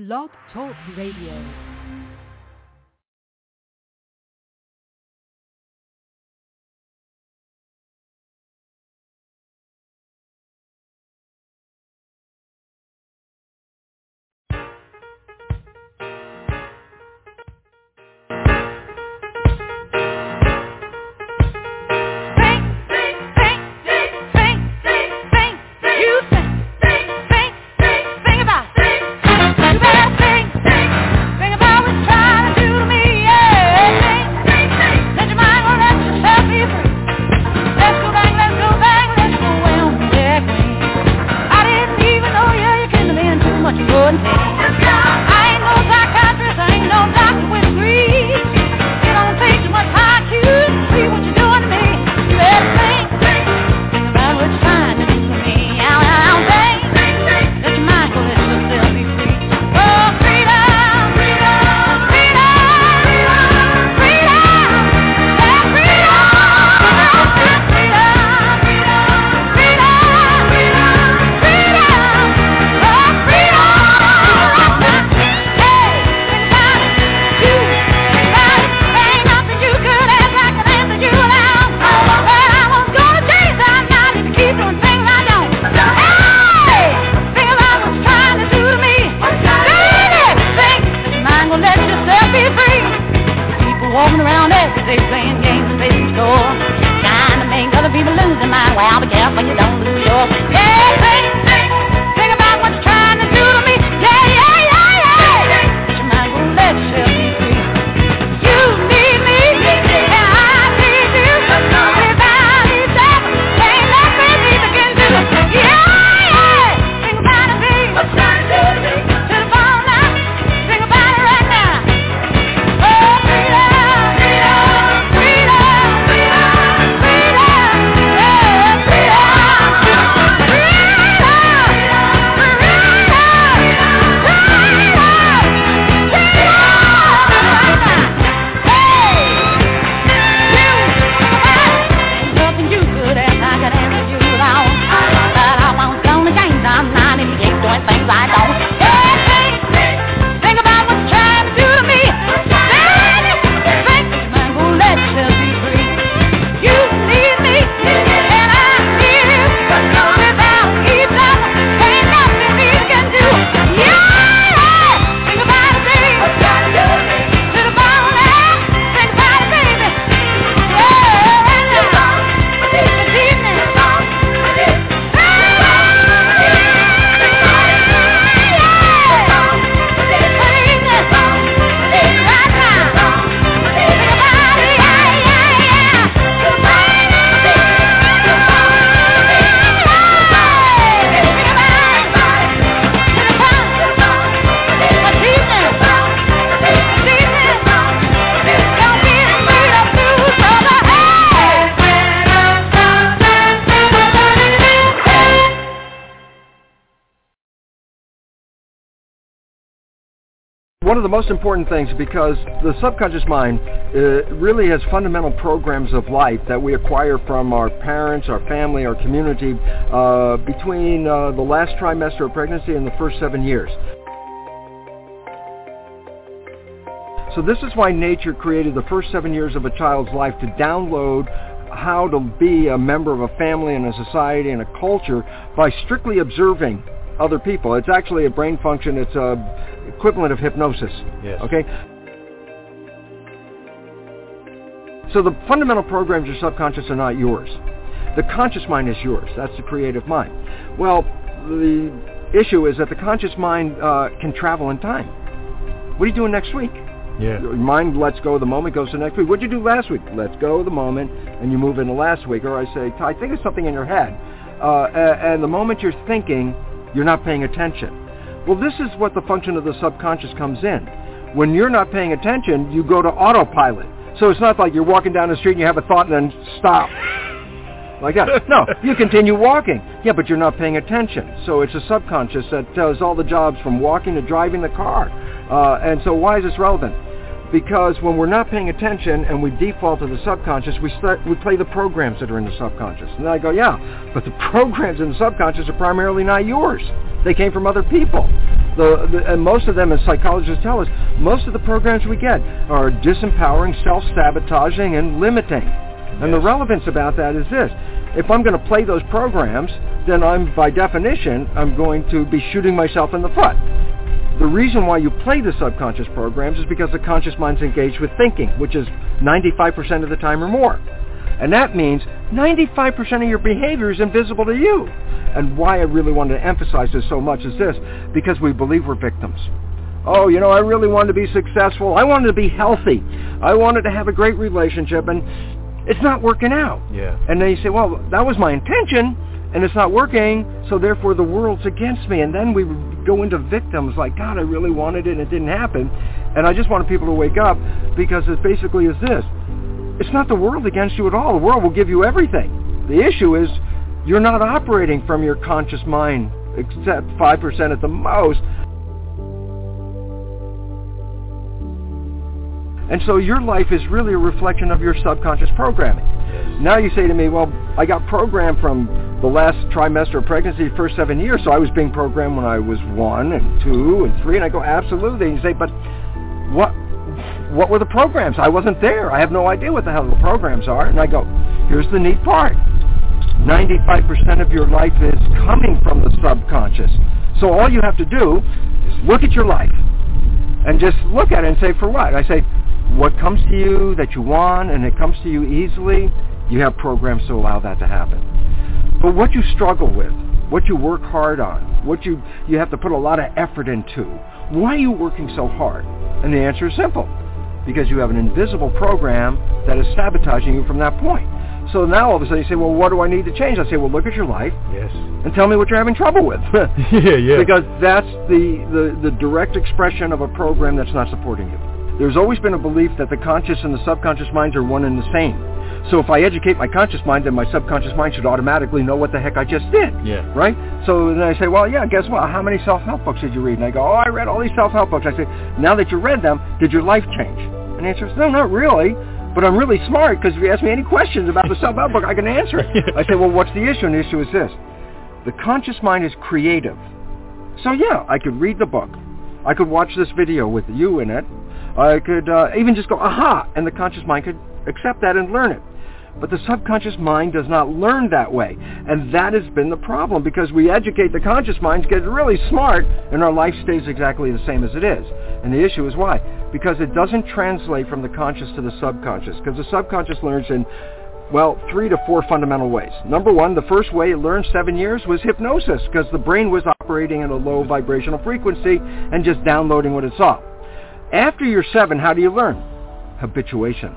Blog Talk Radio. Most important things because the subconscious mind uh, really has fundamental programs of life that we acquire from our parents, our family, our community uh, between uh, the last trimester of pregnancy and the first seven years. So this is why nature created the first seven years of a child's life to download how to be a member of a family and a society and a culture by strictly observing other people. It's actually a brain function. It's a equivalent of hypnosis. Yes. Okay? So the fundamental programs of your subconscious are not yours. The conscious mind is yours. That's the creative mind. Well, the issue is that the conscious mind uh, can travel in time. What are you doing next week? Yeah. Your mind lets go of the moment, goes to next week. What did you do last week? Let's go of the moment, and you move into last week. Or I say, I think of something in your head. Uh, and the moment you're thinking, you're not paying attention. Well, this is what the function of the subconscious comes in. When you're not paying attention, you go to autopilot. So it's not like you're walking down the street and you have a thought and then stop. Like that. No, you continue walking. Yeah, but you're not paying attention. So it's a subconscious that does all the jobs from walking to driving the car. Uh, and so why is this relevant? Because when we're not paying attention and we default to the subconscious, we start we play the programs that are in the subconscious. And then I go, yeah, but the programs in the subconscious are primarily not yours. They came from other people. The, the, and most of them, as psychologists tell us, most of the programs we get are disempowering, self-sabotaging, and limiting. And the relevance about that is this. If I'm going to play those programs, then I'm, by definition, I'm going to be shooting myself in the foot. The reason why you play the subconscious programs is because the conscious mind's engaged with thinking, which is 95% of the time or more. And that means 95% of your behavior is invisible to you. And why I really wanted to emphasize this so much is this, because we believe we're victims. Oh, you know, I really wanted to be successful. I wanted to be healthy. I wanted to have a great relationship, and it's not working out. Yeah. And then you say, well, that was my intention, and it's not working, so therefore the world's against me. And then we go into victims like, God, I really wanted it and it didn't happen. And I just wanted people to wake up because it basically is this. It's not the world against you at all. The world will give you everything. The issue is you're not operating from your conscious mind except 5% at the most. And so your life is really a reflection of your subconscious programming. Now you say to me, well, I got programmed from the last trimester of pregnancy, first seven years, so I was being programmed when I was one and two and three, and I go, absolutely. And you say, but what, what were the programs? I wasn't there. I have no idea what the hell the programs are. And I go, here's the neat part. 95% of your life is coming from the subconscious. So all you have to do is look at your life and just look at it and say, for what? I say, what comes to you that you want and it comes to you easily, you have programs to allow that to happen. But what you struggle with, what you work hard on, what you, you have to put a lot of effort into, why are you working so hard? And the answer is simple. Because you have an invisible program that is sabotaging you from that point. So now all of a sudden you say, well, what do I need to change? I say, well, look at your life Yes. and tell me what you're having trouble with. yeah, yeah. Because that's the, the, the direct expression of a program that's not supporting you. There's always been a belief that the conscious and the subconscious minds are one and the same. So if I educate my conscious mind, then my subconscious mind should automatically know what the heck I just did. Yeah. Right? So then I say, well, yeah, guess what? How many self-help books did you read? And I go, oh, I read all these self-help books. I say, now that you read them, did your life change? And the answer is, no, not really. But I'm really smart because if you ask me any questions about the self-help book, I can answer it. I say, well, what's the issue? And the issue is this. The conscious mind is creative. So yeah, I could read the book. I could watch this video with you in it. I could uh, even just go, aha, and the conscious mind could accept that and learn it. But the subconscious mind does not learn that way. And that has been the problem because we educate the conscious minds, get really smart, and our life stays exactly the same as it is. And the issue is why? Because it doesn't translate from the conscious to the subconscious. Because the subconscious learns in, well, three to four fundamental ways. Number one, the first way it learned seven years was hypnosis because the brain was operating at a low vibrational frequency and just downloading what it saw. After you're seven, how do you learn? Habituation.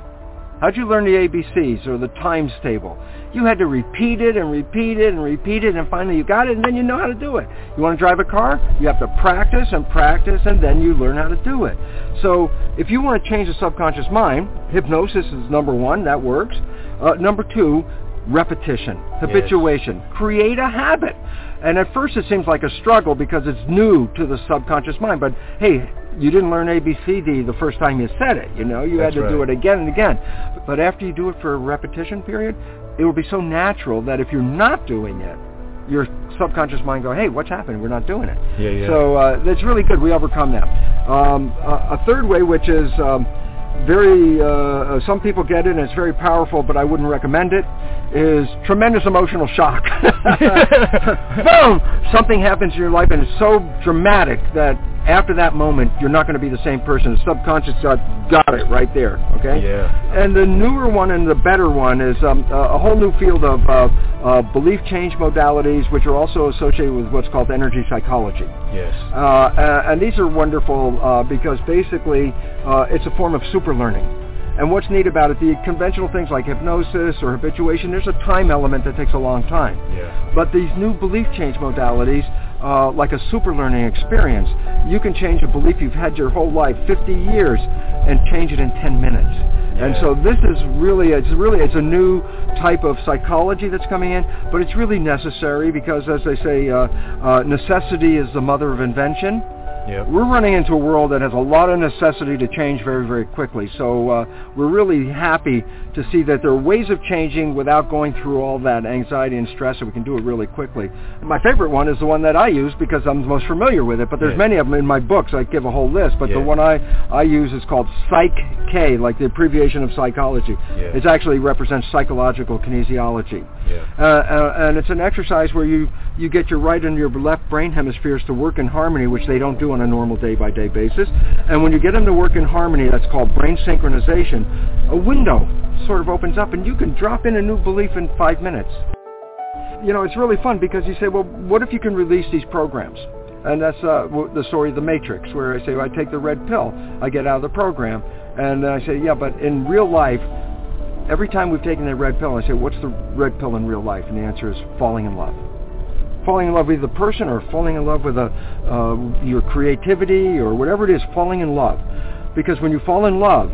How'd you learn the ABCs or the times table? You had to repeat it and repeat it and repeat it and finally you got it and then you know how to do it. You want to drive a car? You have to practice and practice and then you learn how to do it. So if you want to change the subconscious mind, hypnosis is number one, that works. Uh, number two, repetition, habituation. Create a habit. And at first it seems like a struggle because it's new to the subconscious mind. But hey, you didn't learn ABCD the first time you said it. You know, you That's had to do it again and again. But after you do it for a repetition period, it will be so natural that if you're not doing it, your subconscious mind go, hey, what's happening? We're not doing it. Yeah, yeah. So uh, that's really good. We overcome that. Um, a, a third way, which is um, very, uh, uh, some people get it and it's very powerful, but I wouldn't recommend it, is tremendous emotional shock. Boom! Something happens in your life and it's so dramatic that after that moment, you're not going to be the same person. The subconscious got, got it right there, okay? Yeah. And the newer one and the better one is um, a whole new field of uh, uh, belief change modalities, which are also associated with what's called energy psychology. Yes. Uh, uh, and these are wonderful uh, because basically uh, it's a form of super learning. And what's neat about it, the conventional things like hypnosis or habituation, there's a time element that takes a long time. Yeah. But these new belief change modalities, uh, like a super learning experience, you can change a belief you've had your whole life, 50 years, and change it in 10 minutes. And so this is really, it's really, it's a new type of psychology that's coming in, but it's really necessary because, as they say, uh, uh, necessity is the mother of invention. Yep. We're running into a world that has a lot of necessity to change very, very quickly. So uh, we're really happy to see that there are ways of changing without going through all that anxiety and stress, and we can do it really quickly. My favorite one is the one that I use because I'm the most familiar with it, but there's yes. many of them in my books. I give a whole list, but yes. the one I, I use is called Psych K, like the abbreviation of psychology. Yes. It actually represents psychological kinesiology. Yeah. Uh, uh, and it's an exercise where you, you get your right and your left brain hemispheres to work in harmony, which they don't do on a normal day-by-day basis. And when you get them to work in harmony, that's called brain synchronization, a window sort of opens up and you can drop in a new belief in five minutes. You know, it's really fun because you say, well, what if you can release these programs? And that's uh, the story of the Matrix, where I say, well, I take the red pill, I get out of the program. And I say, yeah, but in real life, every time we've taken that red pill, I say, what's the red pill in real life? And the answer is falling in love falling in love with the person or falling in love with a, uh, your creativity or whatever it is, falling in love. Because when you fall in love,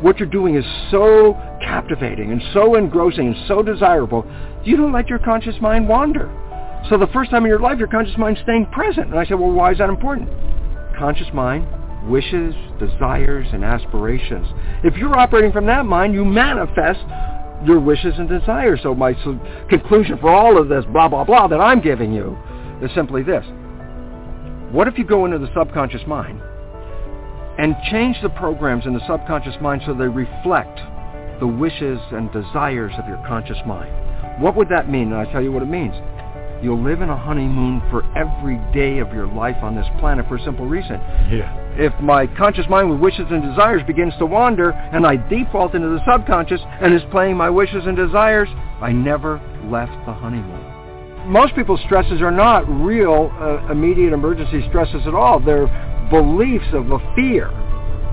what you're doing is so captivating and so engrossing and so desirable, you don't let your conscious mind wander. So the first time in your life, your conscious mind's staying present. And I said, well, why is that important? Conscious mind, wishes, desires, and aspirations. If you're operating from that mind, you manifest your wishes and desires. So my conclusion for all of this blah, blah, blah that I'm giving you is simply this. What if you go into the subconscious mind and change the programs in the subconscious mind so they reflect the wishes and desires of your conscious mind? What would that mean? And I tell you what it means. You'll live in a honeymoon for every day of your life on this planet for a simple reason. Yeah. If my conscious mind with wishes and desires begins to wander and I default into the subconscious and is playing my wishes and desires, I never left the honeymoon. Most people's stresses are not real uh, immediate emergency stresses at all. They're beliefs of a fear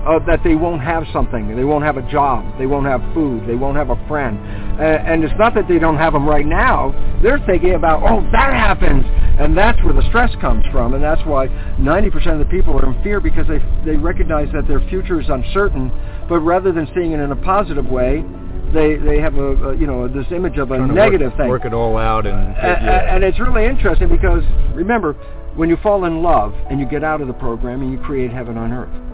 uh, that they won't have something, they won't have a job, they won't have food, they won't have a friend. Uh, and it's not that they don't have them right now. They're thinking about, oh, that happens. And that's where the stress comes from. And that's why 90% of the people are in fear because they, they recognize that their future is uncertain. But rather than seeing it in a positive way, they they have a, a you know this image of a negative work, thing. Work it all out, and uh, yeah. and it's really interesting because remember when you fall in love and you get out of the program and you create heaven on earth.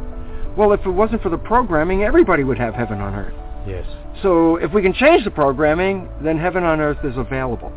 Well, if it wasn't for the programming, everybody would have heaven on earth. Yes. So if we can change the programming, then heaven on earth is available.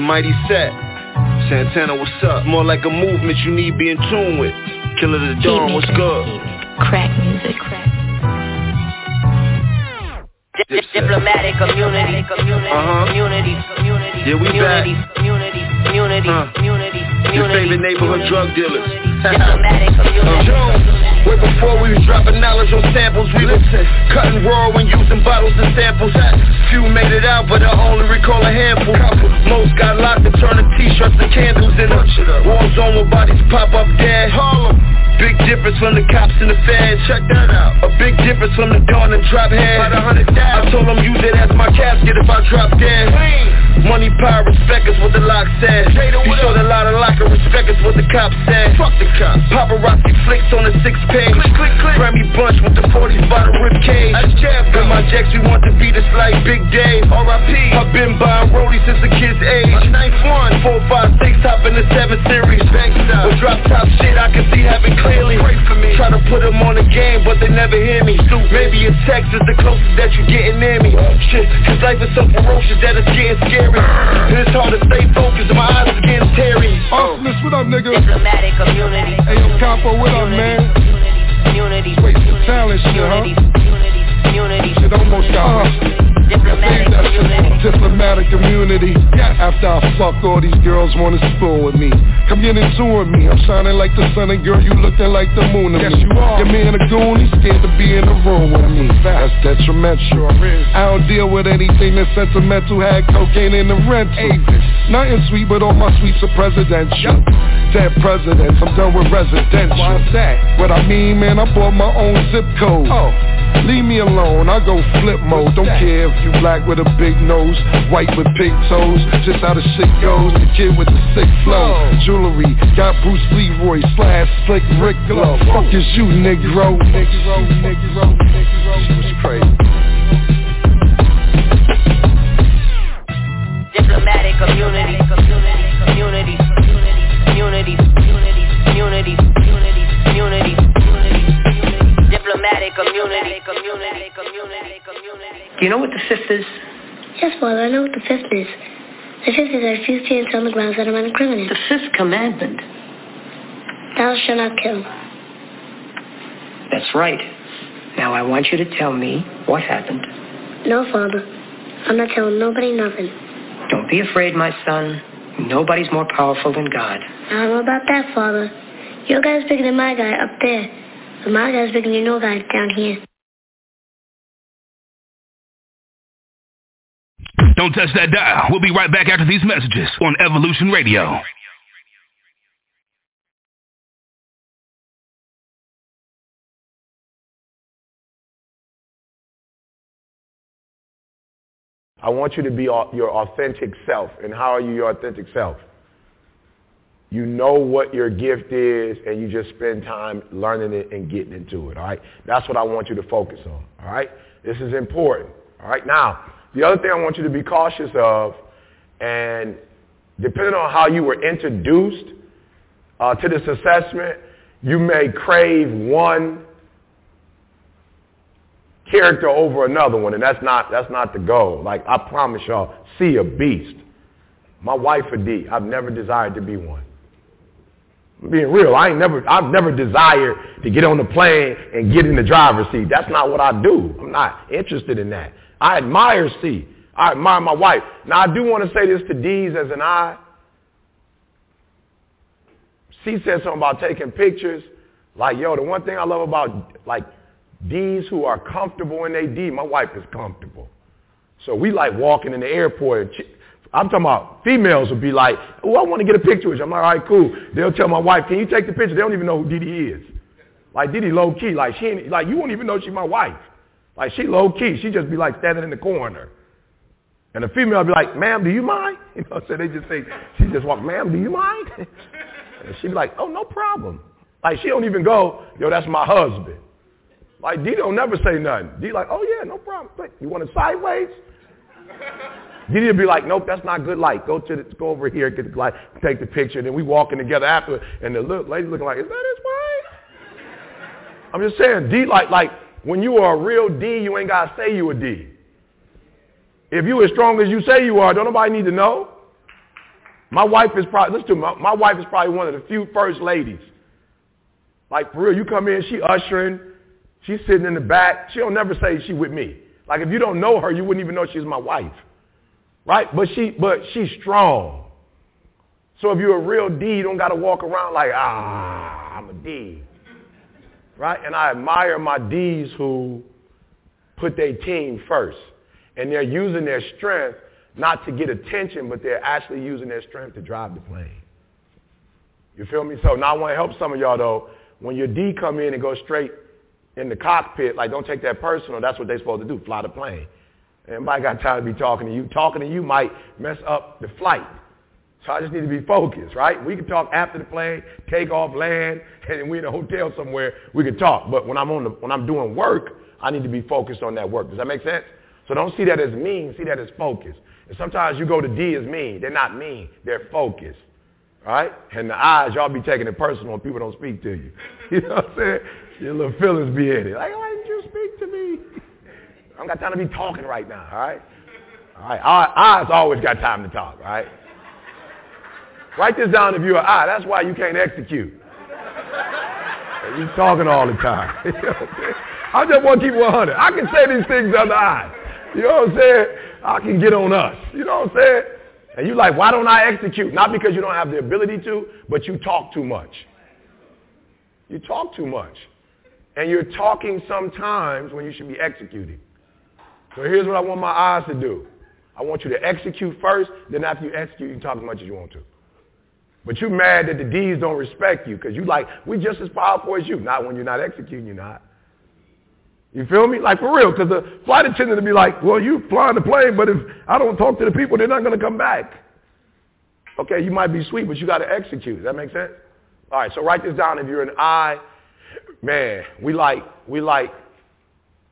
Mighty set. Santana, what's up? More like a movement you need be in tune with. Killer the Dawn, what's good? Crack music. Crack. Diplomatic Immunity, community, uh-huh. community, community, yeah, we community, back. community, community, huh. community, community. Your favorite neighborhood drug dealers. Diplomatic Way before we was dropping knowledge on samples, we was cutting raw and using bottles and samples. Few made it out, but I only recall a handful. Most got locked and turned t-shirts and candles in them. War zone where bodies pop up dead. Harlem. Big difference from the cops and the feds. Check that out. A big difference from the dawn and drop head. I told them use it as my casket if I drop dead. Money, power, respect is what the lock said. Is what the cops said. Fuck the cops. Paparazzi flicks on the six page. Click, click, click. Grammy bunch with the 40s by the rib cage. With my jacks, we want to be this like Big Dave. R.I.P. I've been buying rollies since a kid's age. Ninth one, four, five, six, top in the seven series. With drop top shit, I can see clear clearly. Try to put them on the game, but they never hear me. Maybe a text is the closest that you getting near me. Shit, cause life is so ferocious that it's getting scary. And it's hard to stay focused, my eyes are getting teary. What up, nigga? Diplomatic Immunity. Hey, yo, Campo, what up, man? Community. Wait, some talent shit, huh? Community. Shit almost got me. Diplomatic Immunity. Diplomatic Immunity. Yes. After I fuck, all these girls wanna spoon with me. Come get into with me. I'm shining like the sun, and girl, you looking like the moon to yes, me. you are. Your man a goon, he's scared to be in the room with me. That's detrimental. I don't deal with anything that's sentimental. Had cocaine in the rental. Avis. Nothing sweet, but all my sweets are presidential. Yep. Dead presidents, I'm done with residential. Why's that? What I mean, man, I bought my own zip code. Oh. Leave me alone, I go flip mode. Don't care if you black with a big nose, white with big toes. Just how the shit goes. The kid with the sick flow. Jewelry, got Bruce Leroy slash slick Rick glove. Fuck is you, Negro? Negro, Negro. It's crazy. Diplomatic Immunity, community, community, community, community. Do you know what the fifth is? Yes, Father, I know what the fifth is. The fifth is I refuse to answer on the grounds that I'm an criminal. The fifth commandment. Thou shalt not kill. That's right. Now I want you to tell me what happened. No, Father. I'm not telling nobody nothing. Don't be afraid, my son. Nobody's more powerful than God. I don't know about that, Father. Your guy's bigger than my guy up there. But my guy's bigger than your guy down here. Don't touch that dial. We'll be right back after these messages on Evolution Radio. I want you to be your authentic self. And how are you your authentic self? You know what your gift is, and you just spend time learning it and getting into it, all right? That's what I want you to focus on, all right? This is important, all right? Now, the other thing I want you to be cautious of, and depending on how you were introduced uh, to this assessment, you may crave one character over another one, and that's not that's not the goal. Like I promise y'all, see a beast. My wife a D. I've never desired to be one. Being real. I ain't never I've never desired to get on the plane and get in the driver's seat. That's not what I do. I'm not interested in that. I admire C. I admire my wife. Now I do want to say this to D's as an I. C said something about taking pictures. Like, yo, the one thing I love about like D's who are comfortable in their D, my wife is comfortable. So we like walking in the airport. I'm talking about females would be like, oh, I want to get a picture with you. I'm like, all right, cool. They'll tell my wife, can you take the picture? They don't even know who Didi is. Like Didi low key. Like she ain't, like you won't even know she's my wife. Like she low key. She just be like standing in the corner. And the female will be like, ma'am, do you mind? You know, so they just say, she just walk, ma'am, do you mind? and she be like, oh, no problem. Like she don't even go, yo, that's my husband. Like D don't never say nothing. D like, oh yeah, no problem. You want it sideways? Didi would be like, nope, that's not good light. Go to the, go over here, get the light, take the picture. And then we walking together after, and the look, lady looking like, is that his wife? I'm just saying, D like like when you are a real D, you ain't gotta say you a D. If you as strong as you say you are, don't nobody need to know. My wife is probably listen to me, my, my wife is probably one of the few first ladies. Like for real, you come in, she ushering, she's sitting in the back. She'll never say she with me. Like if you don't know her, you wouldn't even know she's my wife. Right? But she but she's strong. So if you're a real D, you don't gotta walk around like, ah, I'm a D. Right? And I admire my D's who put their team first. And they're using their strength not to get attention, but they're actually using their strength to drive the plane. You feel me? So now I want to help some of y'all though. When your D come in and go straight in the cockpit, like don't take that personal. That's what they're supposed to do, fly the plane. Anybody got time to be talking to you? Talking to you might mess up the flight. So I just need to be focused, right? We can talk after the plane, take off, land, and we in a hotel somewhere. We can talk. But when I'm on the, when I'm doing work, I need to be focused on that work. Does that make sense? So don't see that as mean. See that as focused. And sometimes you go to D as mean. They're not mean. They're focused. Right? And the eyes, y'all be taking it personal when people don't speak to you. You know what I'm saying? Your little feelings be in it. Like, why didn't you speak to me? I don't got time to be talking right now, all right? All right, eyes always got time to talk, all right? Write this down if you're an eye. That's why you can't execute. You're talking all the time. I just want to keep 100. I can say these things other eyes. You know what I'm saying? I can get on us. You know what I'm saying? And you're like, why don't I execute? Not because you don't have the ability to, but you talk too much. You talk too much. And you're talking sometimes when you should be executing. So here's what I want my eyes to do. I want you to execute first, then after you execute, you can talk as much as you want to. But you're mad that the D's don't respect you because you like, we just as powerful as you. Not when you're not executing, you're not. You feel me? Like for real, because the flight attendant would be like, well, you flying the plane, but if I don't talk to the people, they're not going to come back. Okay, you might be sweet, but you got to execute. Does that make sense? All right, so write this down. If you're an I, man, we like, we like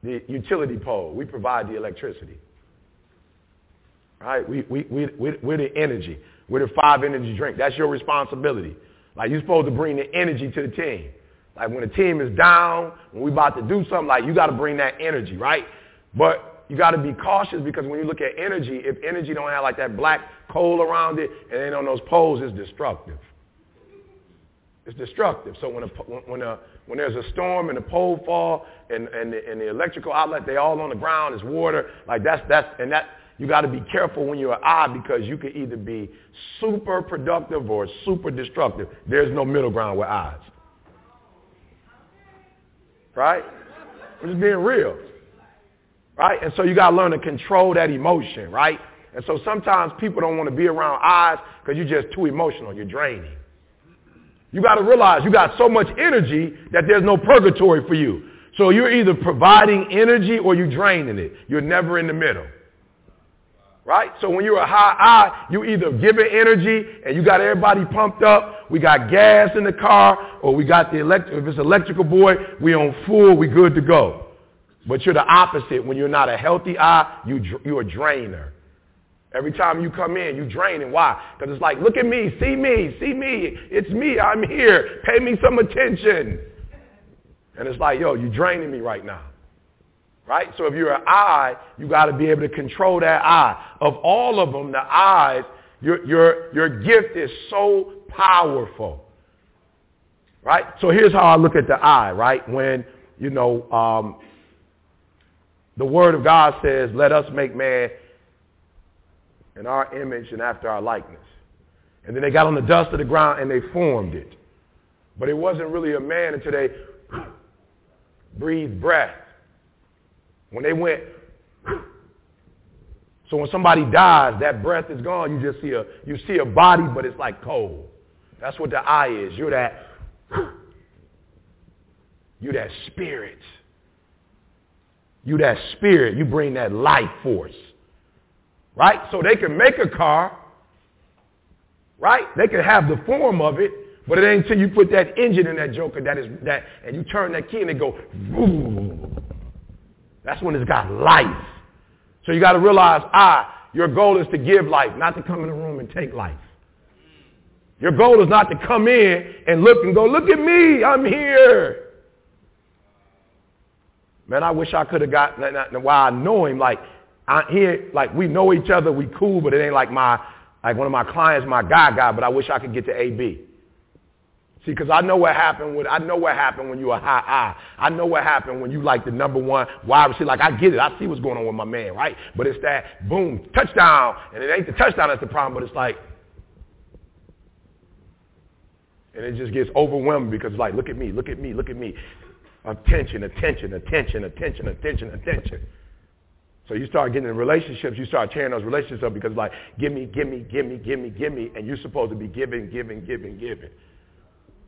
the utility pole. We provide the electricity. Right? We, we, we, we're the energy. We're the five energy drink. That's your responsibility. Like you're supposed to bring the energy to the team. Like when the team is down, when we about to do something, like you got to bring that energy, right? But you got to be cautious because when you look at energy, if energy don't have like that black coal around it and then on those poles, it's destructive. It's destructive. So when a, when a, when there's a storm and the pole fall and, and, the, and the electrical outlet, they all on the ground, it's water, like that's, that's, and that, you got to be careful when you're an I because you can either be super productive or super destructive. There's no middle ground with eyes. Right? I'm just being real. Right? And so you got to learn to control that emotion, right? And so sometimes people don't want to be around eyes because you're just too emotional. You're draining. You got to realize you got so much energy that there's no purgatory for you. So you're either providing energy or you're draining it. You're never in the middle. Right? So when you're a high I, you either giving energy and you got everybody pumped up, we got gas in the car, or we got the electric, if it's electrical boy, we on full, we good to go. But you're the opposite. When you're not a healthy I, you, you're a drainer. Every time you come in, you draining. Why? Because it's like, look at me, see me, see me. It's me, I'm here. Pay me some attention. And it's like, yo, you're draining me right now. Right? So if you're an eye, you got to be able to control that eye. Of all of them, the eyes, your, your, your gift is so powerful. Right? So here's how I look at the eye, right? When, you know, um, the word of God says, let us make man in our image and after our likeness. And then they got on the dust of the ground and they formed it. But it wasn't really a man until they breathed breath when they went, so when somebody dies, that breath is gone. You just see a you see a body, but it's like cold. That's what the eye is. You're that. you're that spirit. You that spirit. You bring that life force. Right? So they can make a car. Right? They can have the form of it, but it ain't until you put that engine in that joker that is that and you turn that key and it go. That's when it's got life. So you got to realize, ah, your goal is to give life, not to come in the room and take life. Your goal is not to come in and look and go, look at me, I'm here. Man, I wish I could have got, why I know him, like, I here, like, we know each other, we cool, but it ain't like my, like one of my clients, my guy guy, but I wish I could get to AB. See, because I know what happened when I know what happened when you a high I. I know what happened when you like the number one wide receiver. Like I get it. I see what's going on with my man, right? But it's that boom, touchdown. And it ain't the touchdown that's the problem, but it's like and it just gets overwhelming because like, look at me, look at me, look at me. Attention, attention, attention, attention, attention, attention. So you start getting in relationships, you start tearing those relationships up because like, give me, give me, give me, give me, give me, and you're supposed to be giving, giving, giving, giving.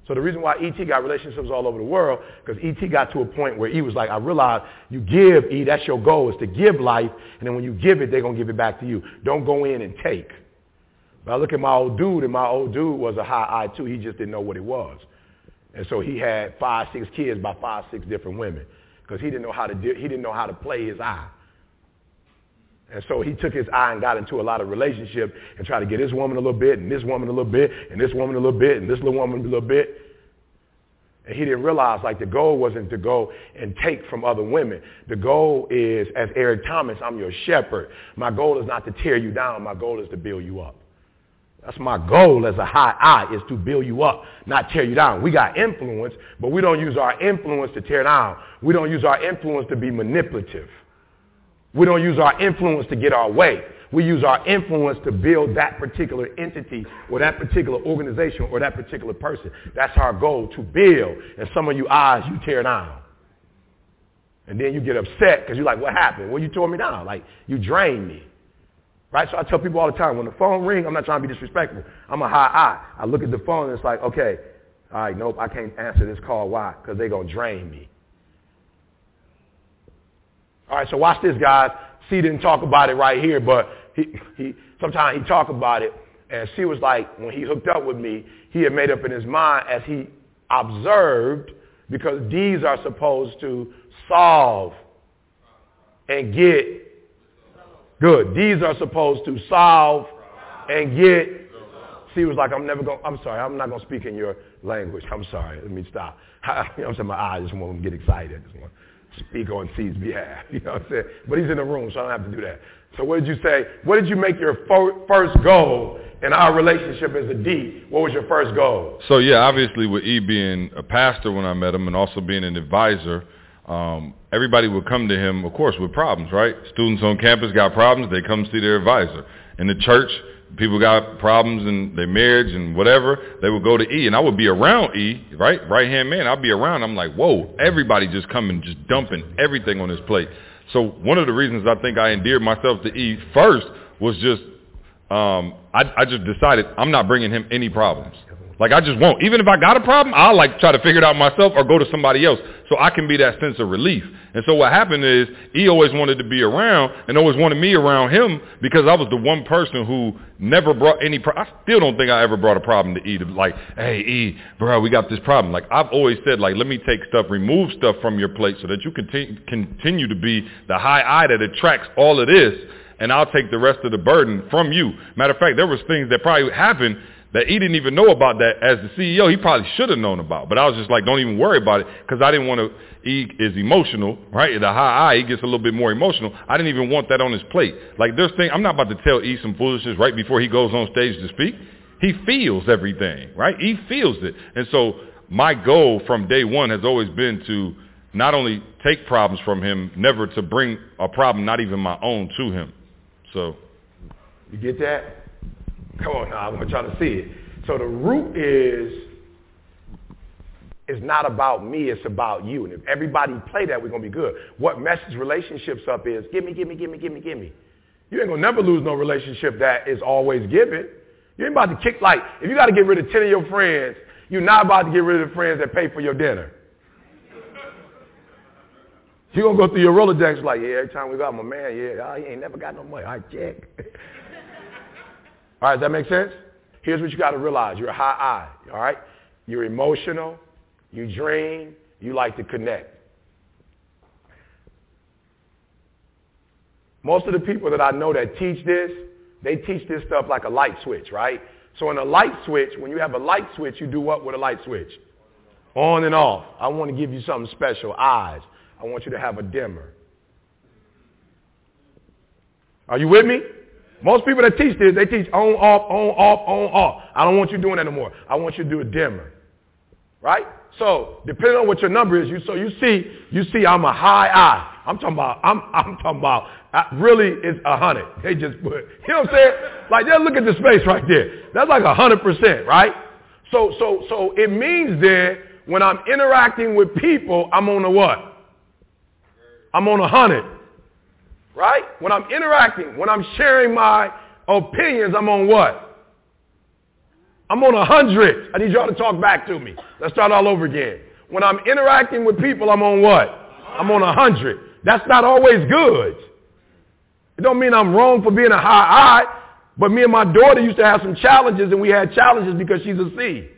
So the reason why E.T. got relationships all over the world, because E.T. got to a point where he was like, I realize you give, E, that's your goal, is to give life, and then when you give it, they're going to give it back to you. Don't go in and take. But I look at my old dude, and my old dude was a high I too. He just didn't know what it was. And so he had five, six kids by five, six different women, because he didn't know how to he didn't know how to play his eye. And so he took his eye and got into a lot of relationship and tried to get this woman a little bit and this woman a little bit and this woman a little bit and this little woman a little bit. And he didn't realize like the goal wasn't to go and take from other women. The goal is, as Eric Thomas, I'm your shepherd. My goal is not to tear you down. My goal is to build you up. That's my goal as a high eye is to build you up, not tear you down. We got influence, but we don't use our influence to tear down. We don't use our influence to be manipulative. We don't use our influence to get our way. We use our influence to build that particular entity or that particular organization or that particular person. That's our goal, to build. And some of you eyes, you tear down. And then you get upset because you're like, what happened? Well, you tore me down. Like, you drained me. Right? So I tell people all the time, when the phone rings, I'm not trying to be disrespectful. I'm a high eye. I look at the phone and it's like, okay, all right, nope, I can't answer this call. Why? Because they're going to drain me. All right, so watch this, guys. C didn't talk about it right here, but he, he sometimes he talk about it. And C was like, when he hooked up with me, he had made up in his mind as he observed, because D's are supposed to solve and get good. These are supposed to solve and get. C was like, I'm never going. I'm sorry. I'm not going to speak in your language. I'm sorry. Let me stop. I'm saying my eyes just want to get excited. I just want to speak on C's behalf. You know what I'm saying? But he's in the room, so I don't have to do that. So what did you say? What did you make your first goal in our relationship as a D? What was your first goal? So yeah, obviously with E being a pastor when I met him and also being an advisor, um, everybody would come to him, of course, with problems, right? Students on campus got problems, they come see their advisor. In the church, people got problems in their marriage and whatever, they would go to E. And I would be around E, right? Right-hand man, I'd be around. I'm like, whoa, everybody just coming, just dumping everything on his plate. So one of the reasons I think I endeared myself to E first was just, um, I, I just decided I'm not bringing him any problems. Like I just won't. Even if I got a problem, I'll like try to figure it out myself or go to somebody else so I can be that sense of relief. And so what happened is he always wanted to be around and always wanted me around him because I was the one person who never brought any pro- I still don't think I ever brought a problem to E to like, hey E, bro, we got this problem. Like I've always said like let me take stuff, remove stuff from your plate so that you continue continue to be the high eye that attracts all of this and I'll take the rest of the burden from you. Matter of fact, there was things that probably happened that he didn't even know about that as the CEO. He probably should have known about, but I was just like, don't even worry about it because I didn't want to. He is emotional, right? The high eye, he gets a little bit more emotional. I didn't even want that on his plate. Like there's thing, I'm not about to tell E some foolishness right before he goes on stage to speak. He feels everything, right? He feels it. And so my goal from day one has always been to not only take problems from him, never to bring a problem, not even my own, to him. So. You get that? Come on now, I want y'all to see it. So the root is, it's not about me, it's about you. And if everybody play that, we're going to be good. What messes relationships up is, give me, give me, give me, give me, give me. You ain't going to never lose no relationship that is always giving. You ain't about to kick, like, if you got to get rid of 10 of your friends, you're not about to get rid of the friends that pay for your dinner. You're going to go through your Rolodex like, yeah, every time we got my man, yeah, he ain't never got no money. I check. All right, does that make sense? Here's what you got to realize. You're a high eye, all right? You're emotional. You dream. You like to connect. Most of the people that I know that teach this, they teach this stuff like a light switch, right? So in a light switch, when you have a light switch, you do what with a light switch? On and off. I want to give you something special. Eyes. I want you to have a dimmer. Are you with me? Most people that teach this, they teach on, off, on, off, on, off. I don't want you doing that anymore. I want you to do a dimmer. Right? So, depending on what your number is, you so you see, you see I'm a high eye. I'm talking about, I'm, I'm talking about, I, really it's a hundred. They just put, you know what I'm saying? Like, just look at the space right there. That's like a hundred percent, right? So, so, so it means that when I'm interacting with people, I'm on a what? I'm on a hundred right? When I'm interacting, when I'm sharing my opinions, I'm on what? I'm on a hundred. I need y'all to talk back to me. Let's start all over again. When I'm interacting with people, I'm on what? I'm on a hundred. That's not always good. It don't mean I'm wrong for being a high eye, but me and my daughter used to have some challenges, and we had challenges because she's a C.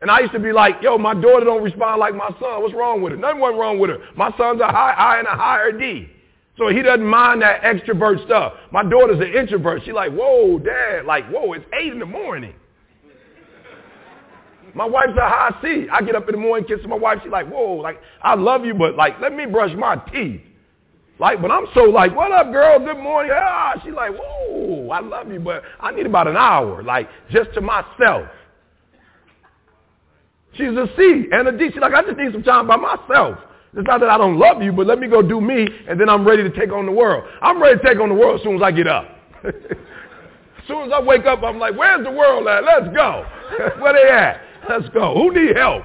And I used to be like, yo, my daughter don't respond like my son. What's wrong with her? Nothing went wrong with her. My son's a high I and a higher D. So he doesn't mind that extrovert stuff. My daughter's an introvert. She's like, whoa, dad, like, whoa, it's 8 in the morning. My wife's a high C. I get up in the morning, kiss my wife. She's like, whoa, like, I love you, but like, let me brush my teeth. Like, but I'm so like, what up, girl? Good morning. Ah, she's like, whoa, I love you, but I need about an hour, like, just to myself. She's a C and a D. She's like, I just need some time by myself. It's not that I don't love you, but let me go do me, and then I'm ready to take on the world. I'm ready to take on the world as soon as I get up. as soon as I wake up, I'm like, where's the world at? Let's go. Where they at? Let's go. Who need help?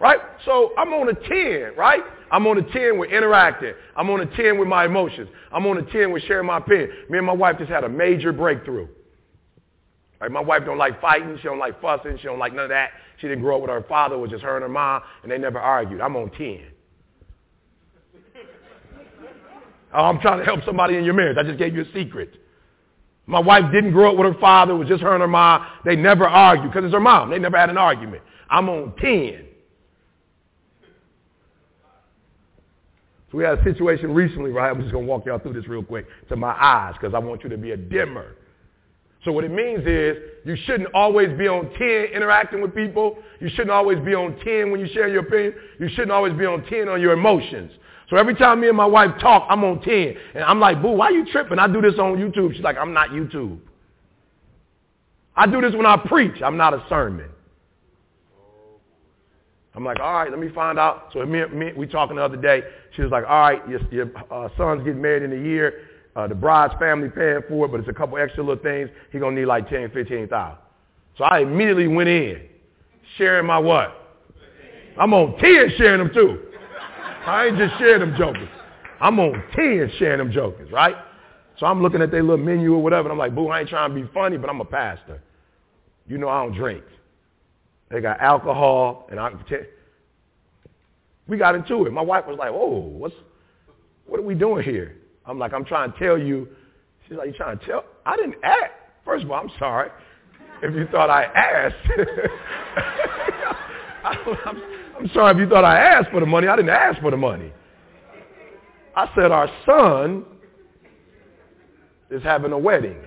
Right? So I'm on a 10, right? I'm on a 10 with interacting. I'm on a 10 with my emotions. I'm on a 10 with sharing my opinion. Me and my wife just had a major breakthrough. Right? My wife don't like fighting. She don't like fussing. She don't like none of that. She didn't grow up with her father. It was just her and her mom, and they never argued. I'm on 10. oh, I'm trying to help somebody in your marriage. I just gave you a secret. My wife didn't grow up with her father. It was just her and her mom. They never argued because it's her mom. They never had an argument. I'm on 10. So we had a situation recently, right? I'm just going to walk y'all through this real quick to my eyes because I want you to be a dimmer. So what it means is you shouldn't always be on 10 interacting with people. You shouldn't always be on 10 when you share your opinion. You shouldn't always be on 10 on your emotions. So every time me and my wife talk, I'm on 10. And I'm like, boo, why you tripping? I do this on YouTube. She's like, I'm not YouTube. I do this when I preach. I'm not a sermon. I'm like, all right, let me find out. So me, me, we talking the other day. She was like, all right, your, your uh, son's getting married in a year. Uh, the bride's family paying for it, but it's a couple extra little things. He gonna need like ten, fifteen thousand. So I immediately went in, sharing my what? I'm on ten sharing them too. I ain't just sharing them jokers. I'm on ten sharing them jokers, right? So I'm looking at their little menu or whatever, and I'm like, boo, I ain't trying to be funny, but I'm a pastor. You know I don't drink. They got alcohol, and I we got into it. My wife was like, "Oh, what's what are we doing here?" I'm like, "I'm trying to tell you." She's like, "You trying to tell?" I didn't ask. First of all, I'm sorry if you thought I asked. I'm, I'm sorry if you thought I asked for the money. I didn't ask for the money. I said our son is having a wedding.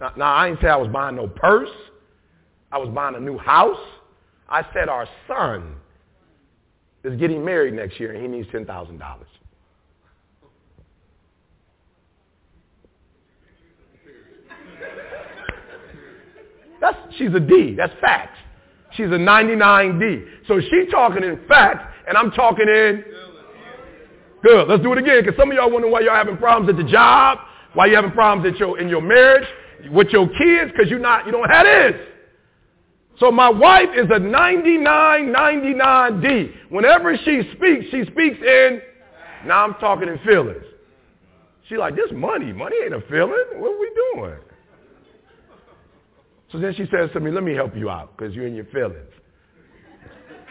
Now, now I didn't say I was buying no purse. I was buying a new house. I said our son is getting married next year and he needs $10,000. That's, she's a D. That's facts. She's a 99D. So she's talking in facts and I'm talking in good. Let's do it again because some of y'all wonder why y'all having problems at the job, why you having problems at your, in your marriage, with your kids because you're not, you don't have this. So my wife is a 99-99D. Whenever she speaks, she speaks in, now I'm talking in feelings. She like, this money, money ain't a feeling. What are we doing? So then she says to me, let me help you out because you're in your feelings.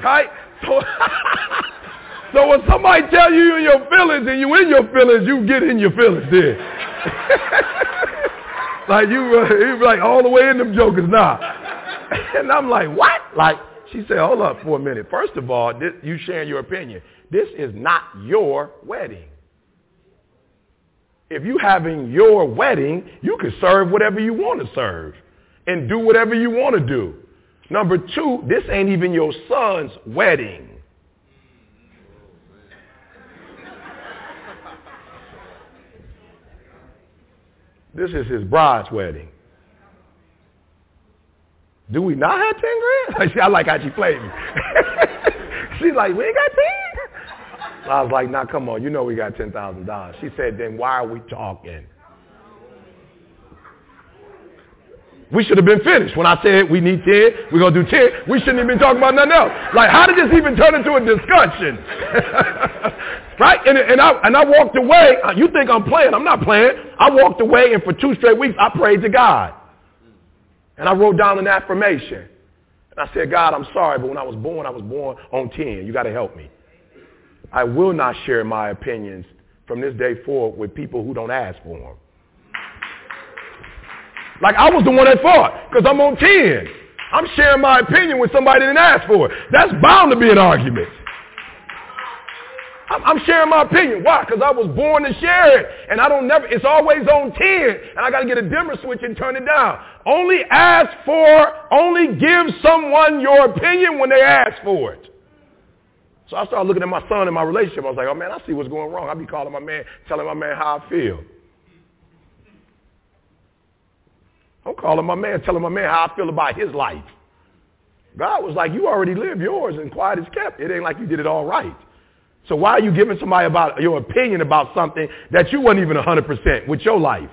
Right? So, so when somebody tell you you're in your feelings and you're in your feelings, you get in your feelings then. like you, uh, you like all the way in them jokers now. and I'm like, what? Like, she said, hold up for a minute. First of all, this, you sharing your opinion. This is not your wedding. If you having your wedding, you can serve whatever you want to serve and do whatever you want to do. Number two, this ain't even your son's wedding. This is his bride's wedding. Do we not have 10 grand? I like how she played me. She's like, we ain't got 10? I was like, nah, come on. You know we got $10,000. She said, then why are we talking? We should have been finished. When I said we need 10, we're going to do 10, we shouldn't have been talking about nothing else. Like, how did this even turn into a discussion? right? And, and, I, and I walked away. Uh, you think I'm playing. I'm not playing. I walked away, and for two straight weeks, I prayed to God. And I wrote down an affirmation. And I said, God, I'm sorry, but when I was born, I was born on 10. You got to help me. I will not share my opinions from this day forward with people who don't ask for them. Like I was the one that fought because I'm on 10. I'm sharing my opinion with somebody that didn't ask for it. That's bound to be an argument. I'm, sharing my opinion. Why? Because I was born to share it. And I don't never, it's always on 10. And I got to get a dimmer switch and turn it down. Only ask for, only give someone your opinion when they ask for it. So I started looking at my son and my relationship. I was like, oh man, I see what's going wrong. I be calling my man, telling my man how I feel. I'm calling my man, telling my man how I feel about his life. God was like, you already live yours and quiet is kept. It ain't like you did it all right. So why are you giving somebody about your opinion about something that you weren't even 100% with your life?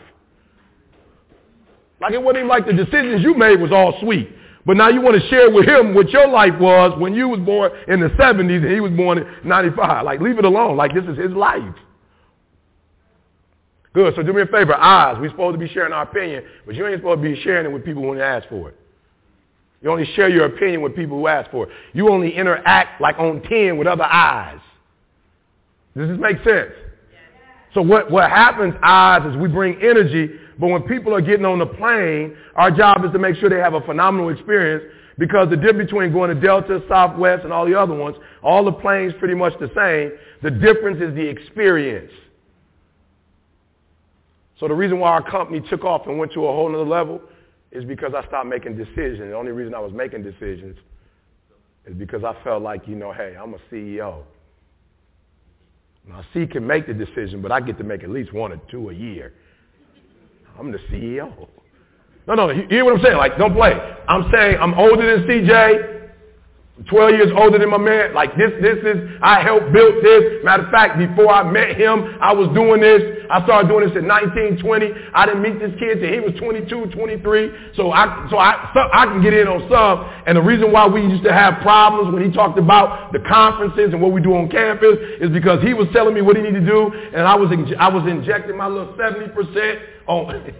Like it wasn't even like the decisions you made was all sweet. But now you want to share with him what your life was when you was born in the 70s and he was born in 95. Like leave it alone. Like this is his life. Good. So do me a favor. Eyes. We're supposed to be sharing our opinion, but you ain't supposed to be sharing it with people when they ask for it. You only share your opinion with people who ask for it. You only interact like on 10 with other eyes. Does this make sense? So what, what happens, eyes, is we bring energy, but when people are getting on the plane, our job is to make sure they have a phenomenal experience because the difference between going to Delta, Southwest, and all the other ones, all the planes pretty much the same. The difference is the experience. So the reason why our company took off and went to a whole other level is because I stopped making decisions. The only reason I was making decisions is because I felt like, you know, hey, I'm a CEO. Now, C can make the decision, but I get to make at least one or two a year. I'm the CEO. No, no, you hear what I'm saying? Like, don't play. I'm saying I'm older than CJ. 12 years older than my man. Like this, this is, I helped build this. Matter of fact, before I met him, I was doing this. I started doing this in 1920. I didn't meet this kid till he was 22, 23. So I, so I, so I can get in on some. And the reason why we used to have problems when he talked about the conferences and what we do on campus is because he was telling me what he needed to do. And I was, in, I was injecting my little 70% on,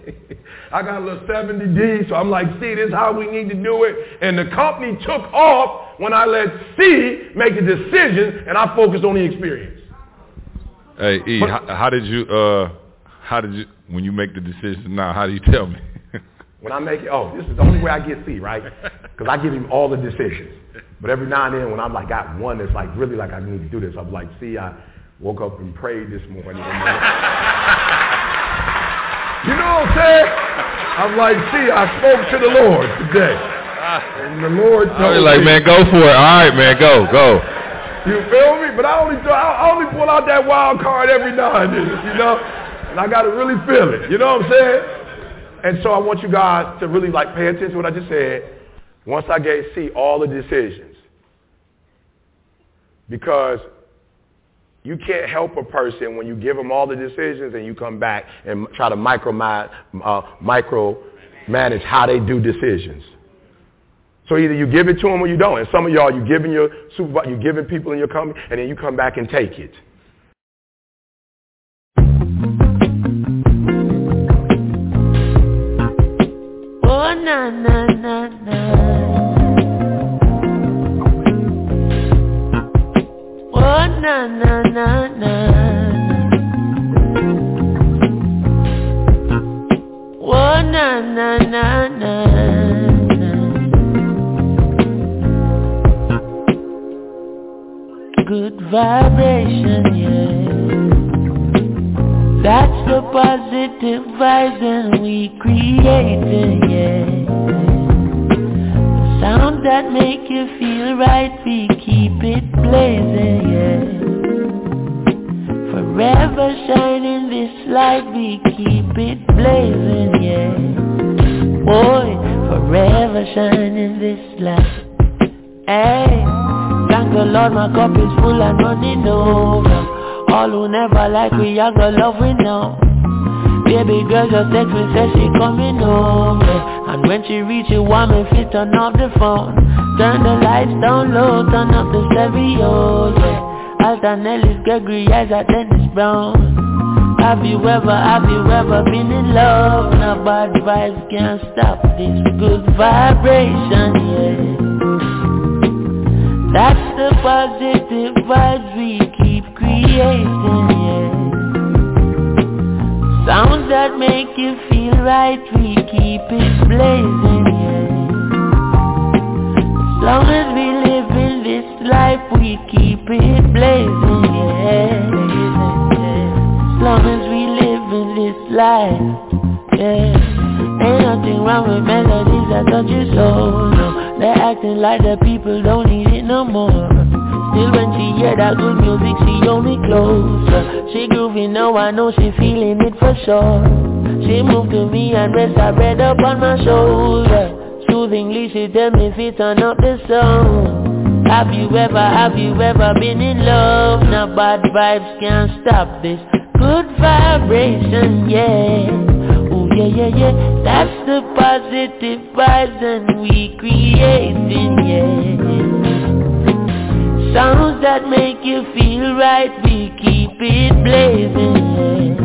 I got a little 70D. So I'm like, see, this is how we need to do it. And the company took off when I let C make the decision and I focus on the experience. Hey, E, but, how, how, did you, uh, how did you, when you make the decision now, how do you tell me? when I make it, oh, this is the only way I get C, right? Because I give him all the decisions. But every now and then when I'm like, got one that's like really like I need to do this, I'm like, see, I woke up and prayed this morning. You know what I'm saying? I'm like, see, I spoke to the Lord today. And the Lord told me. like, man, go for it. All right, man, go, go. You feel me? But I only, I only pull out that wild card every now and then, you know? And I got to really feel it. You know what I'm saying? And so I want you guys to really like pay attention to what I just said. Once I get see all the decisions. Because you can't help a person when you give them all the decisions and you come back and try to uh, micro manage how they do decisions. So either you give it to them or you don't. And some of y'all, you giving your supervisor, you giving people in your company, and then you come back and take it. Oh na na na na. Oh na na na na. Oh na na na na. good vibration, yeah. That's the positive vibes and we creating, yeah. The sound that make you feel right, we keep it blazing, yeah. Forever shining this light, we keep it blazing, yeah. Boy, forever shining this light. Hey. Thank the Lord, my cup is full and running over. All who never like we, I got love we know. Baby girl just text me, say she coming over. And when she reach it, want me fit turn off the phone. Turn the lights down low, turn up the stereo, yeah. Alton Gregory, Isaacs Dennis Brown. Have you ever, have you ever been in love? Now bad vibes can't stop this good vibration, yeah. That's the positive vibes we keep creating, yeah. Sounds that make you feel right, we keep it blazing, yeah. As long as we live in this life, we keep it blazing, yeah. As long as we live in this life, yeah. Ain't nothing wrong with melodies that touch your soul, no. They're acting like the people don't need it no more Still when she hear that good music she only closer She groovy now I know she feeling it for sure. She moved to me and rest her head up on my shoulder. Soothingly she tell me if turn up the song Have you ever, have you ever been in love? Now bad vibes can't stop this Good vibration, yeah. Ooh, yeah, yeah, yeah. That's the positive vibes and we creating, yeah Sounds that make you feel right, we keep it blazing.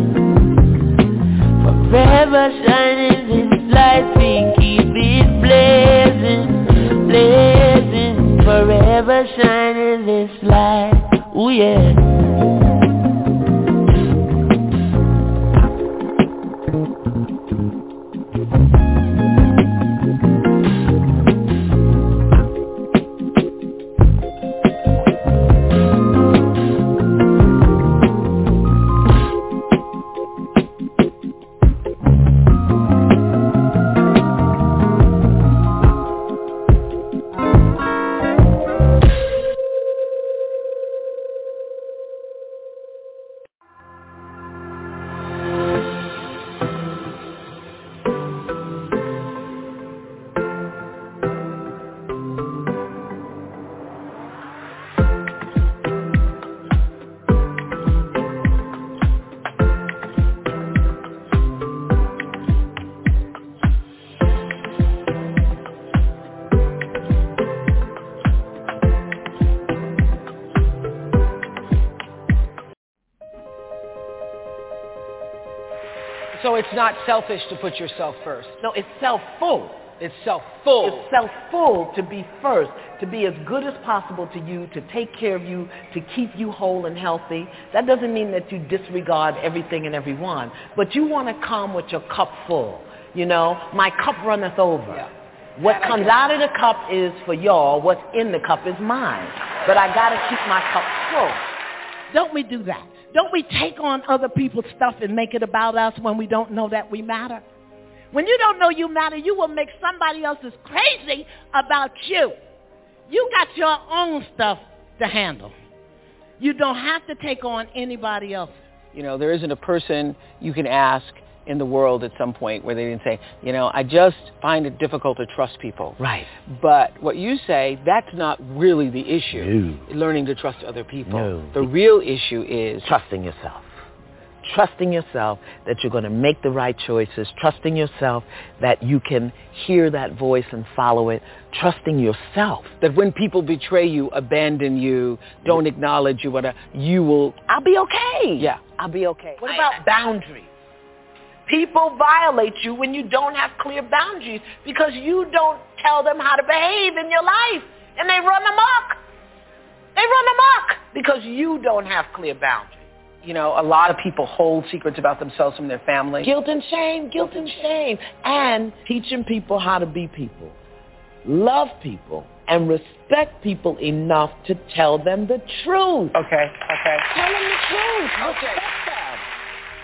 Forever shining this light, we keep it blazing, blazing. Forever shining this light, ooh yeah. Not selfish to put yourself first. No, it's self-full. It's self-full. It's self-full to be first, to be as good as possible to you, to take care of you, to keep you whole and healthy. That doesn't mean that you disregard everything and everyone, but you want to come with your cup full. You know, my cup runneth over. Yeah. What comes out of the cup is for y'all. What's in the cup is mine. But I got to keep my cup full. Don't we do that? Don't we take on other people's stuff and make it about us when we don't know that we matter? When you don't know you matter, you will make somebody else's crazy about you. You got your own stuff to handle. You don't have to take on anybody else. You know, there isn't a person you can ask in the world at some point where they didn't say, you know, I just find it difficult to trust people. Right. But what you say, that's not really the issue. No. Learning to trust other people. No. The real issue is trusting yourself. Trusting yourself that you're going to make the right choices. Trusting yourself that you can hear that voice and follow it. Trusting yourself. that when people betray you, abandon you, don't acknowledge you, whatever, you will, I'll be okay. yeah. I'll be okay. What about boundaries? People violate you when you don't have clear boundaries because you don't tell them how to behave in your life. And they run amok. They run amok because you don't have clear boundaries. You know, a lot of people hold secrets about themselves from their family. Guilt and shame, guilt and shame. And teaching people how to be people. Love people and respect people enough to tell them the truth. Okay, okay. Tell them the truth. Okay.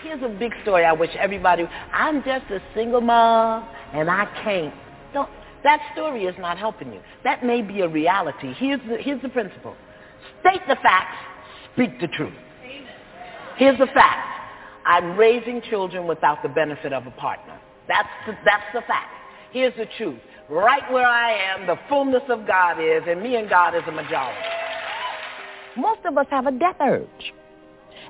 Here's a big story I wish everybody, I'm just a single mom and I can't. Don't, that story is not helping you. That may be a reality. Here's the, here's the principle. State the facts, speak the truth. Here's the fact. I'm raising children without the benefit of a partner. That's the, that's the fact. Here's the truth. Right where I am, the fullness of God is, and me and God is a majority. Most of us have a death urge.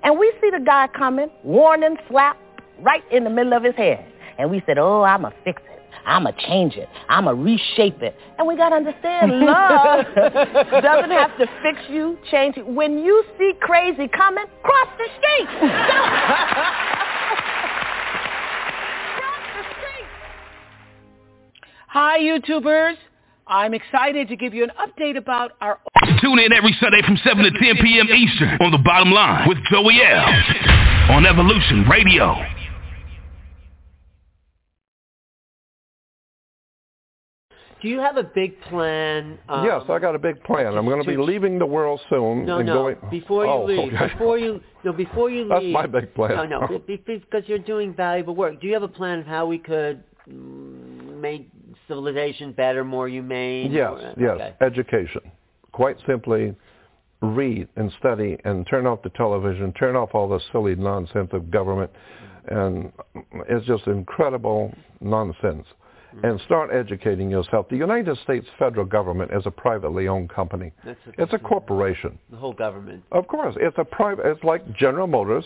And we see the guy coming, warning, slap, right in the middle of his head. And we said, oh, I'm going to fix it. I'm going to change it. I'm going to reshape it. And we got to understand love doesn't have to fix you, change you. When you see crazy coming, cross the street. cross the street. Hi, YouTubers. I'm excited to give you an update about our... Tune in every Sunday from 7 to 10 p.m. Eastern on The Bottom Line with Joey L. on Evolution Radio. Do you have a big plan? Um, yes, I got a big plan. I'm going to be leaving the world soon No, and no. going. Before you oh, leave, okay. before you, no, before you That's leave. my big plan. No, no, be- be- because you're doing valuable work. Do you have a plan of how we could mm, make civilization better, more humane? Yes, more- yes. okay. Education. Quite simply, read and study and turn off the television, turn off all the silly nonsense of government, and it's just incredible nonsense. and start educating yourself. The United States federal government is a privately owned company. That's what It's a corporation. the whole government. Of course, it's a private. It's like General Motors,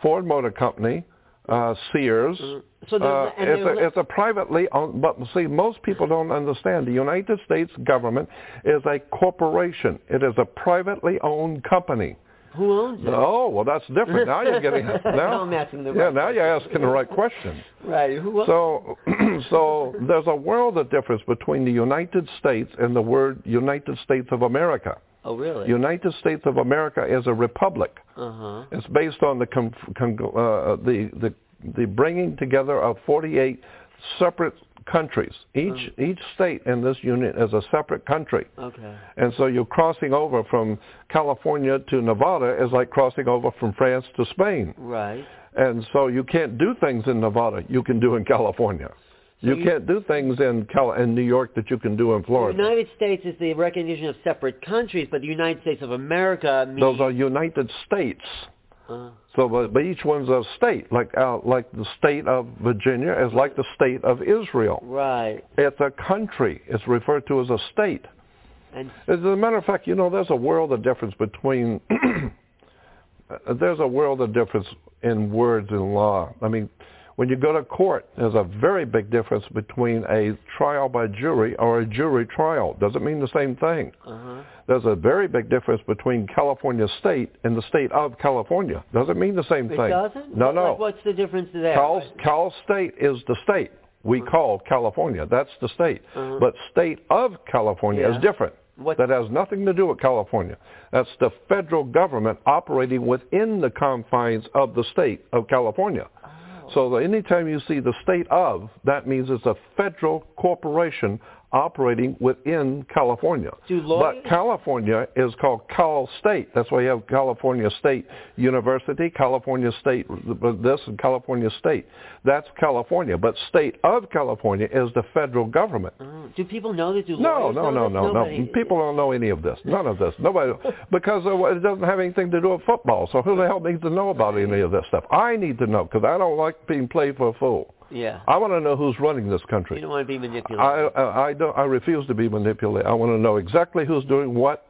Ford Motor Company, uh, Sears. So uh, it's, a, it's a privately owned. But see, most people don't understand. The United States government is a corporation. It is a privately owned company. Who owns it? Oh, well, that's different. Now you're getting now. Now I'm asking the yeah, right now you're asking the right question. Right. Who owns So, so there's a world of difference between the United States and the word United States of America. Oh, really? United States of America is a republic. Uh-huh. It's based on the con- uh, the the the bringing together of 48 separate countries. Each uh-huh. each state in this unit is a separate country. Okay. And so you're crossing over from California to Nevada is like crossing over from France to Spain. Right. And so you can't do things in Nevada you can do in California. you, you- can't do things in Cal- in New York that you can do in Florida. The United States is the recognition of separate countries, but the United States of America means... Those are United States. Uh, So, but, but each one's a state. Like uh, like the state of Virginia is like the state of Israel. right. It's a country. It's referred to as a state. And As a matter of fact, you know, there's a world of difference between. there's a world of difference in words in law. I mean, when you go to court, there's a very big difference between a trial by jury or a jury trial. Doesn't mean the same thing. uh-huh. There's a very big difference between California state and the state of California. Doesn't mean the same It thing. It doesn't? No, Like, no. what's the difference there? Cal, Cal State is the state we call California. That's the state. Uh-huh. But state of California Yeah. is different. That has nothing to do with California. That's the federal government operating within the confines of the state of California. So anytime you see the state of, that means it's a federal corporation operating within California. But California is called Cal State. That's why you have California State University, California State this, and California State. That's California. But state of California is the federal government. Oh, do people know that? Do No, no, know no, this? no, no. People don't know any of this. None of this. Nobody, because it doesn't have anything to do with football. So who the hell needs to know about any of this stuff? I need to know because I don't like being played for a fool. Yeah. I want to know who's running this country. You don't want to be manipulated. I, I, I don't. I refuse to be manipulated. I want to know exactly who's doing what.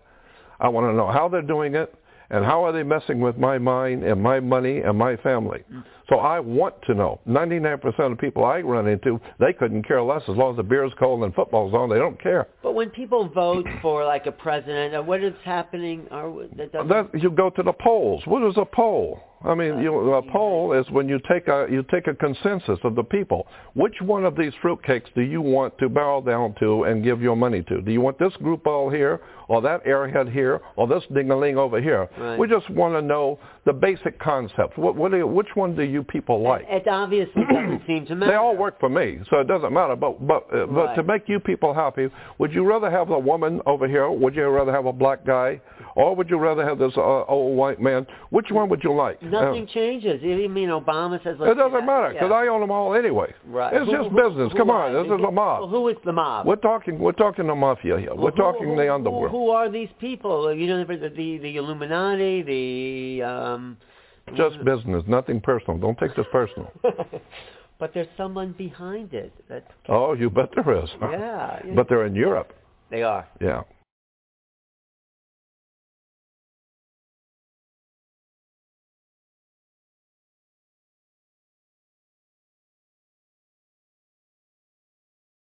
I want to know how they're doing it, and how are they messing with my mind and my money and my family. So I want to know. 99% of people I run into, they couldn't care less as long as the beer's cold and football's on. They don't care. But when people vote for like a president, uh, what is happening? Or that That, you go to the polls. What is a poll? I mean, you, a poll is when you take a you take a consensus of the people. Which one of these fruitcakes do you want to bow down to and give your money to? Do you want this group all here, or that airhead here, or this dingaling over here? Right. We just want to know the basic concepts. What, what do you, which one do you people like? it obviously doesn't seem to matter. They all work for me, so it doesn't matter. But but uh, but Right. to make you people happy, would you rather have a woman over here? Would you rather have a black guy, or would you rather have this uh, old white man? Which one would you like? Nothing Uh, changes. You mean Obama says? it doesn't matter because I own them all anyway. Right. It's Who- just who- business. who Come on, this is Well, mob. who is the mob? We're talking. We're talking the mafia here. Well, we're talking the underworld. Who, who are these people? You know, the the, the Illuminati, the um. Just business, nothing personal. Don't take this personal. but there's someone behind it. That oh, you bet there is. Yeah, yeah. But they're in Europe. they are. Yeah.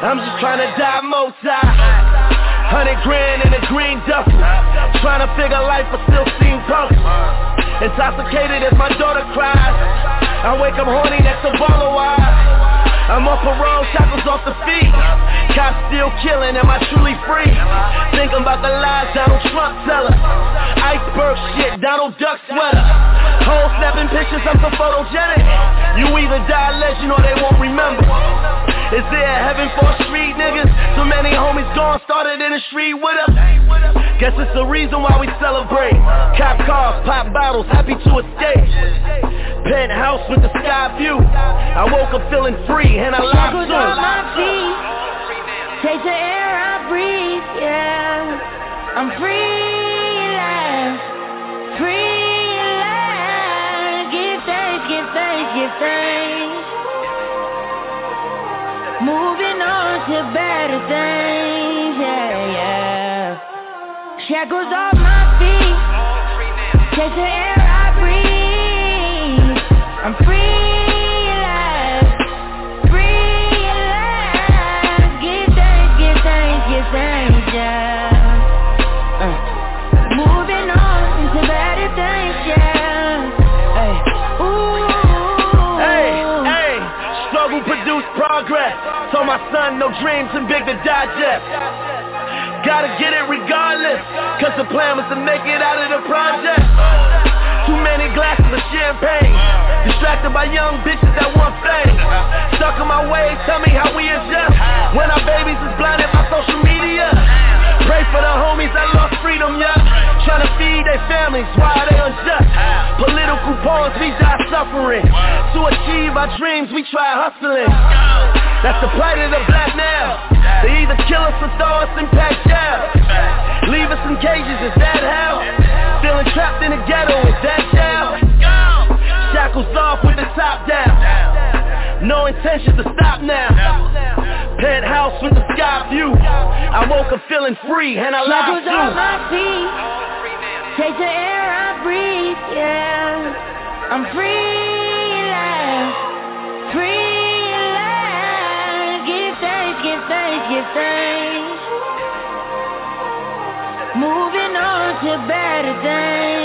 I'm just trying to die Mozart. Hundred grand in a green duffel. Trying to figure life but still seem punk. Intoxicated as my daughter cries. I wake up horny next to baller wire. I'm off parole, shackles off the feet. Cops still killing, am I truly free? Thinking about the lies Donald Trump teller. Iceberg shit, Donald Duck sweater. Whole snapping pictures, I'm so photogenic. You either die a legend or they won't remember. Is there a heaven for street niggas? So many homies gone, started in the street with us. Guess it's the reason why we celebrate. Cop cars, pop bottles, happy to escape. Penthouse with the sky view. I woke up feeling free and I locked Shackles on my feet. Take the air I breathe, yeah. I'm free last, free last. Give thanks, give thanks, give thanks. Moving on to better things, yeah, yeah. Shackles off my feet. Take the air I breathe. I'm free no dreams and big to digest. Gotta get it regardless, cause the plan was to make it out of the project. Too many glasses of champagne, distracted by young bitches that want fame. Stuck in my way, tell me how we adjust. When our babies is blinded by social media. Pray for the homies that lost freedom, yeah. Trying to feed their families, why are they unjust? Political pawns, we die suffering. To achieve our dreams, we try hustling. That's the plight of the black now. They either kill us or throw us in pack jail. Leave us in cages, is that hell? Feeling trapped in the ghetto, is that jail? Shackles off with the top down. No intention to stop now. Penthouse with the sky view. I woke up feeling free and I Shackles lost off you. my feet. Take the air I breathe, yeah. I'm free last, free to better things,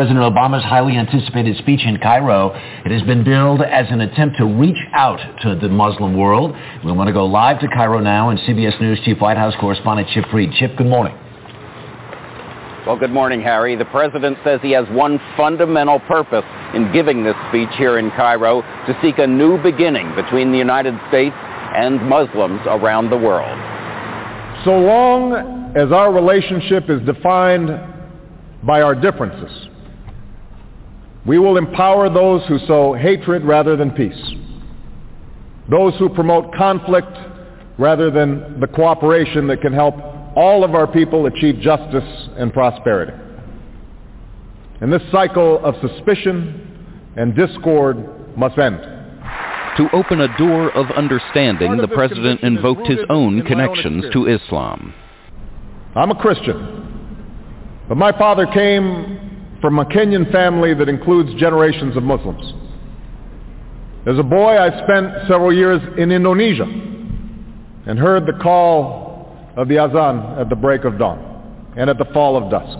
President Obama's highly anticipated speech in Cairo. It has been billed as an attempt to reach out to the Muslim world. We want to go live to Cairo now and CBS News Chief White House correspondent Chip Reid. Chip, good morning. Well, good morning, Harry. The president says he has one fundamental purpose in giving this speech here in Cairo to seek a new beginning between the United States and Muslims around the world. So long as our relationship is defined by our differences, we will empower those who sow hatred rather than peace, those who promote conflict rather than the cooperation that can help all of our people achieve justice and prosperity. And this cycle of suspicion and discord must end. To open a door of understanding, the president invoked his own connections to Islam. I'm a Christian, but my father came from a Kenyan family that includes generations of Muslims. As a boy, I spent several years in Indonesia and heard the call of the azan at the break of dawn and at the fall of dusk.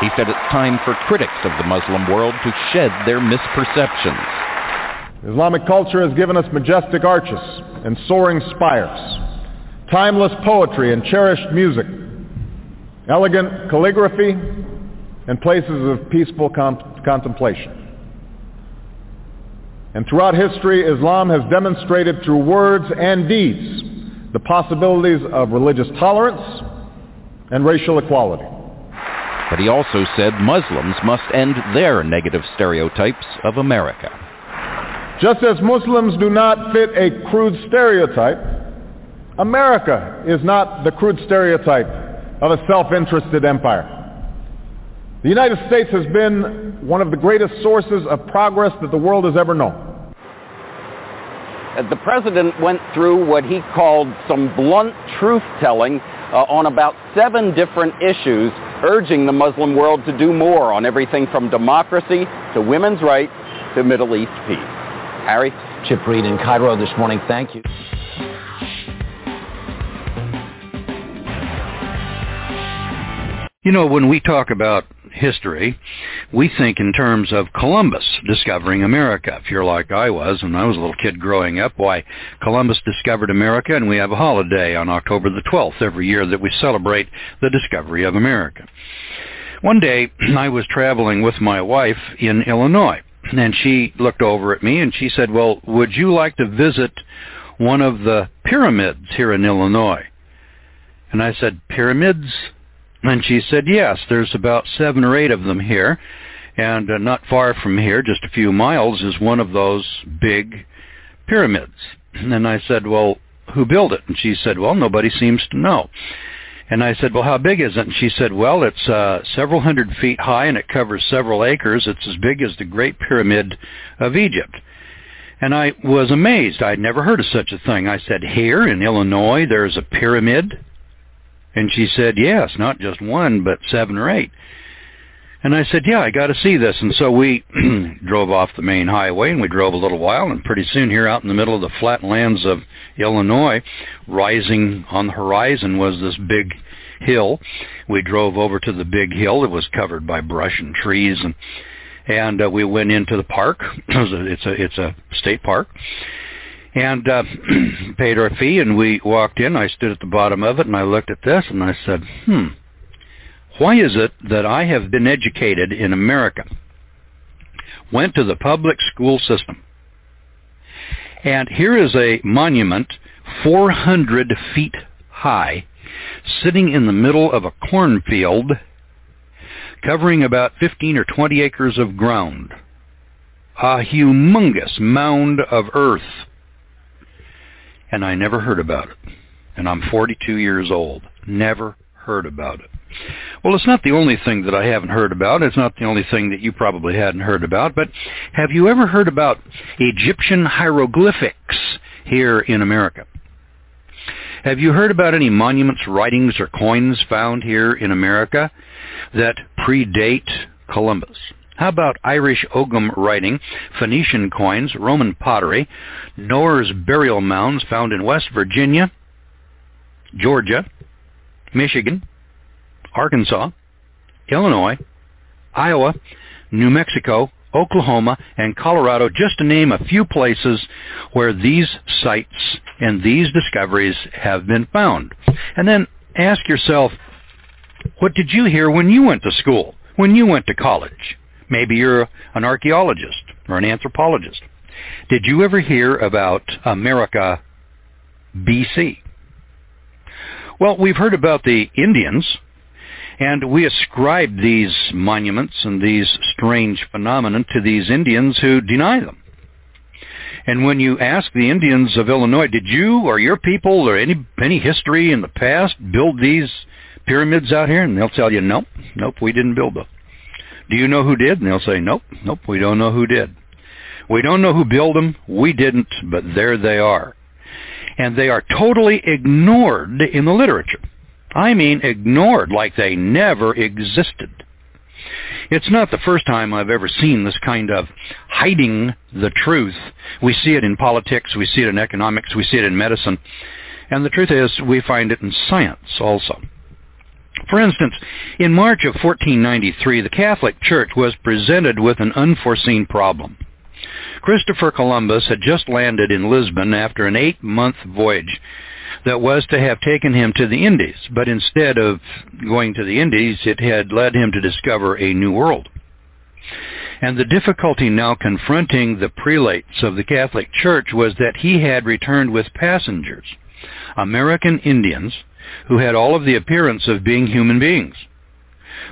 He said it's time for critics of the Muslim world to shed their misperceptions. Islamic culture has given us majestic arches and soaring spires, timeless poetry and cherished music, elegant calligraphy, and places of peaceful con- contemplation. And throughout history, Islam has demonstrated through words and deeds the possibilities of religious tolerance and racial equality. But he also said Muslims must end their negative stereotypes of America. Just as Muslims do not fit a crude stereotype, America is not the crude stereotype of a self-interested empire. The United States has been one of the greatest sources of progress that the world has ever known. The president went through what he called some blunt truth-telling uh, on about seven different issues, urging the Muslim world to do more on everything from democracy to women's rights to Middle East peace. Harry? Chip Reid in Cairo this morning. Thank you. You know, when we talk about history, we think in terms of Columbus discovering America. If you're like I was, when I was a little kid growing up, why, Columbus discovered America, and we have a holiday on October the 12th every year that we celebrate the discovery of America. One day, I was traveling with my wife in Illinois, and she looked over at me and she said, well, would you like to visit one of the pyramids here in Illinois? And I said, pyramids? And she said, yes, there's about seven or eight of them here. And uh, not far from here, just a few miles, is one of those big pyramids. And I said, well, who built it? And she said, well, nobody seems to know. And I said, well, how big is it? And she said, well, it's uh, several hundred feet high and it covers several acres. It's as big as the Great Pyramid of Egypt. And I was amazed. I'd never heard of such a thing. I said, here in Illinois, there's a pyramid? And she said, yes, not just one, but seven or eight. And I said, yeah, I got to see this. And so we drove off the main highway and we drove a little while and pretty soon here out in the middle of the flat lands of Illinois, rising on the horizon was this big hill. We drove over to the big hill. It was covered by brush and trees and and uh, we went into the park. it's a it's a state park and uh, paid our fee and we walked in. I stood at the bottom of it and I looked at this and I said, hmm, why is it that I have been educated in America, went to the public school system, and here is a monument 400 feet high, sitting in the middle of a cornfield, covering about 15 or 20 acres of ground. A humongous mound of earth and I never heard about it. And I'm 42 years old. Never heard about it. Well, it's not the only thing that I haven't heard about. It's not the only thing that you probably hadn't heard about. But have you ever heard about Egyptian hieroglyphics here in America? Have you heard about any monuments, writings, or coins found here in America that predate Columbus? How about Irish Ogham writing, Phoenician coins, Roman pottery, Noah's burial mounds found in West Virginia, Georgia, Michigan, Arkansas, Illinois, Iowa, New Mexico, Oklahoma, and Colorado, just to name a few places where these sites and these discoveries have been found. And then ask yourself, what did you hear when you went to school, when you went to college? Maybe you're an archaeologist or an anthropologist. Did you ever hear about America BC? Well, we've heard about the Indians, and we ascribe these monuments and these strange phenomena to these Indians who deny them. And when you ask the Indians of Illinois, did you or your people or any any history in the past build these pyramids out here? And they'll tell you, nope, nope, we didn't build them. Do you know who did? And they'll say, nope, nope, we don't know who did. We don't know who built them. We didn't, but there they are. And they are totally ignored in the literature. I mean ignored like they never existed. It's not the first time I've ever seen this kind of hiding the truth. We see it in politics, we see it in economics, we see it in medicine. And the truth is, we find it in science also. For instance, in March of 1493, the Catholic Church was presented with an unforeseen problem. Christopher Columbus had just landed in Lisbon after an eight-month voyage. that was to have taken him to the Indies, but instead of going to the Indies, it had led him to discover a new world. And the difficulty now confronting the prelates of the Catholic Church was that he had returned with passengers, American Indians, who had all of the appearance of being human beings.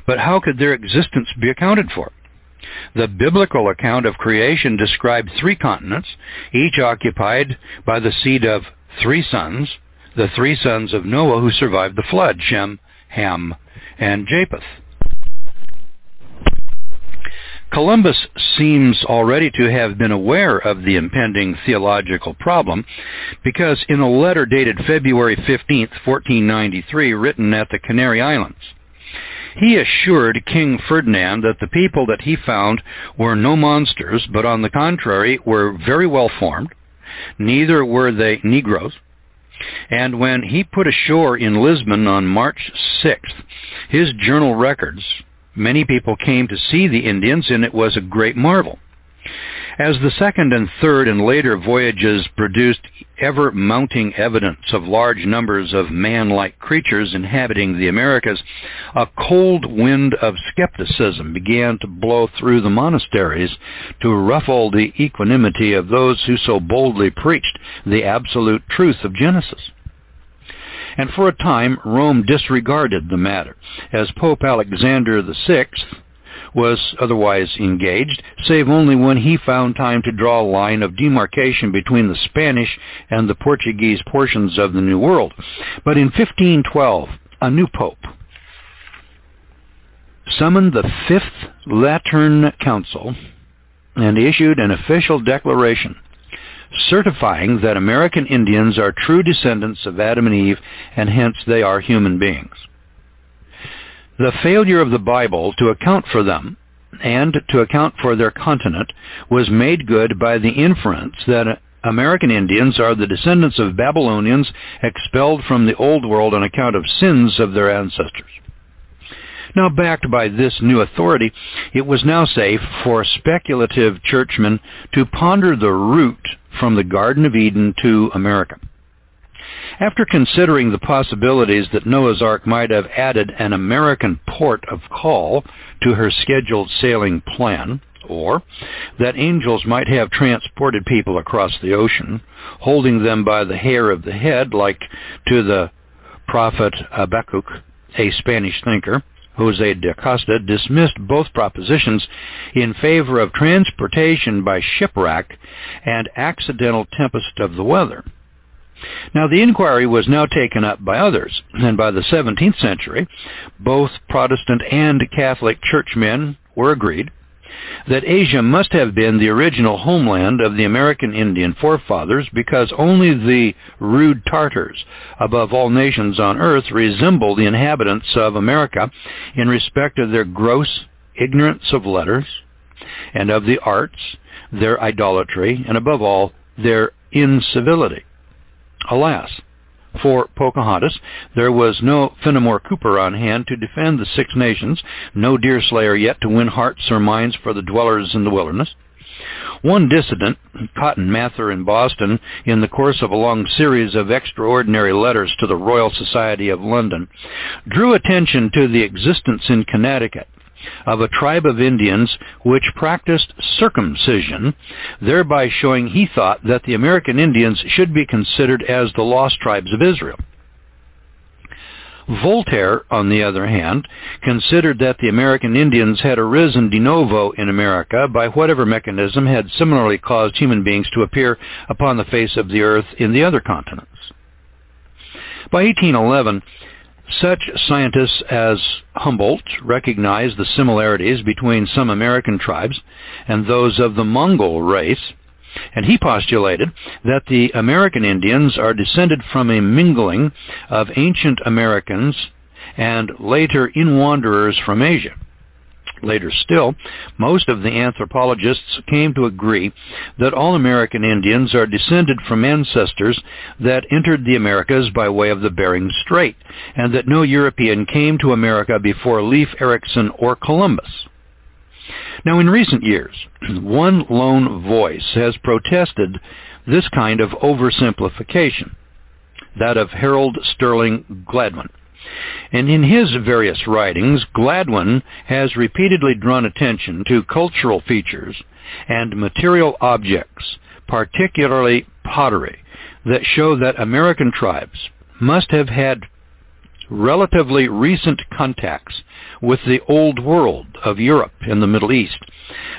But how could their existence be accounted for? The biblical account of creation described three continents, each occupied by the seed of three sons, the three sons of Noah who survived the flood, Shem, Ham, and Japheth. Columbus seems already to have been aware of the impending theological problem because in a letter dated February 15, 1493, written at the Canary Islands, he assured King Ferdinand that the people that he found were no monsters, but on the contrary were very well formed. Neither were they Negroes. And when he put ashore in Lisbon on March 6th, his journal records Many people came to see the Indians, and it was a great marvel. As the second and third and later voyages produced ever mounting evidence of large numbers of man-like creatures inhabiting the Americas, a cold wind of skepticism began to blow through the monasteries to ruffle the equanimity of those who so boldly preached the absolute truth of Genesis and for a time Rome disregarded the matter, as Pope Alexander VI was otherwise engaged, save only when he found time to draw a line of demarcation between the Spanish and the Portuguese portions of the New World. But in 1512, a new pope summoned the Fifth Lateran Council and issued an official declaration certifying that American Indians are true descendants of Adam and Eve, and hence they are human beings. The failure of the Bible to account for them and to account for their continent was made good by the inference that American Indians are the descendants of Babylonians expelled from the Old World on account of sins of their ancestors. Now backed by this new authority, it was now safe for speculative churchmen to ponder the route from the Garden of Eden to America. After considering the possibilities that Noah's Ark might have added an American port of call to her scheduled sailing plan, or that angels might have transported people across the ocean, holding them by the hair of the head like to the prophet Habakkuk, a Spanish thinker, Jose de Acosta, dismissed both propositions in favor of transportation by shipwreck and accidental tempest of the weather. Now the inquiry was now taken up by others, and by the 17th century, both Protestant and Catholic churchmen were agreed that Asia must have been the original homeland of the American Indian forefathers because only the rude Tartars, above all nations on earth, resemble the inhabitants of America in respect of their gross ignorance of letters and of the arts, their idolatry, and above all, their incivility. Alas, for Pocahontas, there was no Fenimore Cooper on hand to defend the Six Nations, no Deerslayer yet to win hearts or minds for the dwellers in the wilderness. One dissident, Cotton Mather in Boston, in the course of a long series of extraordinary letters to the Royal Society of London, drew attention to the existence in Connecticut of a tribe of Indians which practiced circumcision, thereby showing he thought that the American Indians should be considered as the lost tribes of Israel. Voltaire, on the other hand, considered that the American Indians had arisen de novo in America by whatever mechanism had similarly caused human beings to appear upon the face of the earth in the other continents. By 1811, such scientists as Humboldt recognized the similarities between some American tribes and those of the Mongol race, and he postulated that the American Indians are descended from a mingling of ancient Americans and later in-wanderers from Asia. Later still, most of the anthropologists came to agree that all American Indians are descended from ancestors that entered the Americas by way of the Bering Strait, and that no European came to America before Leif Erikson or Columbus. Now in recent years, one lone voice has protested this kind of oversimplification. that of Harold Sterling Gladwin. And in his various writings, Gladwin has repeatedly drawn attention to cultural features and material objects, particularly pottery, that show that American tribes must have had relatively recent contacts with the old world of Europe and the Middle East,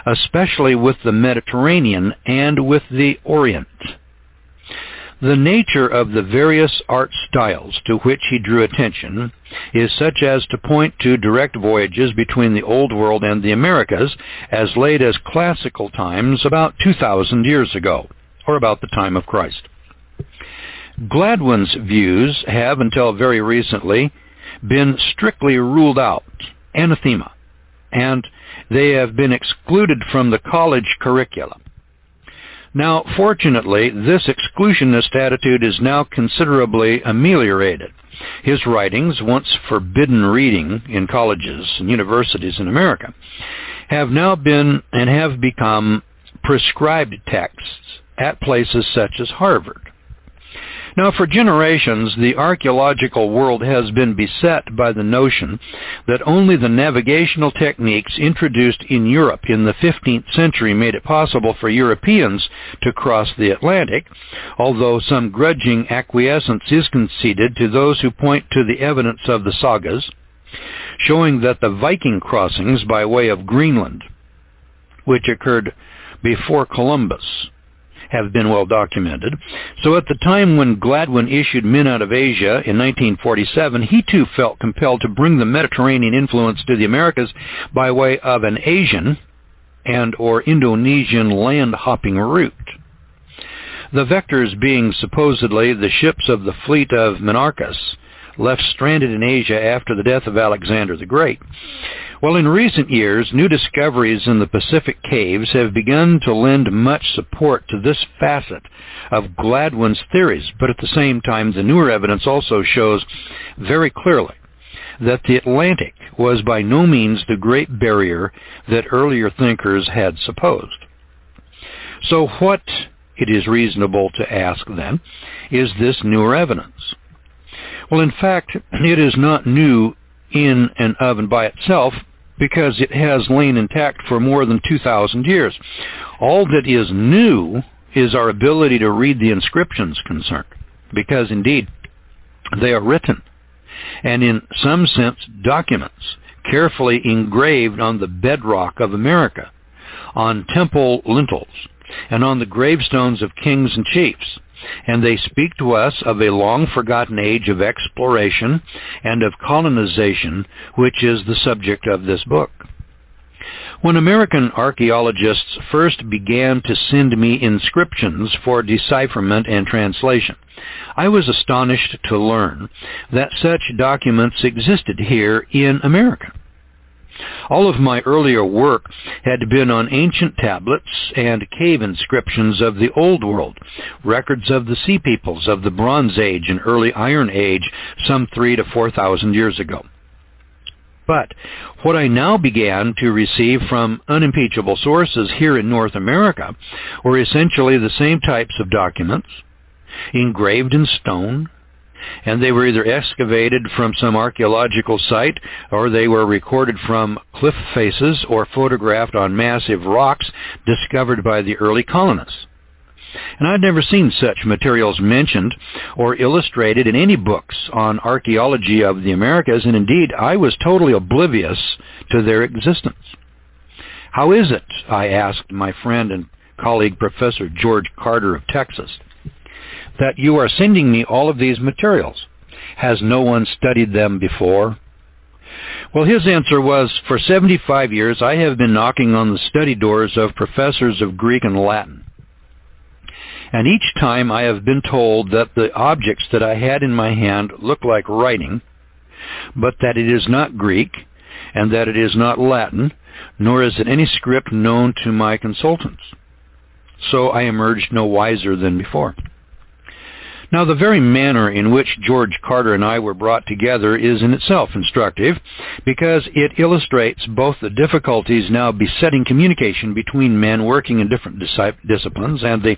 especially with the Mediterranean and with the Orient. The nature of the various art styles to which he drew attention is such as to point to direct voyages between the Old World and the Americas as late as classical times about 2,000 years ago, or about the time of Christ. Gladwin's views have, until very recently, been strictly ruled out, anathema, and they have been excluded from the college curriculum. Now, fortunately, this exclusionist attitude is now considerably ameliorated. His writings, once forbidden reading in colleges and universities in America, have now been and have become prescribed texts at places such as Harvard. Now, for generations, the archaeological world has been beset by the notion that only the navigational techniques introduced in Europe in the 15th century made it possible for Europeans to cross the Atlantic, although some grudging acquiescence is conceded to those who point to the evidence of the sagas, showing that the Viking crossings by way of Greenland, which occurred before Columbus, have been well documented. So at the time when Gladwin issued Men Out of Asia in 1947, he too felt compelled to bring the Mediterranean influence to the Americas by way of an Asian and or Indonesian land-hopping route. The vectors being supposedly the ships of the fleet of Nearchus, left stranded in Asia after the death of Alexander the Great. Well, in recent years, new discoveries in the Pacific caves have begun to lend much support to this facet of Gladwin's theories, but at the same time, the newer evidence also shows very clearly that the Atlantic was by no means the great barrier that earlier thinkers had supposed. So what, it is reasonable to ask then, is this newer evidence? Well, in fact, it is not new in and of and by itself, because it has lain intact for more than 2,000 years. All that is new is our ability to read the inscriptions concerned, because indeed they are written and in some sense documents carefully engraved on the bedrock of America, on temple lintels, and on the gravestones of kings and chiefs and they speak to us of a long-forgotten age of exploration and of colonization, which is the subject of this book. When American archaeologists first began to send me inscriptions for decipherment and translation, I was astonished to learn that such documents existed here in America. All of my earlier work had been on ancient tablets and cave inscriptions of the Old World, records of the Sea Peoples of the Bronze Age and early Iron Age some three to four thousand years ago. But what I now began to receive from unimpeachable sources here in North America were essentially the same types of documents, engraved in stone, and they were either excavated from some archaeological site or they were recorded from cliff faces or photographed on massive rocks discovered by the early colonists. And I'd never seen such materials mentioned or illustrated in any books on archaeology of the Americas, and indeed I was totally oblivious to their existence. How is it, I asked my friend and colleague Professor George Carter of Texas, that you are sending me all of these materials. Has no one studied them before? Well, his answer was, for 75 years I have been knocking on the study doors of professors of Greek and Latin. And each time I have been told that the objects that I had in my hand look like writing, but that it is not Greek, and that it is not Latin, nor is it any script known to my consultants. So I emerged no wiser than before. Now, the very manner in which George Carter and I were brought together is in itself instructive because it illustrates both the difficulties now besetting communication between men working in different disciplines and the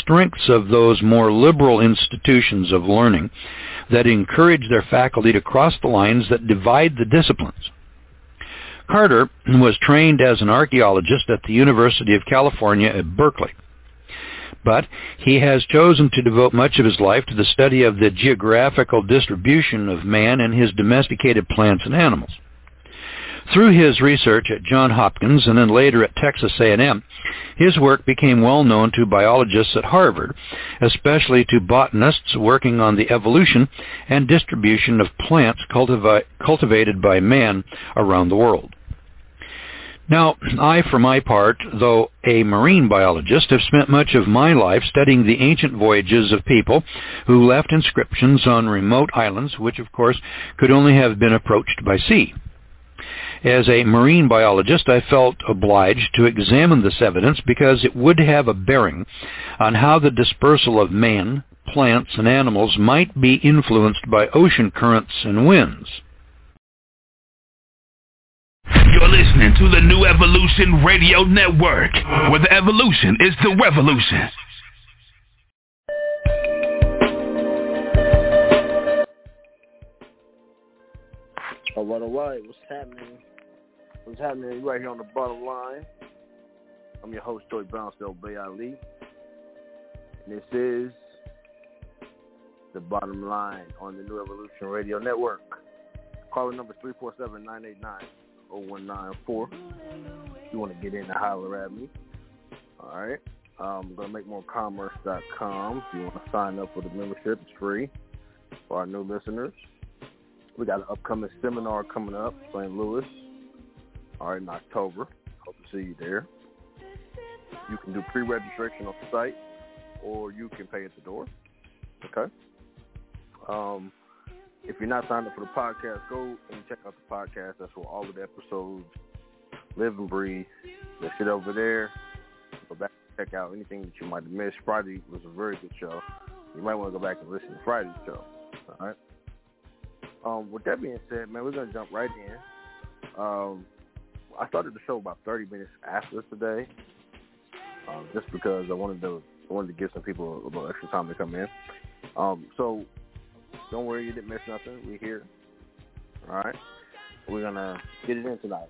strengths of those more liberal institutions of learning that encourage their faculty to cross the lines that divide the disciplines. Carter was trained as an archaeologist at the University of California at Berkeley. But he has chosen to devote much of his life to the study of the geographical distribution of man and his domesticated plants and animals. Through his research at Johns Hopkins and then later at Texas A&M, his work became well known to biologists at Harvard, especially to botanists working on the evolution and distribution of plants cultivi- cultivated by man around the world. Now, I, for my part, though a marine biologist, have spent much of my life studying the ancient voyages of people who left inscriptions on remote islands, which of course could only have been approached by sea. As a marine biologist, I felt obliged to examine this evidence because it would have a bearing on how the dispersal of man, plants, and animals might be influenced by ocean currents and winds. You're listening to the New Evolution Radio Network, where the evolution is the revolution. All right, all right. What's happening? What's happening right here on the bottom line? I'm your host, Joy Brownsdale Bay Ali. And this is the bottom line on the New Evolution Radio Network. Caller number 347-989-0194. If you want to get in and holler at me. All right. Um, I'm going to make more commerce.com. If you want to sign up for the membership, it's free for our new listeners. We got an upcoming seminar coming up, St. Louis, all right, in October. Hope to see you there. You can do pre-registration on the site, or you can pay at the door. Okay. Um, if you're not signed up for the podcast, go and check out the podcast. That's where all of the episodes live and breathe. That shit over there. Go back and check out anything that you might have missed. Friday was a very good show. You might want to go back and listen to Friday's show. All right. Um, with that being said, man, we're gonna jump right in. Um, I started the show about 30 minutes after today, um, just because I wanted to I wanted to give some people a little extra time to come in. Um, so don't worry, you didn't miss nothing. We're here. All right, we're gonna get it in tonight.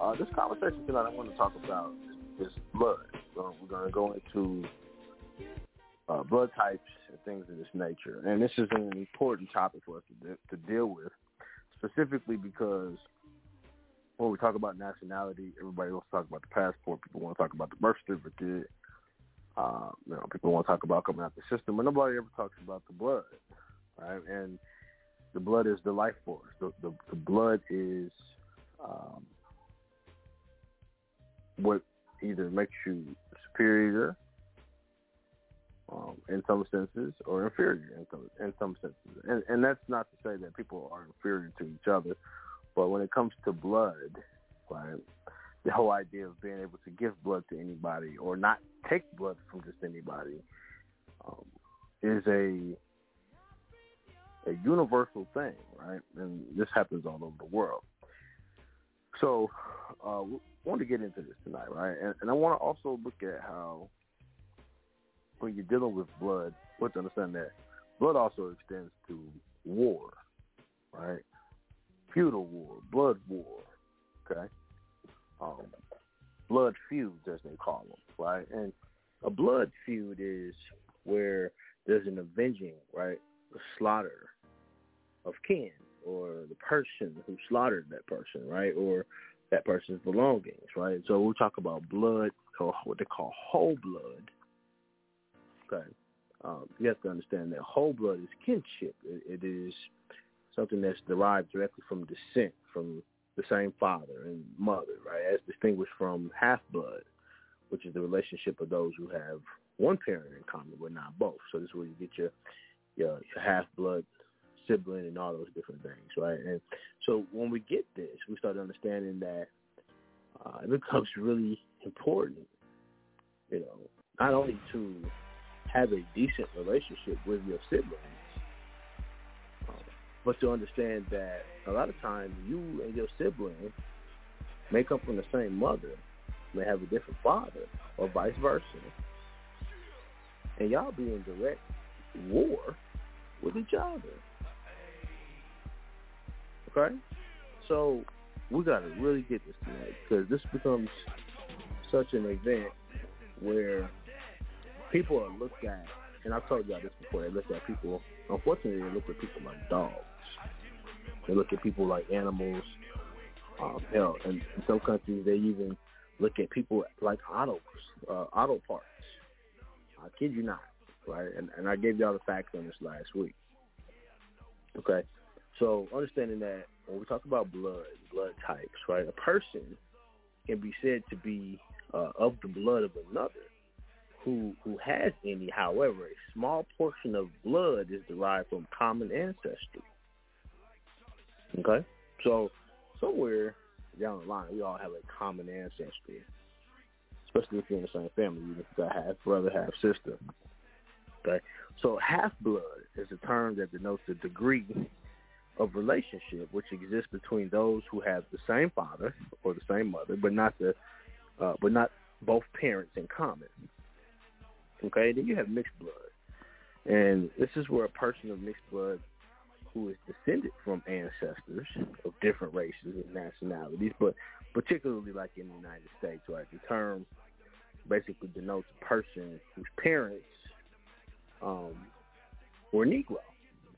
Uh, this conversation tonight, I want to talk about is blood. So we're gonna go into uh, blood types and things of this nature, and this is an important topic for us to, de- to deal with, specifically because when we talk about nationality, everybody wants to talk about the passport. People want to talk about the birth certificate. Uh, you know, people want to talk about coming out the system, but nobody ever talks about the blood, right? And the blood is the life force. The the, the blood is um, what either makes you superior um, in some senses or inferior in some, in some senses. And, and that's not to say that people are inferior to each other, but when it comes to blood, right, the whole idea of being able to give blood to anybody or not take blood from just anybody um, is a a universal thing, right? And this happens all over the world. So, uh, want to get into this tonight, right? And, and I want to also look at how when you're dealing with blood, you have to understand that blood also extends to war, right? feudal war, blood war, okay? Um, blood feuds, as they call them, right? And a blood feud is where there's an avenging, slaughtered that person, right, or that person's belongings, right? So we'll talk about blood or what they call whole blood. Okay, um, you have to understand that whole blood is kinship. it, it is something that's derived directly from descent from the same father and mother, right? As distinguished from half blood, which is the relationship of those who have one parent in common but not both. So this is where you get your your, your half blood sibling and all those different things, right? And so when we get this, we start understanding that uh, it becomes really important, you know, not only to have a decent relationship with your siblings, um, but to understand that a lot of times you and your sibling may come from the same mother, may have a different father, or vice versa, and y'all be in direct war with each other. Okay, so we got to really get this tonight because this becomes such an event where people are looked at, and I've told y'all this before, they look at people, unfortunately, they look at people like dogs. They look at people like animals. Um, hell, in, in some countries, they even look at people like autos, uh, auto parts. I kid you not, right? And, and I gave y'all the facts on this last week. Okay, so understanding that when we talk about blood, blood types, right? A person can be said to be uh, of the blood of another who who has any. However, a small portion of blood is derived from common ancestry. Okay, so somewhere down the line, we all have a common ancestry, especially if you're in the same family, even if you got half brother, half sister. Okay, so half blood is a term that denotes the degree of relationship which exists between those who have the same father or the same mother, but not the uh, but not both parents in common. Okay, then you have mixed blood, and this is where a person of mixed blood who is descended from ancestors of different races and nationalities, but particularly like in the United States, right? The term basically denotes a person whose parents um, were Negro.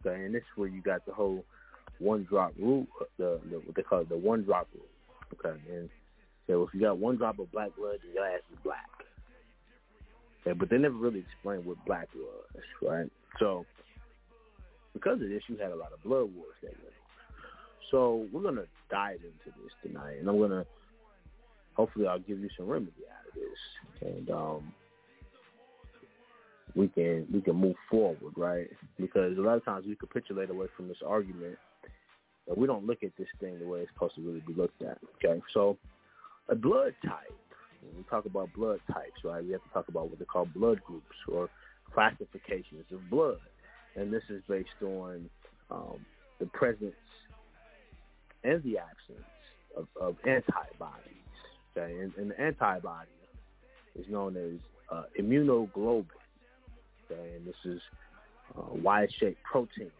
Okay, and this is where you got the whole one drop rule, uh, the, the what they call it, the one drop rule. Okay, and so if you got one drop of black blood, then your ass is black. Okay, but they never really explained what black was, right? So because of this, you had a lot of blood wars that went. So we're gonna dive into this tonight, and I'm gonna hopefully I'll give you some remedy out of this, and um, we can we can move forward, right? Because a lot of times we capitulate away from this argument, and we don't look at this thing the way it's supposed to really be looked at. Okay, so a blood type. When we talk about blood types, right? We have to talk about what they call blood groups or classifications of blood, and this is based on um, the presence and the absence of, of antibodies. Okay, and, and the antibody is known as uh, immunoglobulin. Okay, and this is uh, Y-shaped protein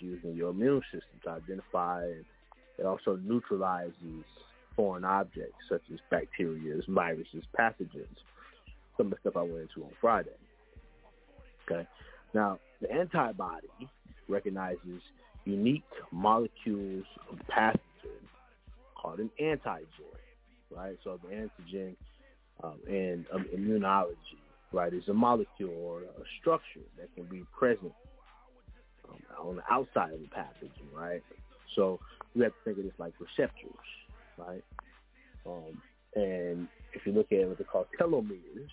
used in your immune system to identify and it also neutralizes foreign objects such as bacteria, viruses, pathogens. Some of the stuff I went into on Friday. Okay. Now, the antibody recognizes unique molecules of pathogen called an antigen, right? So the antigen um, in um, immunology, right, is a molecule or a structure that can be present on the outside of the pathogen, right? So you have to think of this like receptors, right? Um, and if you look at what they call telomeres,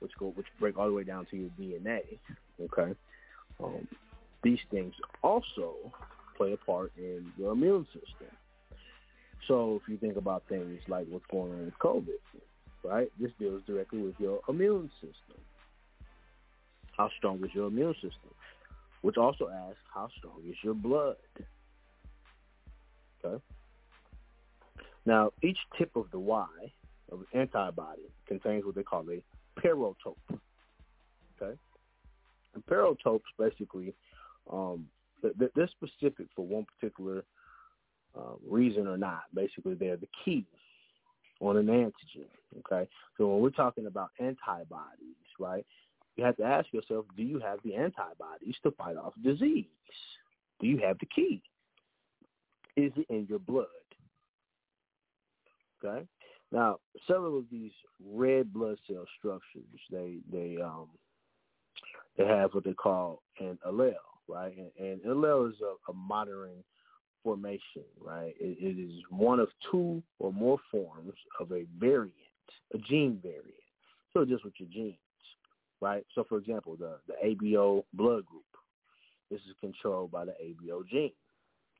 which go which break all the way down to your DNA, okay, um, these things also play a part in your immune system. So if you think about things like what's going on with COVID, right, this deals directly with your immune system. How strong is your immune system? Which also asks how strong is your blood? Okay. Now, each tip of the Y of an antibody contains what they call a paratope. Okay, and paratopes basically um, they're specific for one particular uh, reason or not. Basically, they're the key on an antigen. Okay, so when we're talking about antibodies, right, you have to ask yourself: Do you have the antibodies to fight off disease? Do you have the key? Is it in your blood? Okay. Now, several of these red blood cell structures, they they um they have what they call an allele, right? And, an allele is a, a modern formation, right? It, it is one of two or more forms of a variant, a gene variant. So just with your genes, right? So for example, the the ABO blood group, this is controlled by the ABO gene,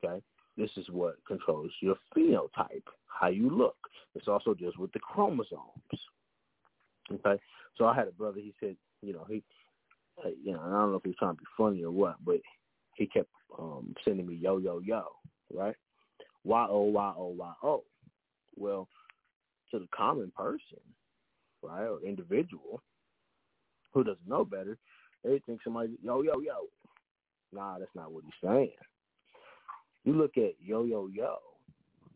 okay? This is what controls your phenotype, how you look. This also deals with the chromosomes. Okay, so I had a brother. He said, you know, he uh, you know, I don't know if he's trying to be funny or what, but he kept um, sending me yo yo yo, right? Y o y o y o. Well, to the common person, right, or individual who doesn't know better, they think somebody yo yo yo. Nah, that's not what he's saying. You look at yo yo yo,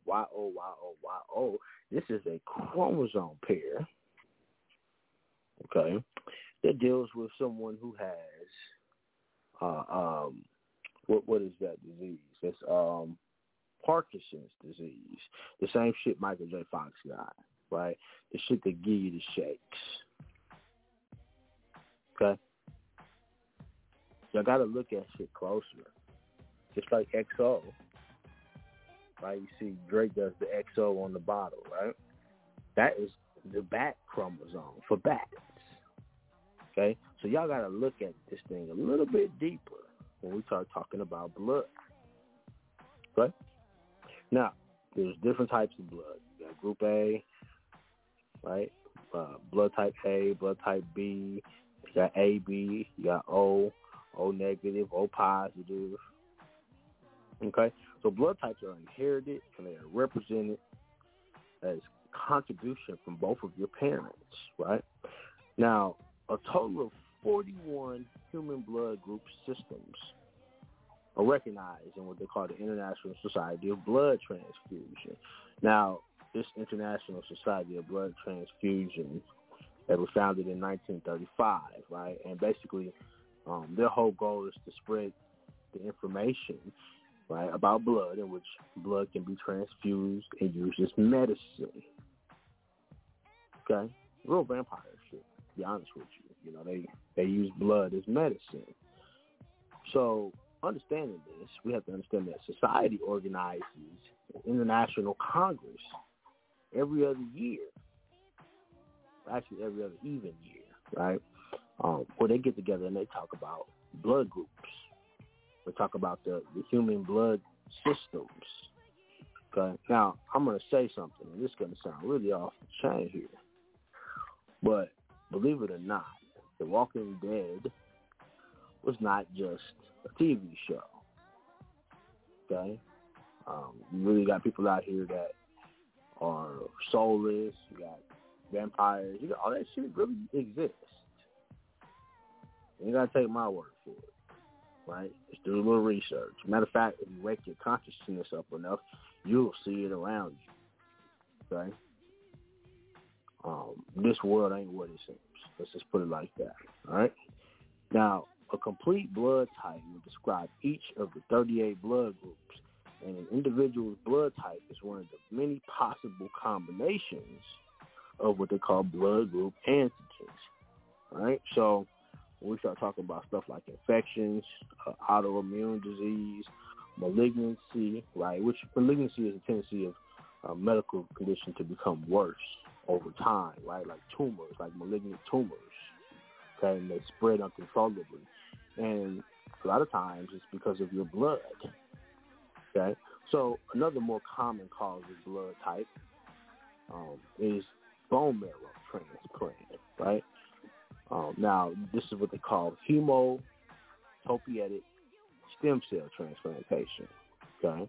y o y o y o. This is a chromosome pair. Okay, that deals with someone who has uh, um, what what is that disease? That's um, Parkinson's disease. The same shit Michael J. Fox got, right? The shit that give you the shakes. Okay? So I gotta look at shit closer. Just like XO. Right? You see Drake does the XO on the bottle, right? That is the bat chromosome for bats. Okay? So y'all gotta look at this thing a little bit deeper when we start talking about blood. Okay? Now, there's different types of blood. You got group A, right? Uh, blood type A, blood type B, got AB, you got O, O negative, O positive. Okay? So blood types are inherited and they are represented as contribution from both of your parents, right? Now, a total of 41 human blood group systems are recognized in what they call the International Society of Blood Transfusion. Now, this International Society of Blood Transfusion that was founded in 1935, right? And basically, um, their whole goal is to spread the information, right, about blood, in which blood can be transfused and used as medicine. Okay, real vampire shit. To be honest with you, you know they they use blood as medicine. So understanding this, we have to understand that society organizes an international congress every other year, actually every other even year, right? Um, where they get together and they talk about blood groups. They talk about the, the human blood systems. Okay. Now I'm to say something, and this is to sound really off the chain here, but believe it or not, The Walking Dead was not just a TV show. Okay? Um, you really got people out here that are soulless. You got vampires. You got all that shit really exists. You gotta take my word for it, right? Just do a little research. Matter of fact, if you wake your consciousness up enough, you'll see it around you. Okay? Um, this world ain't what it seems. Let's just put it like that. All right. Now, a complete blood type will describe each of the 38 blood groups, and an individual's blood type is one of the many possible combinations of what they call blood group antigens. Right? So when we start talking about stuff like infections, uh, autoimmune disease, malignancy, right? Which malignancy is a tendency of a medical condition to become worse over time, right? Like tumors, like malignant tumors, okay, and they spread uncontrollably. And a lot of times it's because of your blood. Okay? So another more common cause of blood type um, is bone marrow transplant, right? Um, now, this is what they call hematopoietic stem cell transplantation. Okay,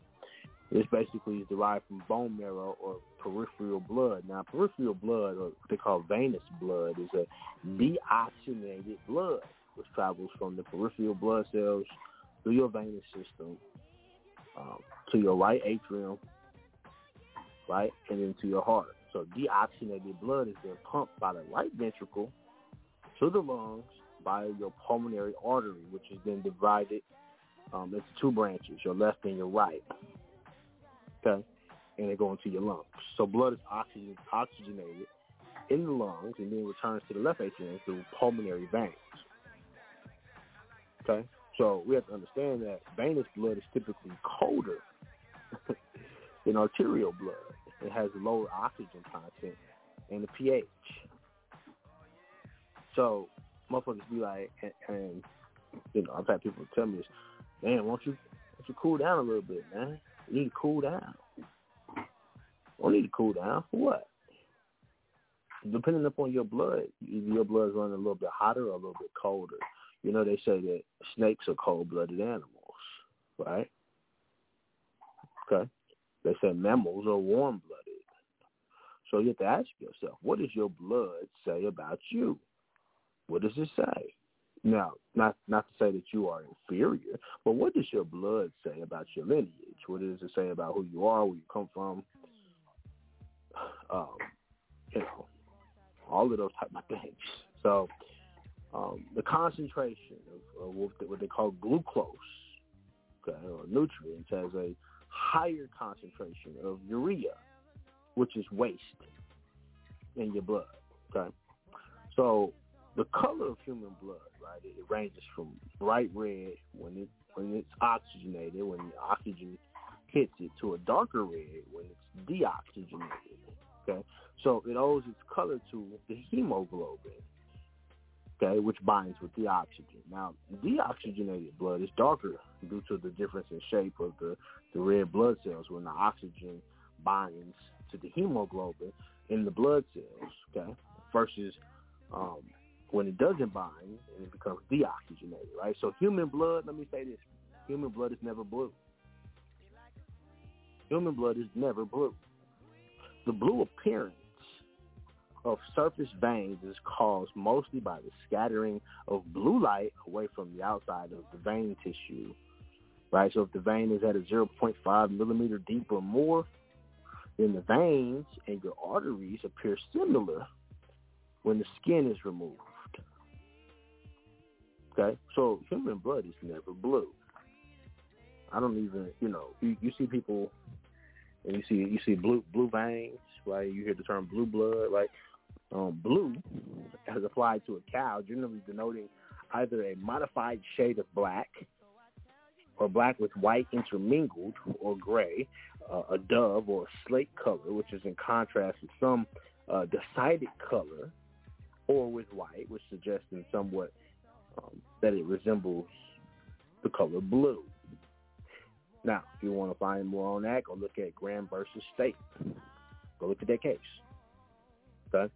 this basically is derived from bone marrow or peripheral blood. Now, peripheral blood, or what they call venous blood, is a deoxygenated blood which travels from the peripheral blood cells through your venous system um, to your right atrium, right, and into your heart. So deoxygenated blood is then pumped by the right ventricle to the lungs by your pulmonary artery, which is then divided um, into two branches, your left and your right. Okay? And they go into your lungs. So blood is oxygen, oxygenated in the lungs and then returns to the left atrium through pulmonary veins. Okay? So we have to understand that venous blood is typically colder than arterial blood. It has lower oxygen content and the pH. So motherfuckers be like, and, and you know, I've had people tell me this, man, won't you, won't you cool down a little bit, man? You need to cool down. Don't need to cool down for what? Depending upon your blood, your blood is running a little bit hotter or a little bit colder you know, they say that snakes are cold-blooded animals, right? Okay. They say mammals are warm-blooded. So you have to ask yourself, what does your blood say about you? What does it say? Now, not not to say that you are inferior, but what does your blood say about your lineage? What does it say about who you are, where you come from? Um, you know, all of those type of things. So, um, the concentration of, of what they call glucose, okay, or nutrients, has a higher concentration of urea, which is waste in your blood. Okay, so the color of human blood, right? It, ranges from bright red when it when it's oxygenated, when the oxygen hits it, to a darker red when it's deoxygenated. Okay, so it owes its color to the hemoglobin. Okay, which binds with the oxygen. Now, deoxygenated blood is darker due to the difference in shape of the, the red blood cells when the oxygen binds to the hemoglobin in the blood cells. Okay, versus um, when it doesn't bind and it becomes deoxygenated, right? So human blood, let me say this, human blood is never blue. Human blood is never blue. The blue appearance of surface veins is caused mostly by the scattering of blue light away from the outside of the vein tissue, right? So if the vein is at a 0.5 millimeter deep or more, then the veins and your arteries appear similar when the skin is removed. Okay, so human blood is never blue. I don't even, you know, you, you see people, and you see you see blue blue veins, right? You hear the term blue blood, right? Um, blue, as applied to a cow, generally denoting either a modified shade of black, or black with white intermingled, or gray, uh, a dove or a slate color, which is in contrast with some uh, decided color, or with white, which suggests in somewhat um, that it resembles the color blue. Now, if you want to find more on that, go look at Graham versus State. Go look at that case. Okay?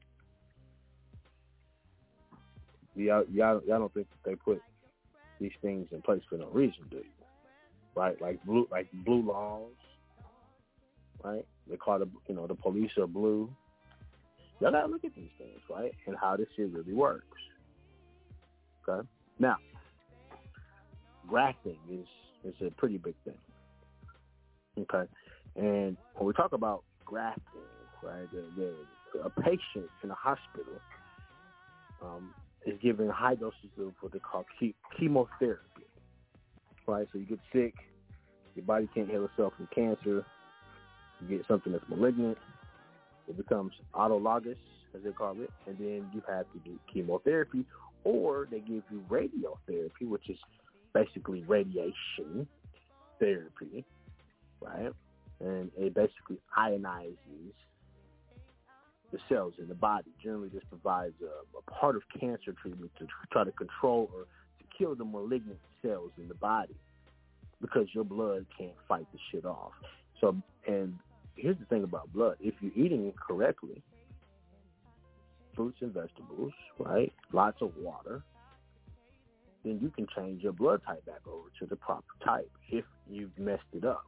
Y'all, y'all, y'all don't think that they put these things in place for no reason, do you? Right? Like blue, like blue laws. Right? They call the, you know, the police are blue. Y'all gotta look at these things, right? And how this shit really works. Okay. Now, grafting is is a pretty big thing. Okay, and when we talk about grafting, right, the, the a patient in a hospital um, is given high doses of what they call chemotherapy. Right, so you get sick, your body can't heal itself from cancer. You get something that's malignant. It becomes autologous, as they call it, and then you have to do chemotherapy or they give you radiotherapy, which is basically radiation therapy, right? And it basically ionizes the cells in the body. Generally, this provides a, a part of cancer treatment to try to control or to kill the malignant cells in the body because your blood can't fight the shit off. So, and here's the thing about blood. If you're eating correctly, fruits and vegetables, right? Lots of water. Then you can change your blood type back over to the proper type if you've messed it up.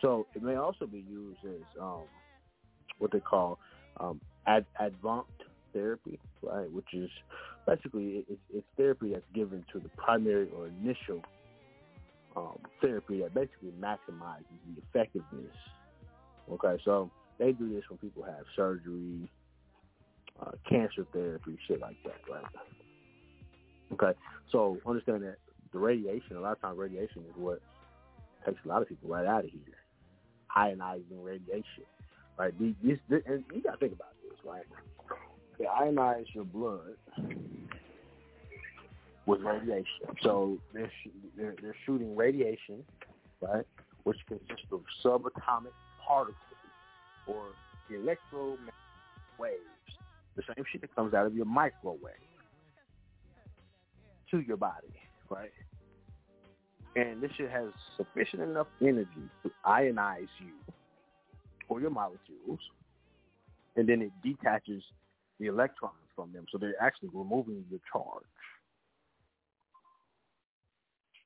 So it may also be used as um, what they call um, ad- advanced therapy, right? Which is basically it's, it's therapy that's given to the primary or initial um, therapy that basically maximizes the effectiveness. Okay, so they do this when people have surgery, uh, cancer therapy, shit like that, right? Okay, so understand that the radiation, a lot of times radiation is what takes a lot of people right out of here. Ionizing radiation, right? This, this, and you got to think about this, right? They ionize your blood with radiation. So they're, they're, they're shooting radiation, right, which consists of subatomic particles or electromagnetic waves the same shit that comes out of your microwave to your body, right? And this shit has sufficient enough energy to ionize you or your molecules, and then it detaches the electrons from them, so they're actually removing the charge.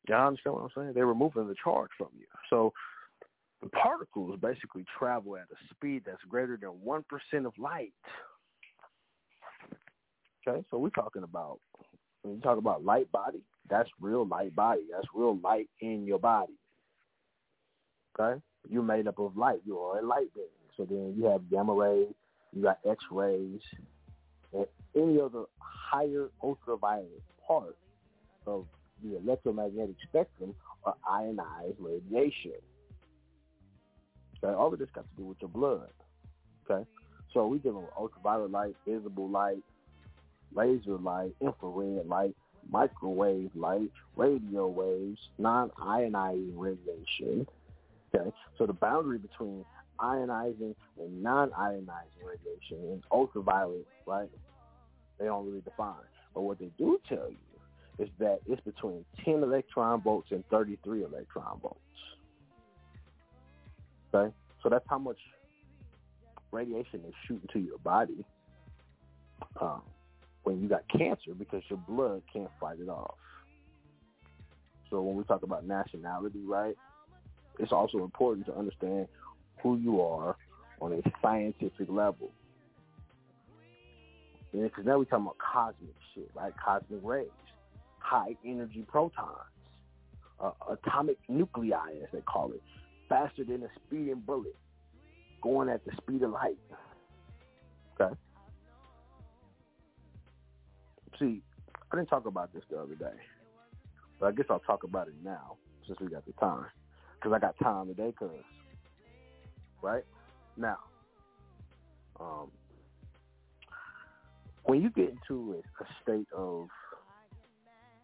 Y'all understand what I'm saying? They're removing the charge from you. So the particles basically travel at a speed that's greater than 1% of light. Okay, so we're talking about, when you talk about light body, that's real light body. That's real light in your body. Okay? You're made up of light. You are a light being. So then you have gamma rays, you got X-rays, and any other higher ultraviolet part of the electromagnetic spectrum are ionized radiation. Okay, all of this got to do with your blood. Okay, so we dealing with ultraviolet light, visible light, laser light, infrared light, microwave light, radio waves, non-ionizing radiation. Okay, so the boundary between ionizing and non-ionizing radiation and ultraviolet, right? They don't really define. But what they do tell you is that it's between 10 electron volts and 33 electron volts. Okay? So that's how much radiation is shooting to your body um, when you got cancer because your blood can't fight it off. So when we talk about nationality, right, it's also important to understand who you are on a scientific level. Because now we're talking about cosmic shit, right? Cosmic rays, high energy protons, uh, atomic nuclei, as they call it, faster than a speeding bullet, going at the speed of light. Okay. See, I didn't talk about this the other day, but I guess I'll talk about it now since we got the time. Because I got time today, cause right now, um, when you get into a, a state of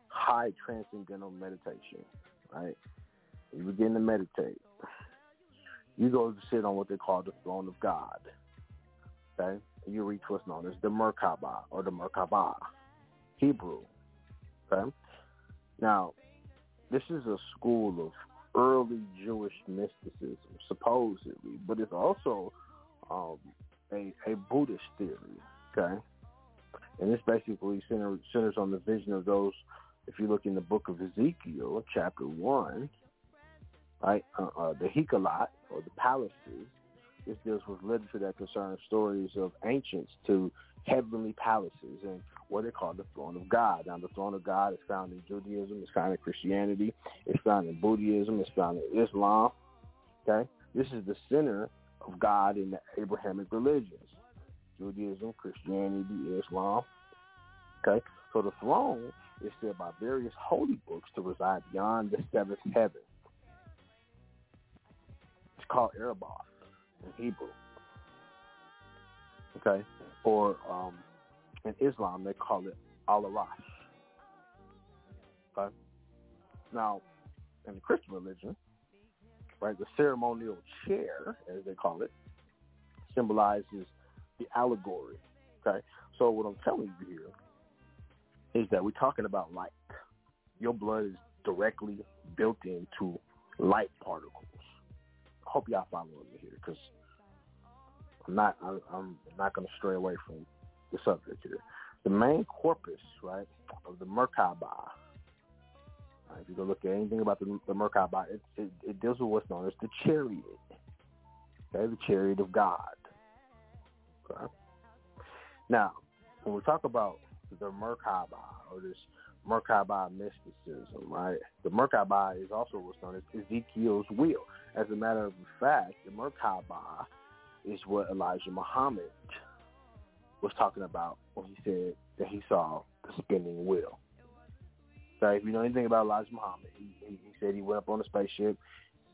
high transcendental meditation, right? You begin to meditate. You go to sit on what they call the throne of God. Okay? You reach what's known as the Merkaba or the Merkaba, Hebrew. Okay? Now, this is a school of early Jewish mysticism, supposedly, but it's also um, a, a Buddhist theory. Okay? And this basically center, centers on the vision of those, if you look in the book of Ezekiel, chapter 1, right, uh, uh, the Hekhalot, or the palaces, this deals with literature that concerns stories of ancients to heavenly palaces and what they call the throne of God. Now, the throne of God is found in Judaism, it's found in Christianity, it's found in Buddhism, it's found in Islam. Okay, this is the center of God in the Abrahamic religions: Judaism, Christianity, Islam. Okay, so the throne is said by various holy books to reside beyond the seventh heaven. Called Erebos in Hebrew. Okay, or um, in Islam they call it Al-Arash. Okay, now in the Christian religion, right, the ceremonial chair, as they call it, symbolizes the allegory. Okay, so what I'm telling you here is that we're talking about light. Your blood is directly built into light particles. Hope y'all following me here because I'm not I'm, I'm not going to stray away from the subject here. The main corpus, right, of the Merkaba. Right, if you go look at anything about the, the Merkaba, it, it, it deals with what's known as the chariot. Okay, the chariot of God. Okay. Now, when we talk about the Merkaba or this Merkaba mysticism, right? The Merkaba is also what's known as Ezekiel's wheel. As a matter of fact, the Merkaba is what Elijah Muhammad was talking about when he said that he saw the spinning wheel. So if you know anything about Elijah Muhammad, he, he, he said he went up on a spaceship,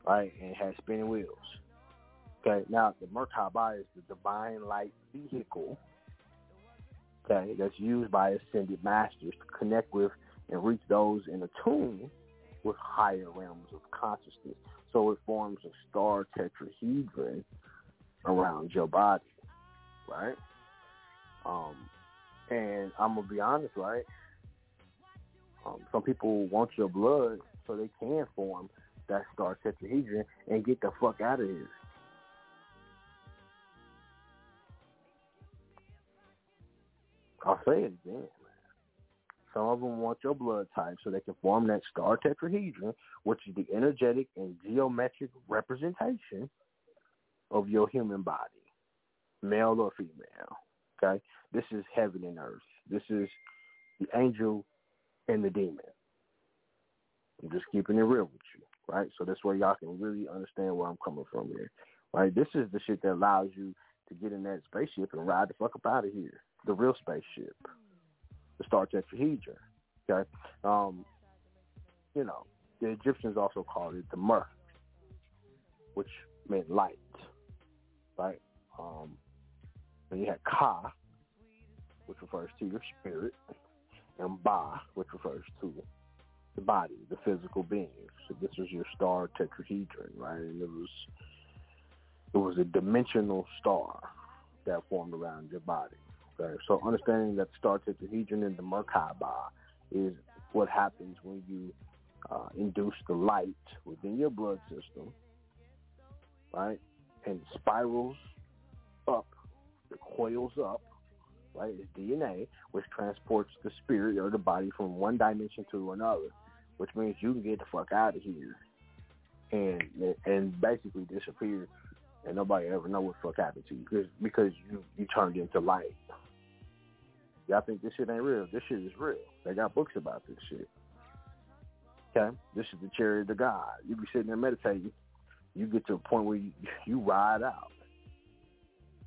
right, and had spinning wheels. Okay, now the Merkaba is the divine light vehicle, okay, that's used by ascended masters to connect with and reach those in attune with higher realms of consciousness. So it forms a star tetrahedron around your body, right? Um, and I'm gonna be honest, right? Um, some people want your blood so they can form that star tetrahedron and get the fuck out of here. I'll say it again. Some of them want your blood type so they can form that star tetrahedron, which is the energetic and geometric representation of your human body, male or female. Okay? This is heaven and earth. This is the angel and the demon. I'm just keeping it real with you, right? So this where y'all can really understand where I'm coming from here, right? This is the shit that allows you to get in that spaceship and ride the fuck up out of here, the real spaceship, the Star Tetrahedron. Okay, um, you know the Egyptians also called it the Mer, which meant light, right? Um, and you had Ka, which refers to your spirit, and Ba, which refers to the body, the physical being. So this was your star tetrahedron, right? And it was it was a dimensional star that formed around your body. Okay? So understanding that star tetrahedron and the Merkaba is what happens when you uh, induce the light within your blood system, right? And spirals up, it coils up, right? It's DNA, which transports the spirit or the body from one dimension to another, which means you can get the fuck out of here and and basically disappear and nobody ever know what the fuck happened to you because because you you turned into light. Y'all think this shit ain't real? This shit is real. They got books about this shit. Okay, this is the chariot of God. You be sitting there meditating, you get to a point where you you ride out.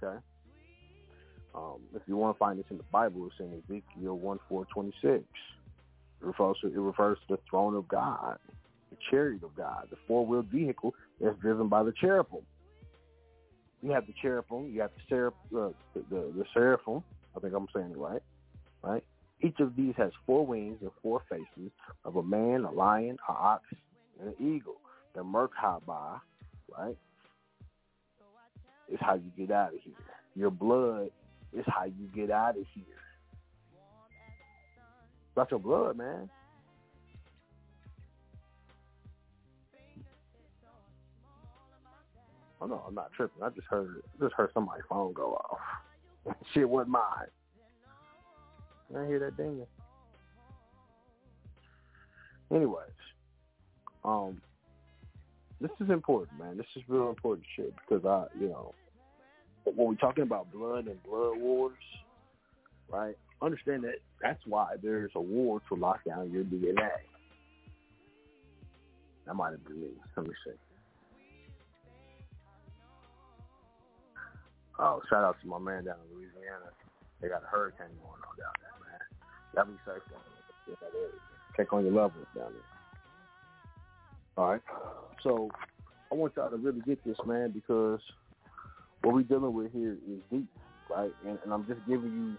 Okay. Um, if you want to find this in the Bible, it's in Ezekiel one four twenty six. It refers to it refers to the throne of God, the chariot of God, the four wheeled vehicle that's driven by the cherubim. You have the cherubim, you have the seraph, uh, the, the the seraphim. I think I'm saying it right, right? Each of these has four wings and four faces of a man, a lion, an ox, and an eagle. The Merkaba, right, is how you get out of here. Your blood is how you get out of here. That's your blood, man. Oh no, I'm not tripping. I just heard just heard somebody's phone go off. Shit wasn't mine. I hear that dinging. Anyways, um, this is important, man. This is real important shit because I, you know, when we're talking about blood and blood wars, right? Understand that that's why there's a war to lock down your DNA. That might have been me. Let me see. Oh, shout out to my man down in Louisiana. They got a hurricane going on down there, man. Y'all be safe down there. Check on your levels down there. All right. So I want y'all to really get this, man, because what we're dealing with here is deep, right? And, and I'm just giving you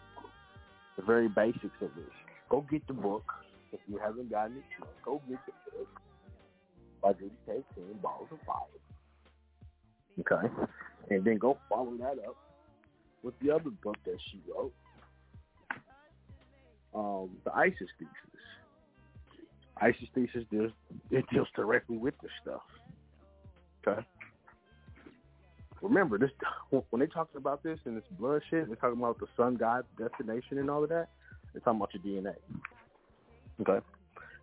the very basics of this. Go get the book. If you haven't gotten it, go get the book by Judy K. King, Balls of Fire. Okay? And then go follow that up with the other book that she wrote, um, the ISIS thesis. ISIS thesis deals it deals directly with this stuff. Okay. Remember this when they talking about this and this blood shit, they're talking about the sun god destination and all of that. They're talking about your DNA. Okay.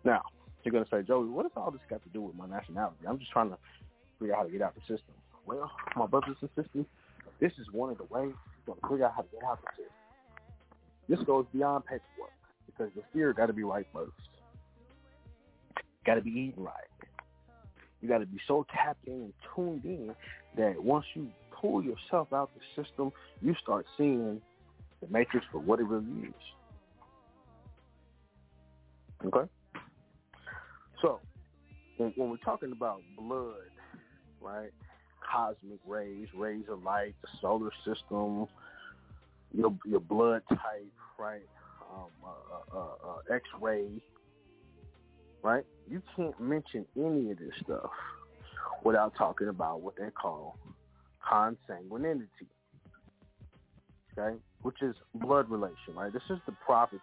Now you're gonna say, Joey, what does all this got to do with my nationality? I'm just trying to figure out how to get out the system. Well, my brothers and sisters, this is one of the ways gonna figure out how to get out the system. This goes beyond paperwork because the fear got to be right first. Got to be eating right. You got to be so tapped in and tuned in that once you pull yourself out the system, you start seeing the matrix for what it really is. Okay? So, when we're talking about blood, right, cosmic rays, rays of light, the solar system, your your blood type, right, um, uh, uh, uh, X-ray, right? You can't mention any of this stuff without talking about what they call consanguinity, okay, which is blood relation, right? This is the property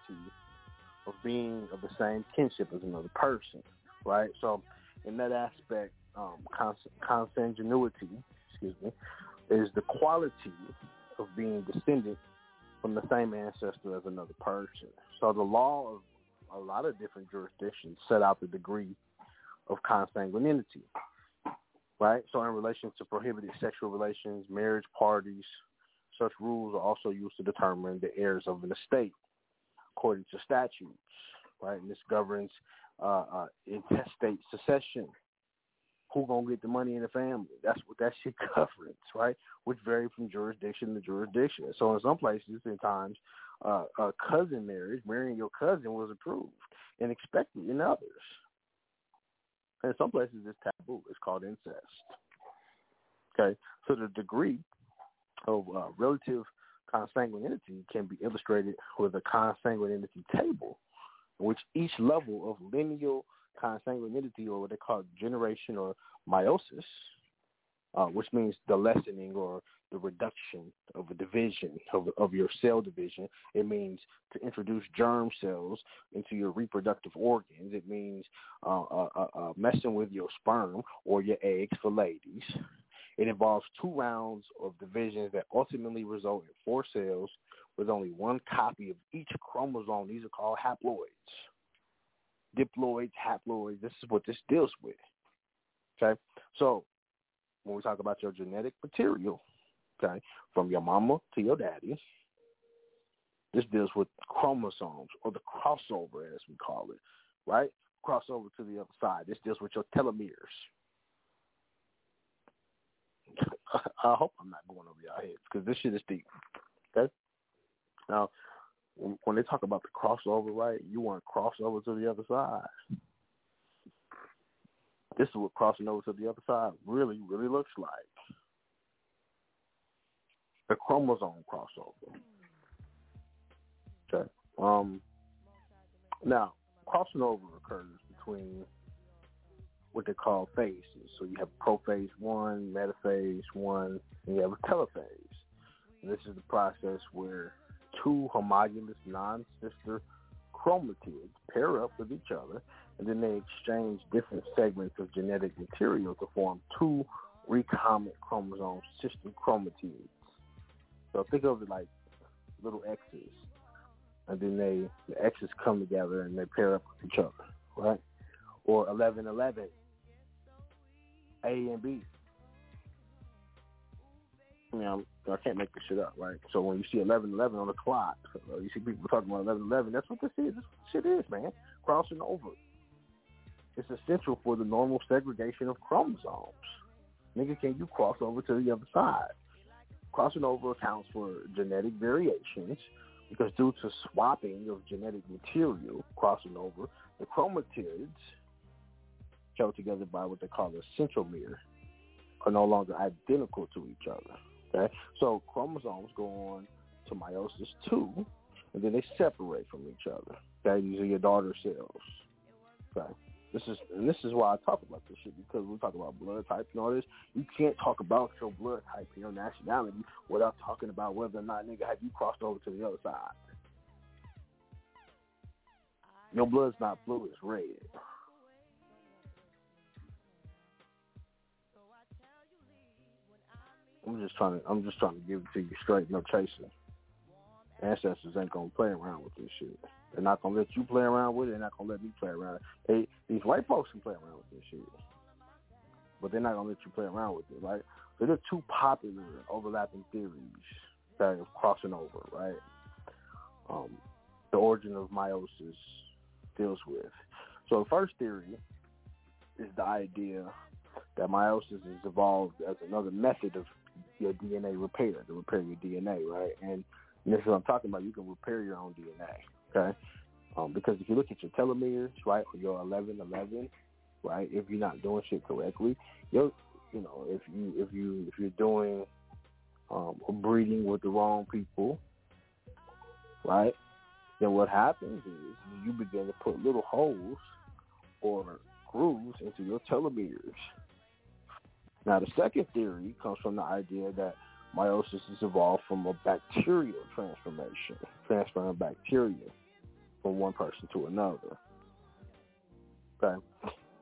of being of the same kinship as another person, right? So in that aspect, um, cons- consanguinity, excuse me, is the quality of being descended from the same ancestor as another person. So the law of a lot of different jurisdictions set out the degree of consanguinity, right? So in relation to prohibited sexual relations, marriage parties, such rules are also used to determine the heirs of an estate according to statutes, right? And this governs uh, uh, intestate succession. Who gonna get the money in the family? That's what that shit governs, right? Which vary from jurisdiction to jurisdiction. So in some places, in times, uh, a cousin marriage, marrying your cousin was approved and expected in others. In some places, it's taboo. It's called incest. Okay, so the degree of uh, relative consanguinity can be illustrated with a consanguinity table, in which each level of lineal consanguinity, or what they call generation or meiosis, uh, which means the lessening or the reduction of a division of, of your cell division. It means to introduce germ cells into your reproductive organs. It means uh, uh, uh, uh messing with your sperm or your eggs for ladies. It involves two rounds of divisions that ultimately result in four cells with only one copy of each chromosome. These are called haploids. Diploids, haploids, this is what this deals with. Okay? So when we talk about your genetic material, okay, from your mama to your daddy, this deals with chromosomes or the crossover as we call it, right? Crossover to the other side. This deals with your telomeres. I hope I'm not going over your heads because this shit is deep. Okay. Now, when they talk about the crossover, right? You want to cross over to the other side. This is what crossing over to the other side really, really looks like. The chromosome crossover. Okay. Um. Now, crossing over occurs between what they call phases. So you have prophase one, metaphase one, and you have a telophase. And this is the process where two homogeneous non-sister chromatids pair up with each other, and then they exchange different segments of genetic material to form two recombinant chromosome sister chromatids. So think of it like little X's, and then they the X's come together and they pair up with each other, right? Or eleven eleven a and B. I mean, I can't make this shit up, right? So when you see eleven eleven on the clock, uh, you see people talking about eleven eleven. That's what this is. This shit is, man. Crossing over. It's essential for the normal segregation of chromosomes. Nigga, can you cross over to the other side? Crossing over accounts for genetic variations because due to swapping of genetic material crossing over, the chromatids held together by what they call a centromere are no longer identical to each other. Okay, so chromosomes go on to meiosis two, and then they separate from each other. Okay, these are your daughter cells. Okay, this is and this is why I talk about this shit because we talk about blood type and all this. You can't talk about your blood type and your nationality without talking about whether or not nigga have you crossed over to the other side. Your blood's not blue; it's red. I'm just trying to I'm just trying to give it to you straight, no chasing. Ancestors ain't gonna play around with this shit. They're not gonna let you play around with it. They're not gonna let me play around. They these white folks can play around with this shit, but they're not gonna let you play around with it, right? So there are two popular overlapping theories that are crossing over, right? Um, the origin of meiosis deals with. So the first theory is the idea that meiosis has evolved as another method of your DNA repair, to repair your DNA, right? And, this is what I'm talking about. You can repair your own DNA, okay? Um, because if you look at your telomeres, right, or your 1111, right, if you're not doing shit correctly, you you know, if you if you if you're doing um, breeding with the wrong people, right, then what happens is you begin to put little holes or grooves into your telomeres, now, the second theory comes from the idea that meiosis is evolved from a bacterial transformation, transferring bacteria from one person to another. Okay.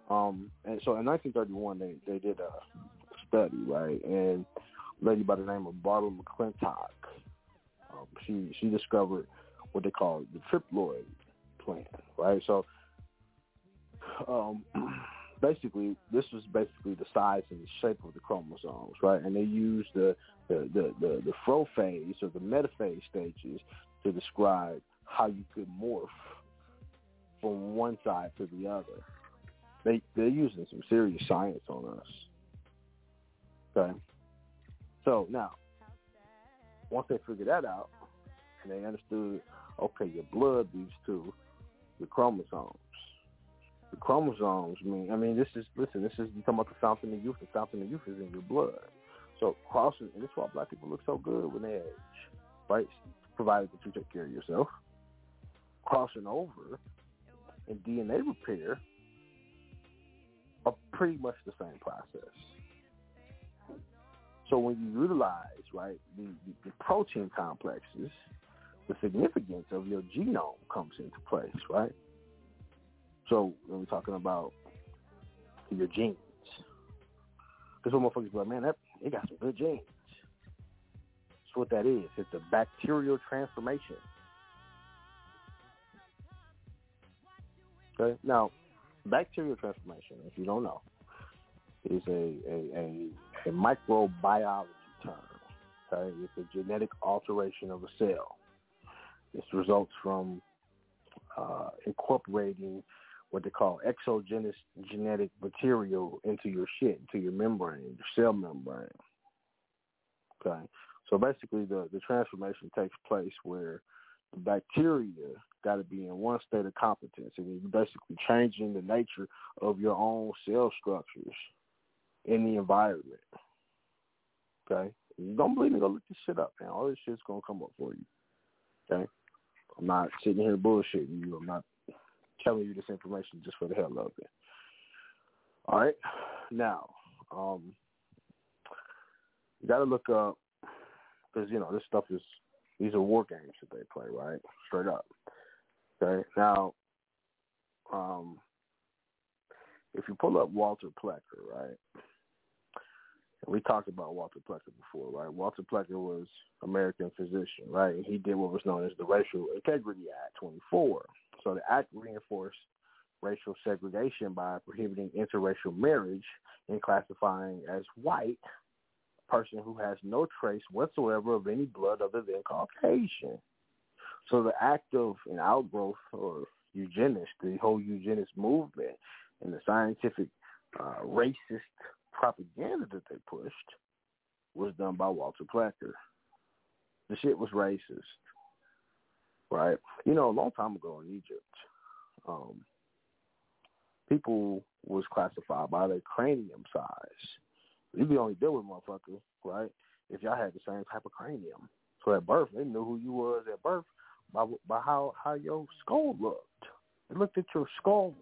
Um, and so in 1931, they, they did a study, right? And a lady by the name of Barbara McClintock, um, she she discovered what they call the triploid plant, right? So, um, basically, this was basically the size and the shape of the chromosomes, right? And they used the the the the, the prophase or the metaphase stages to describe how you could morph from one side to the other. They they're using some serious science on us. Okay. So now, once they figured that out, and they understood, okay, your blood leads to the chromosomes. The chromosomes mean, I mean, this is listen, this is you talking about the fountain of youth. The fountain of youth is in your blood. So crossing, and that's why black people look so good when they age, right? Provided that you take care of yourself. Crossing over and DNA repair are pretty much the same process. So when you utilize right the, the, the protein complexes, the significance of your genome comes into place, right? So when we're talking about your genes, because some motherfuckers be like, man, that they got some good genes. That's what that is. It's a bacterial transformation. Okay. Now, bacterial transformation, if you don't know, is a a, a, a microbiology term. Okay, it's a genetic alteration of a cell. This results from uh, incorporating what they call exogenous genetic material into your shit, into your membrane, your cell membrane. Okay, so basically the the transformation takes place where the bacteria got to be in one state of competence, and you're basically changing the nature of your own cell structures in the environment. Okay, you don't believe me? Go look this shit up, man. All this shit's gonna come up for you. Okay, I'm not sitting here bullshitting you. I'm not telling you this information just for the hell of it. All right, now um, you got to look up because you know this stuff is these are war games that they play, right? Straight up. Okay. Now, um, if you pull up Walter Plecker, right? And we talked about Walter Plecker before, right? Walter Plecker was American physician, right? And he did what was known as the Racial Integrity Act 24. So the act reinforced racial segregation by prohibiting interracial marriage and classifying as white a person who has no trace whatsoever of any blood other than Caucasian. So the act of an outgrowth or eugenics, the whole eugenics movement and the scientific uh, racist propaganda that they pushed was done by Walter Plecker. The shit was racist, right? You know, a long time ago in Egypt, um, people was classified by their cranium size. You be only deal with motherfuckers, right? If y'all had the same type of cranium. So at birth, they knew who you was at birth by by how how your skull looked. They looked at your skull.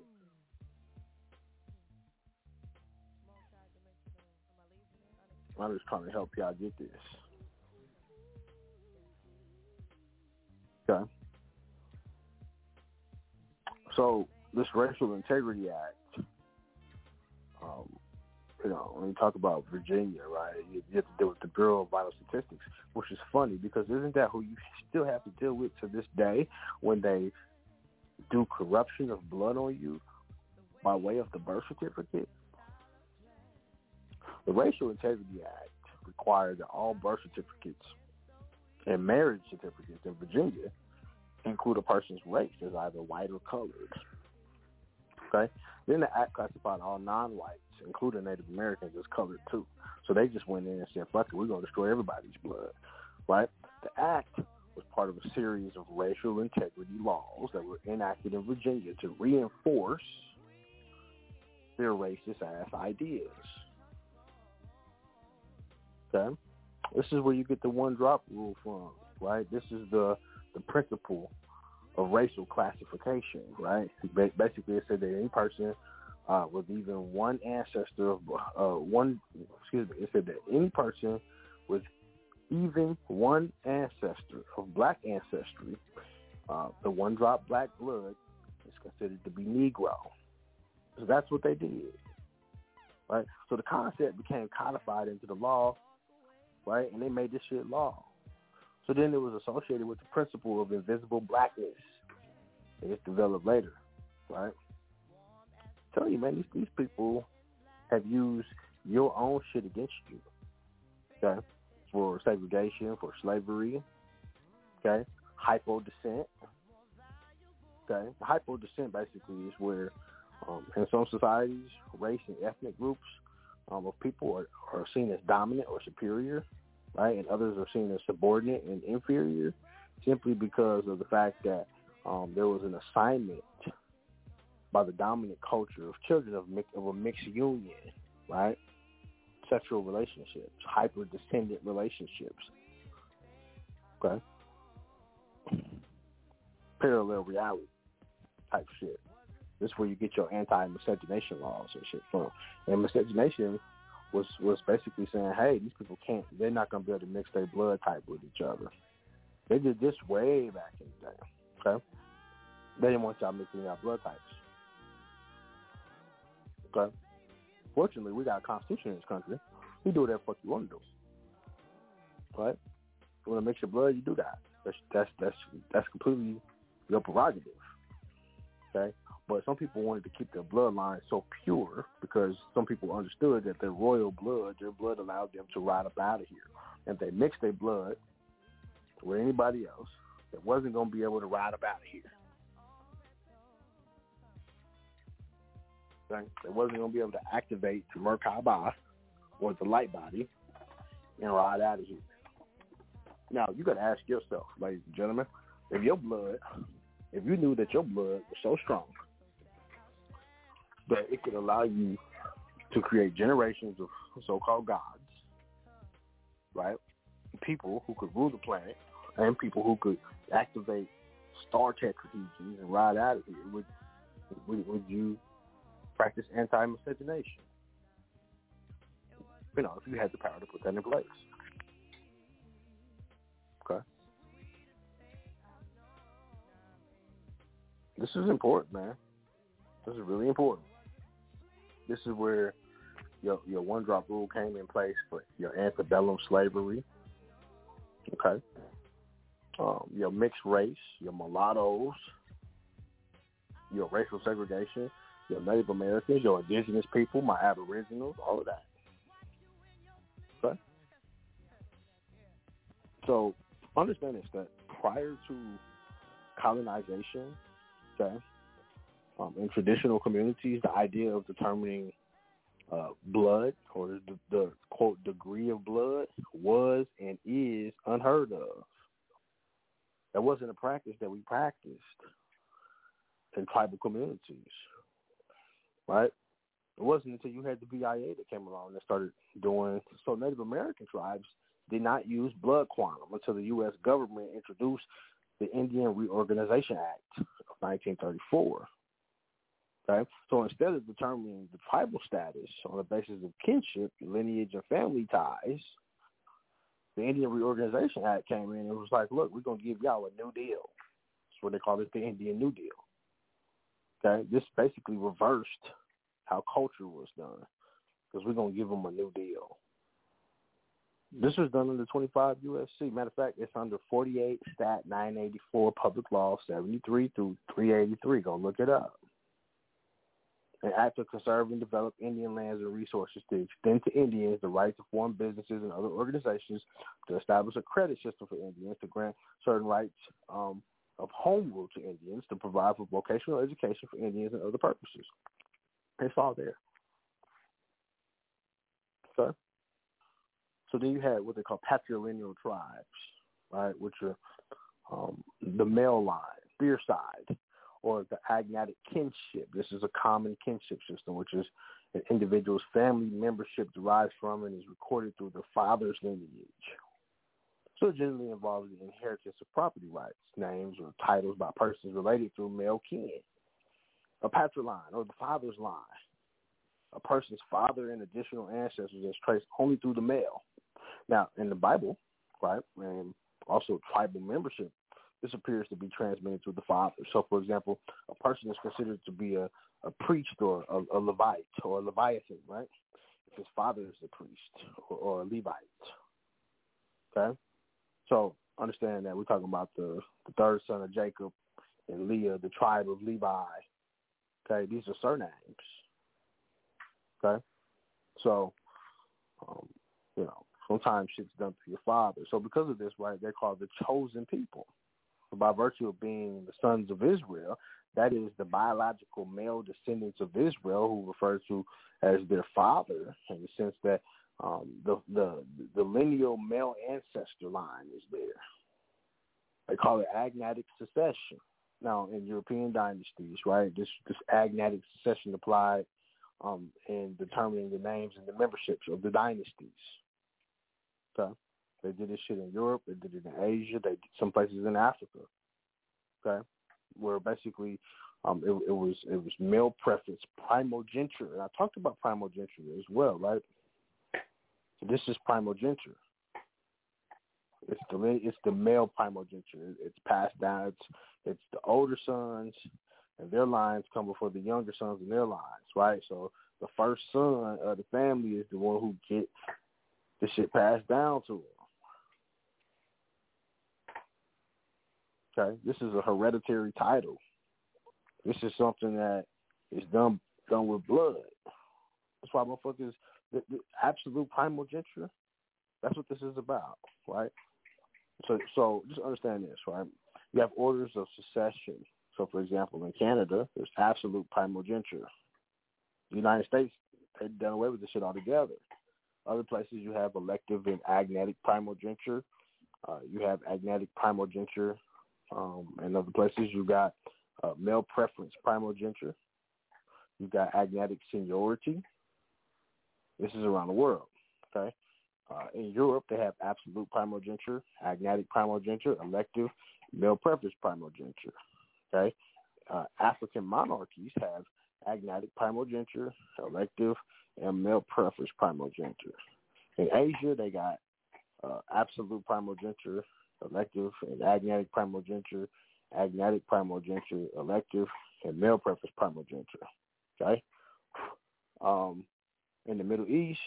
I'm just trying to help y'all get this. Okay. So this Racial Integrity Act, um, you know, when you talk about Virginia, right, you, you have to deal with the Bureau of Vital Statistics, which is funny because isn't that who you still have to deal with to this day when they do corruption of blood on you by way of the birth certificate? The Racial Integrity Act required that all birth certificates and marriage certificates in Virginia include a person's race as either white or colored. Okay? Then the act classified all non-whites, including Native Americans, as colored too. So they just went in and said, fuck it, we're going to destroy everybody's blood. Right? The act was part of a series of racial integrity laws that were enacted in Virginia to reinforce their racist ass ideas. Okay? This is where you get the one drop rule from, right? This is the the principle of racial classification, right? Basically, it said that any person uh, with even one ancestor of uh, one, excuse me, it said that any person with even one ancestor of black ancestry, uh, the one drop black blood is considered to be Negro. So that's what they did, right? So the concept became codified into the law, right? And they made this shit law. So then it was associated with the principle of invisible blackness. it's developed later, right? Tell you, man, these these people have used your own shit against you, okay? For segregation, for slavery, okay? Hypo descent, okay? Hypo descent basically is where, um, in some societies, race and ethnic groups um, of people are, are seen as dominant or superior, right? And others are seen as subordinate and inferior simply because of the fact that um, there was an assignment by the dominant culture of children of, of a mixed union, right? Sexual relationships, hyper-descendant relationships, okay? Parallel reality type shit. This is where you get your anti-miscegenation laws and shit from. And miscegenation was was basically saying, hey, these people can't, they're not going to be able to mix their blood type with each other. They did this way back in the day, okay? They didn't want y'all mixing our blood types. Okay? Fortunately, we got a constitution in this country. We do whatever fuck you want to do. Right? You want to mix your blood, you do that. That's that's that's that's completely your prerogative. Okay? But some people wanted to keep their bloodline so pure because some people understood that their royal blood, their blood allowed them to ride up out of here. And if they mixed their blood with anybody else, it wasn't going to be able to ride up out of here. They wasn't going to be able to activate the Merkaba or the light body and ride out of here. Now, you got to ask yourself, ladies and gentlemen, if your blood, if you knew that your blood was so strong that it could allow you to create generations of so-called gods, right? People who could rule the planet and people who could activate star Trek tetrahedrons and ride out of here, would, would, would you practice anti-miscegenation? You know, if you had the power to put that in place. Okay. This is important, man. This is really important. This is where your your one drop rule came in place for your antebellum slavery. Okay. Um, your mixed race, your mulattoes, your racial segregation, your Native Americans, your indigenous people, my aboriginals, all of that. Okay? So understand this that prior to colonization, okay, um, in traditional communities, the idea of determining uh, blood or the, the quote degree of blood was and is unheard of. That wasn't a practice that we practiced in tribal communities, right? It wasn't until you had the BIA that came along and started doing. So Native American tribes did not use blood quantum until the U.S. government introduced the Indian Reorganization Act of 1934. So instead of determining the tribal status on the basis of kinship, lineage, and family ties, the Indian Reorganization Act came in and was like, look, we're going to give y'all a new deal. That's what they call it, the Indian New Deal. Okay? This basically reversed how culture was done because we're going to give them a new deal. This was done under 25 USC. Matter of fact, it's under 48 Stat 984 Public Law 73 through 383. Go look it up an act to conserve and develop Indian lands and resources to extend to Indians the right to form businesses and other organizations, to establish a credit system for Indians, to grant certain rights um, of home rule to Indians, to provide for vocational education for Indians and other purposes. It's all there. Okay? So then you had what they call patrilineal tribes, right, which are um, the male line, beer side, or the agnatic kinship. This is a common kinship system, which is an individual's family membership derives from and is recorded through the father's lineage. So it generally involves the inheritance of property rights, names or titles by persons related through male kin. A patriline, or the father's line. A person's father and additional ancestors is traced only through the male. Now, in the Bible, right, and also tribal membership this appears to be transmitted to the father. So, for example, a person is considered to be a, a priest or a, a Levite or a Leviathan, right? If his father is a priest or, or a Levite. Okay? So, understand that we're talking about the, the third son of Jacob and Leah, the tribe of Levi. Okay, these are surnames. Okay, so um, you know sometimes shit's done to your father. So because of this, right, they're called the chosen people. By virtue of being the sons of Israel, that is the biological male descendants of Israel, who refer to as their father, in the sense that um, the the the lineal male ancestor line is there. They call it agnatic succession. Now, in European dynasties, right, this this agnatic succession applied um, in determining the names and the memberships of the dynasties. Okay, they did this shit in Europe. They did it in Asia. They did some places in Africa. Okay, where basically um, it, it was it was male preference, primogeniture, and I talked about primogeniture as well, right? This is primogeniture. It's the it's the male primogeniture. It's passed down. It's it's the older sons and their lines come before the younger sons and their lines, right? So the first son of the family is the one who gets the shit passed down to him. Okay, this is a hereditary title. This is something that is done done with blood. That's why motherfuckers the, the absolute primogeniture. That's what this is about, right? So, so just understand this, right? You have orders of succession. So, for example, in Canada, there's absolute primogeniture. The United States, they've done away with this shit altogether. Other places, you have elective and agnatic primogeniture. Uh, you have agnatic primogeniture. Um, in other places, you got uh, male preference primogeniture. You got agnatic seniority. This is around the world. Okay. Uh, in Europe, they have absolute primogeniture, agnatic primogeniture, elective, male preference primogeniture. Okay. Uh, African monarchies have agnatic primogeniture, elective, and male preference primogeniture. In Asia, they got uh, absolute primogeniture, elective, and agnatic primogeniture, agnatic primogeniture, elective, and male preference primogeniture. Okay. Um, in the Middle East,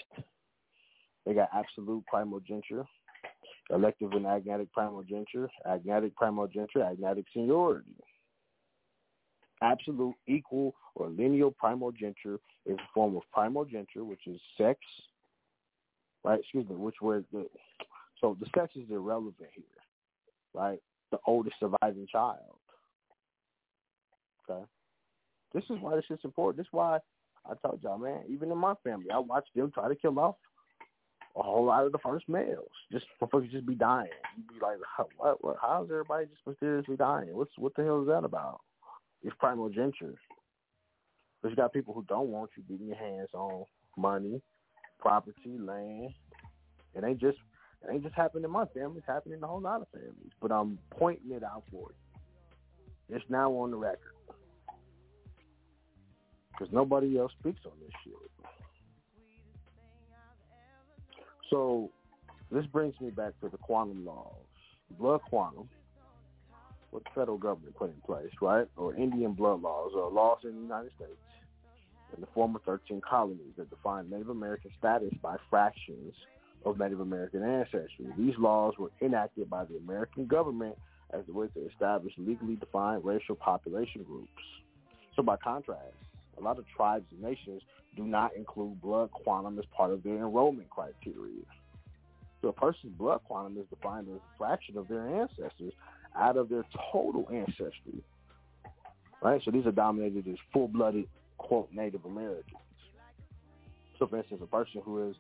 they got absolute primogeniture, elective and agnatic primogeniture, agnatic primogeniture, agnatic seniority. Absolute, equal, or lineal primogeniture is a form of primogeniture, which is sex, right? Excuse me, which where the so the sex is irrelevant here, right? The oldest surviving child. Okay, this is why this is important. This is why I told y'all, man, even in my family, I watched them try to kill off a whole lot of the first males. Just motherfuckers just be dying. You'd be like, what, what? How's everybody just mysteriously dying? What's what the hell is that about? It's primogeniture. But you got people who don't want you getting your hands on money, property, land. It ain't just it ain't just happening in my family. It's happening in a whole lot of families. But I'm pointing it out for you. It's now on the record because nobody else speaks on this shit. So this brings me back to the quantum laws. Blood quantum, what the federal government put in place, right? Or Indian blood laws or laws in the United States in the former 13 colonies that define Native American status by fractions of Native American ancestry. These laws were enacted by the American government as a way to establish legally defined racial population groups. So by contrast, a lot of tribes and nations do not include blood quantum as part of their enrollment criteria. So a person's blood quantum is defined as a fraction of their ancestors out of their total ancestry. Right? So these are dominated as full-blooded, quote, Native Americans. So for instance, a person who is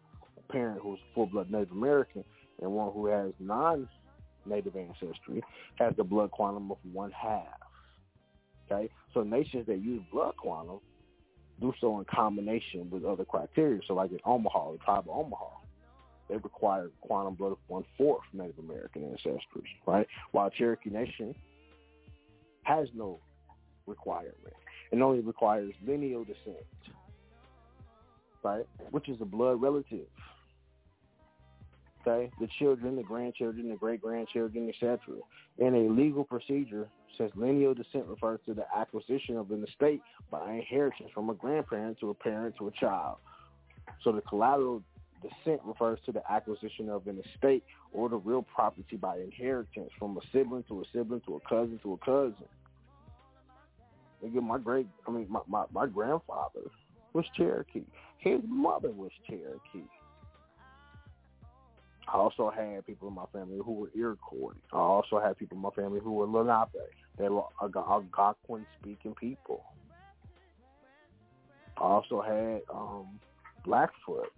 parent who's full-blood Native American and one who has non-Native ancestry has the blood quantum of one half. Okay? So nations that use blood quantum do so in combination with other criteria. So like in Omaha, the tribe of Omaha, they require quantum blood of one-fourth Native American ancestors, right? While Cherokee Nation has no requirement. It only requires lineal descent, right? Which is a blood relative. Okay? The children, the grandchildren, the great-grandchildren, etc. In a legal procedure, since lineal descent refers to the acquisition of an estate by inheritance from a grandparent to a parent to a child. So the collateral descent refers to the acquisition of an estate or the real property by inheritance from a sibling to a sibling to a cousin to a cousin. Nigga, my great, I mean, my, my, my grandfather was Cherokee. His mother was Cherokee. I also had people in my family who were Iroquois. I also had people in my family who were Lenape. They were Algonquin-speaking people. I also had um, Blackfoot.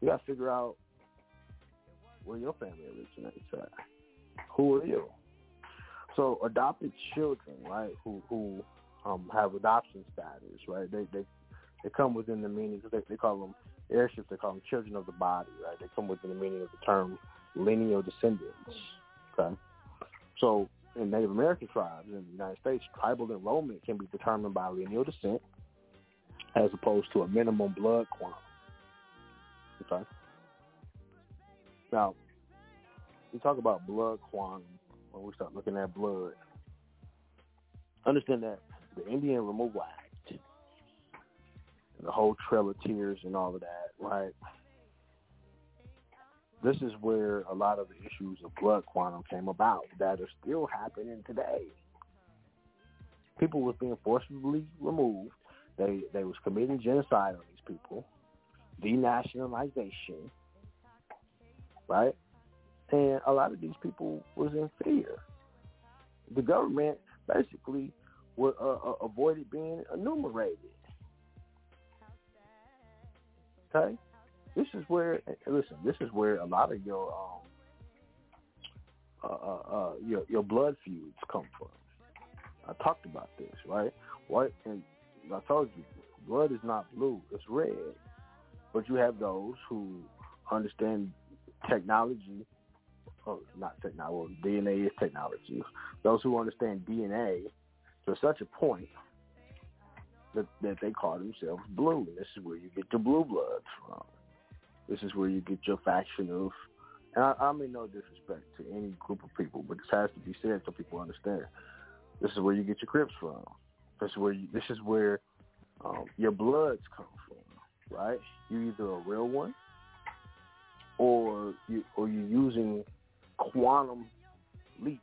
You got to figure out where your family originates at. Who are you? So adopted children, right, who who um, have adoption status, right? They they they come within the meaning they, they call them heirships. They call them children of the body, right? They come within the meaning of the term lineal descendants. Okay, so in Native American tribes in the United States, tribal enrollment can be determined by lineal descent as opposed to a minimum blood quantum. Okay. Now, we talk about blood quantum when we start looking at blood. Understand that the Indian Removal Act, the whole Trail of Tears and all of that, right? This is where a lot of the issues of blood quantum came about that are still happening today. People was being forcibly removed. They they was committing genocide on these people, denationalization, right? And a lot of these people was in fear. The government basically would uh, uh, avoided being enumerated. Okay, this is where listen. This is where a lot of your um, uh, uh, uh, your your blood feuds come from. I talked about this, right? What and I told you, blood is not blue; it's red. But you have those who understand technology oh, not technology, well, DNA is technology. Those who understand DNA to such a point that, that they call themselves blue. And this is where you get your blue bloods from. This is where you get your faction of, and I, I mean no disrespect to any group of people, but this has to be said so people understand. This is where you get your Crips from. This is where you, this is where um, your bloods come from, right? You're either a real one or you or you're using quantum leaps,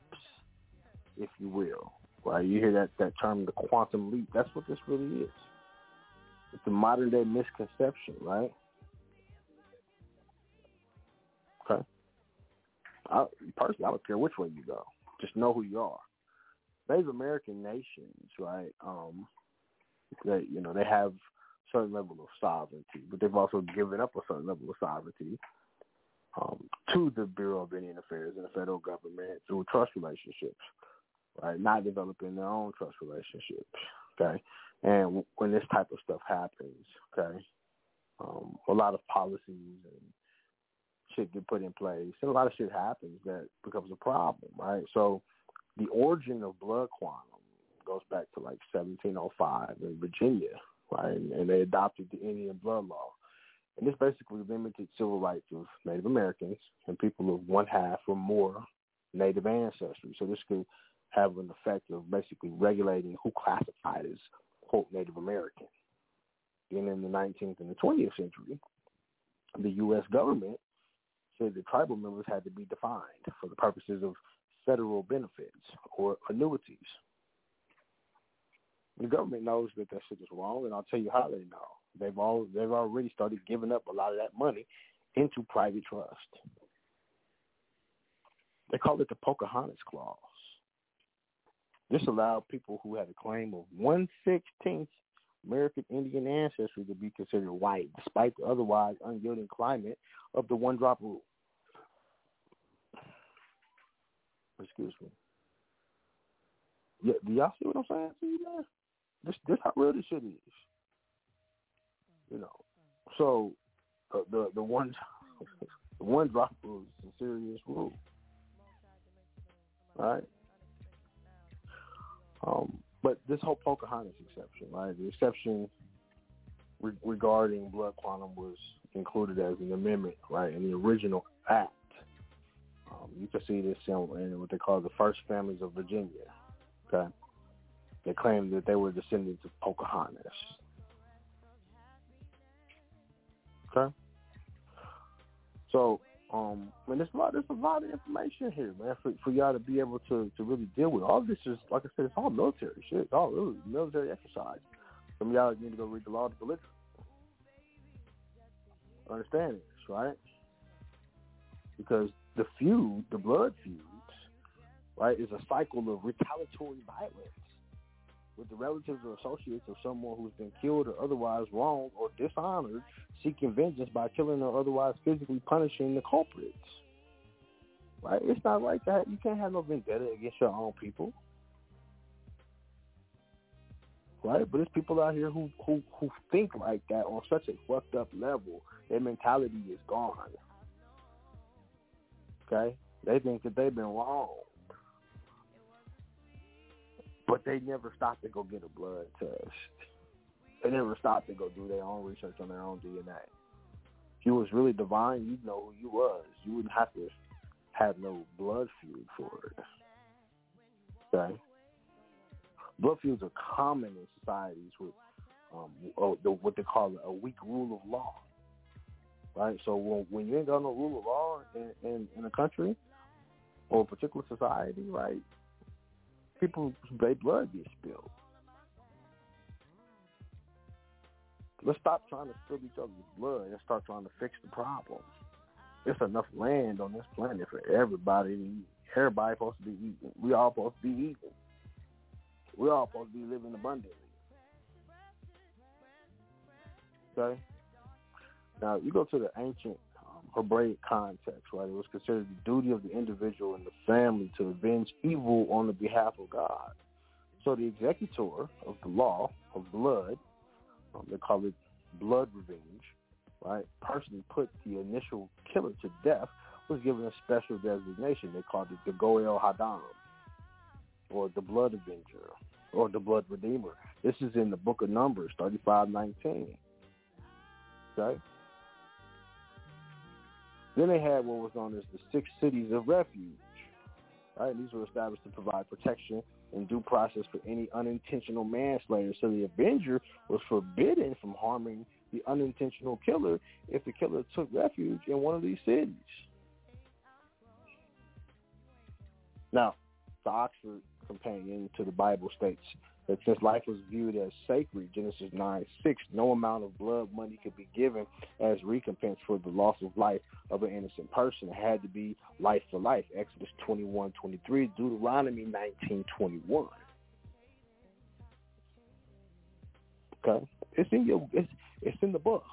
if you will. Right? You hear that, that term, the quantum leap. That's what this really is. It's a modern day misconception, right? Okay. I, personally, I don't care which way you go. Just know who you are. Native American nations, right? Um, they, you know, they have certain level of sovereignty, but they've also given up a certain level of sovereignty um, to the Bureau of Indian Affairs and the federal government through trust relationships, right? Not developing their own trust relationships, okay? And when this type of stuff happens, okay, um, a lot of policies and shit get put in place, and a lot of shit happens that becomes a problem, right? So the origin of blood quantum goes back to like 1705 in Virginia, right? And, and they adopted the Indian blood law and this basically limited civil rights of Native Americans and people of one half or more Native ancestry. So this could have an effect of basically regulating who classified as, quote, Native American. Then in the 19th and the 20th century, the U.S. government said that tribal members had to be defined for the purposes of federal benefits or annuities. The government knows that that shit is wrong, and I'll tell you how they know. They've all they've already started giving up a lot of that money into private trust. They call it the Pocahontas Clause. This allowed people who had a claim of one sixteenth American Indian ancestry to be considered white, despite the otherwise unyielding climate of the one drop rule. Excuse me. Yeah, do y'all see what I'm saying to you, man? This this how real this shit is. You know, so uh, the the one the one drop rule is a serious rule, right? Um, but this whole Pocahontas exception, right? The exception re- regarding blood quantum was included as an amendment, right, in the original act. Um, you can see this in, what they call the first families of Virginia. Okay, they claimed that they were descendants of Pocahontas. Okay. So Um, I mean, there's a lot, there's a lot of information here, man, for, for y'all to be able to, to really deal with. All this is, like I said, it's all military shit. It's all really military exercise. Some of y'all need to go read the law of the belligerent. Understand this, right? Because the feud, the blood feuds, right, is a cycle of retaliatory violence with the relatives or associates of someone who's been killed or otherwise wronged or dishonored, seeking vengeance by killing or otherwise physically punishing the culprits. Right? It's not like that. You can't have no vendetta against your own people. Right? But there's people out here who, who, who think like that on such a fucked up level. Their mentality is gone. Okay? They think that they've been wrong but they never stopped to go get a blood test. They never stopped to go do their own research on their own DNA. If you was really divine, you'd know who you was. You wouldn't have to have no blood feud for it. Okay? Blood feuds are common in societies with um, what they call a weak rule of law. Right? So when, when you ain't got no rule of law in, in, in a country or a particular society, right, people their blood gets spilled. Let's stop trying to spill each other's blood and start trying to fix the problem. There's enough land on this planet for everybody. Everybody supposed to be eating. We all supposed to be eating. We all supposed to be living abundantly. Okay? Now you go to the ancient Hebraic context, right? It was considered the duty of the individual and the family to avenge evil on the behalf of God. So the executor of the law of blood, um, they call it blood revenge, right? Person put the initial killer to death was given a special designation. They called it the Goel Hadam, or the blood avenger, or the blood redeemer. This is in the book of Numbers, thirty-five nineteen. Okay? Then they had what was known as the six cities of refuge. Right? These were established to provide protection and due process for any unintentional manslayer. So the avenger was forbidden from harming the unintentional killer if the killer took refuge in one of these cities. Now, the Oxford Companion to the Bible states that since life was viewed as sacred, Genesis 9, 6, no amount of blood money could be given as recompense for the loss of life of an innocent person. It had to be life for life. Exodus 21, 23, Deuteronomy 19, 21. Okay? It's in your it's it's in the books.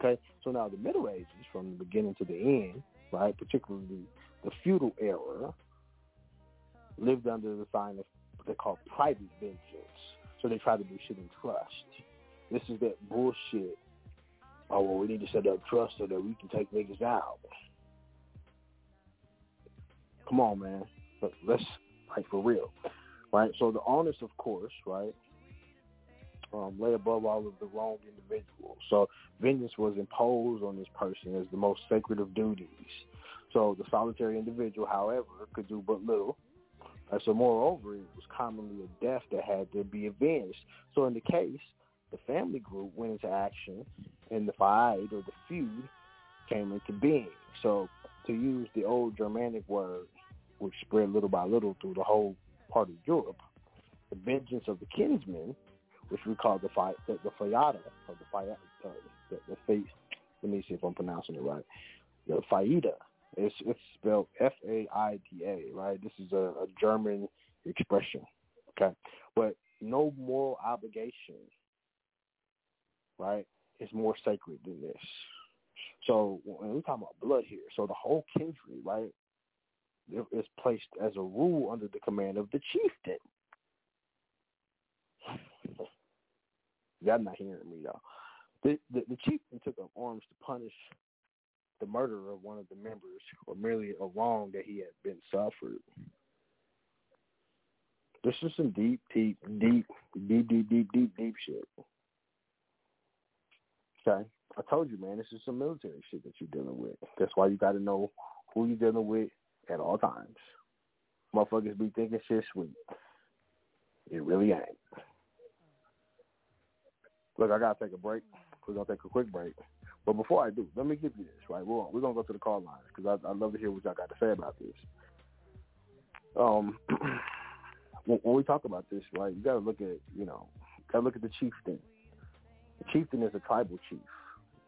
Okay? So now the Middle Ages, from the beginning to the end, right, particularly the feudal era, lived under the sign of what they call private vengeance. So they try to do shit in trust. This is that bullshit. Oh, well, we need to set up trust so that we can take niggas out. Come on, man. Let's, like, for real. Right? So the onus, of course, right, um, lay above all of the wrong individuals. So vengeance was imposed on this person as the most sacred of duties. So the solitary individual, however, could do but little and so moreover, it was commonly a death that had to be avenged. So in the case, the family group went into action and the fight or the feud came into being. So to use the old Germanic word, which spread little by little through the whole part of Europe, the vengeance of the kinsmen, which we call the fi- the, the or the fayada, uh, the, the. Let me see if I'm pronouncing it right. The faida it's it's spelled F A I D A, right? This is a, a German expression. Okay. But no moral obligation, right, is more sacred than this. So when we talk about blood here, so the whole kindred, right, is placed as a rule under the command of the chieftain. Y'all not hearing me, y'all. The, the, the chieftain took up arms to punish the murder of one of the members or merely a wrong that he had been suffered. This is some deep, deep, deep, deep, deep, deep, deep, deep shit. Okay? I told you, man, this is some military shit that you're dealing with. That's why you got to know who you're dealing with at all times. Motherfuckers be thinking shit sweet. It really ain't. Look, I got to take a break. We're going to take a quick break. But before I do, let me give you this, right? We're, we're going to go to the call lines because I'd love to hear what y'all got to say about this. Um, when, when we talk about this, right, you got to look at, you know, got to look at the chieftain. The chieftain is a tribal chief.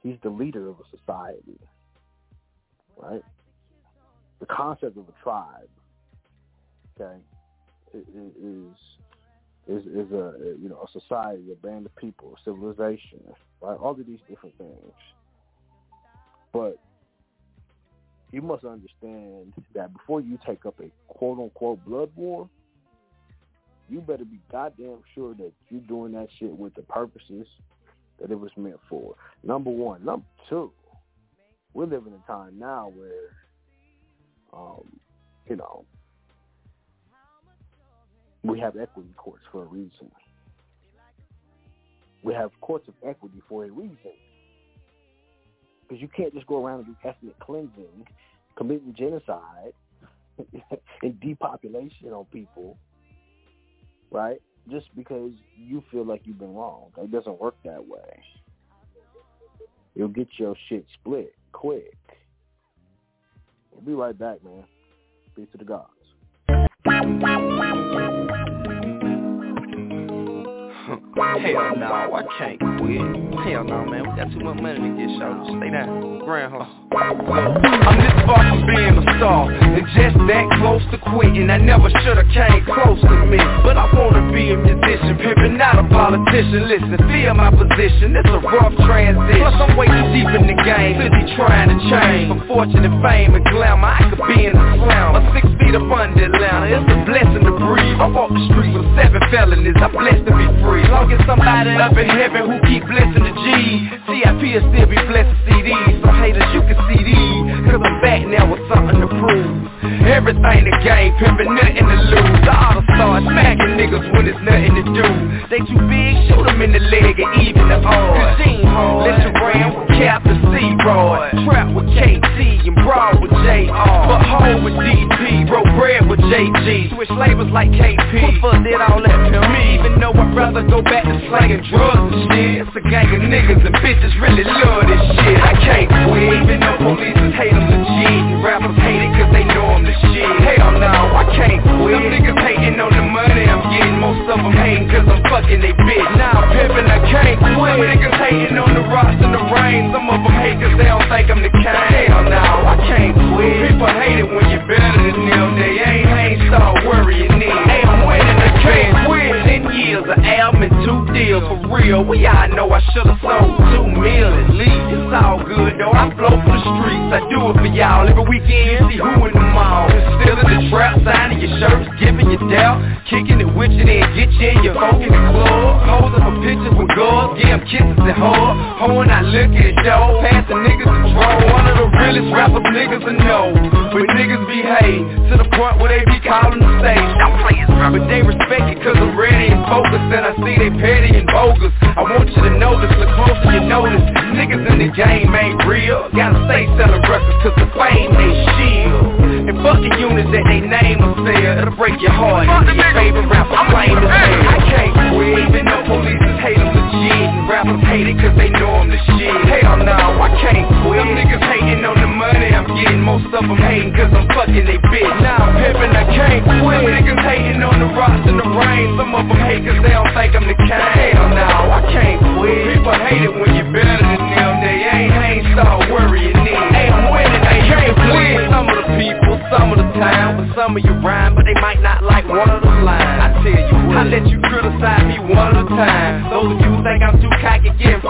He's the leader of a society, right? The concept of a tribe, okay, is is is a you know a society, a band of people, a civilization, right? All of these different things. But you must understand that before you take up a quote unquote blood war, you better be goddamn sure that you're doing that shit with the purposes that it was meant for. Number one. Number two, we're living in a time now where, um, you know, we have equity courts for a reason. We have courts of equity for a reason. Because you can't just go around and do ethnic cleansing, committing genocide, and depopulation on people, right? Just because you feel like you've been wrong. It doesn't work that way. You'll get your shit split quick. We'll be right back, man. Peace to the gods. Hell no, I can't quit. Hell no, man, we got too much money to get shot. Stay down. Groundhog. I'm this far from being a star. And just that close to quitting. I never should've came close to me. But I wanna be a musician Pimpin', not a politician. Listen, feel my position. It's a rough transition. Plus I'm way too deep in the game. Be trying to change. For fortune and fame and glamour I could be in the slam A six feet under Atlanta It's a blessing to breathe. I walk the streets with seven felonies. I'm blessed to be free Long as somebody up in heaven Who keep blessing the G. TIP will still be blessing CDs So haters you can see these. Cause I'm back now with something to prove. Everything the game, pimpin' nothing to lose. I oughta start smacking niggas when there's nothing to do. They too big, shoot them in the leg and even the arm Cause she ain't hard Let with Captain C-Roy Trap with KT and Brawl with JR But home with DP, broke bread with JG Switch labels like KP Who fuck did all that to me? Even though I'd rather go back to slanging drugs and shit. It's a gang of niggas and bitches really love this shit. I can't quit. Even though police hate them legit rappers hate it cause they know I'm the shit. Hell no, I can't quit. Some niggas hating on the money I'm getting. Most of them hating cause I'm fucking they bitch. Now I'm pimping, I can't quit. Some niggas hating on the rocks and the rain. Some of them hate cause they don't think I'm the king. Hell no, I can't quit. People hate it when you're better than them. They ain't, ain't start worrying me. I'm winning, I can't years, an album and two deals. For real, we all know I should've sold two mil at least It's all good though, I flow for the streets. I do it for y'all every weekend see who in the mall. Still in the trap, signing your shirts, giving you doubt Kicking it with you, then get you in your the club. Posing for pictures with girls, give them kisses and hugs. Hoeing out look at it though, niggas a draw One of the realest rappers niggas I know. But niggas behave to the point where they be calling the stage. Don't play it, But they respect it cause I'm ready and focused And I see they petty and bogus. I want you to notice, look closer you notice. Niggas in the game ain't real. Gotta stay selling records cause the fame they shield. And fucking units that they name will sell It'll break your heart See your favorite rapper claim to fail I can't quit. Even though police hate them legit And rappers hate it cause they know I'm the shit. Hell no, I can't quit. Them niggas hating on the money I'm getting. Most of them hating cause I'm fucking they bitch. Now I'm pimping, I can't quit. Some niggas hating on the rocks and rain Some of them hate cause they don't think I'm the king. Hell no, I can't quit. People hate it when you're better than them. They ain't, ain't start worrying me. Hey, I'm winning, I can't quit Some of the people, some of the time But some of you rhyme, but they might not like one of the lines. I tell you what, I let you criticize me one at a time. Those of you think I'm too cocky, get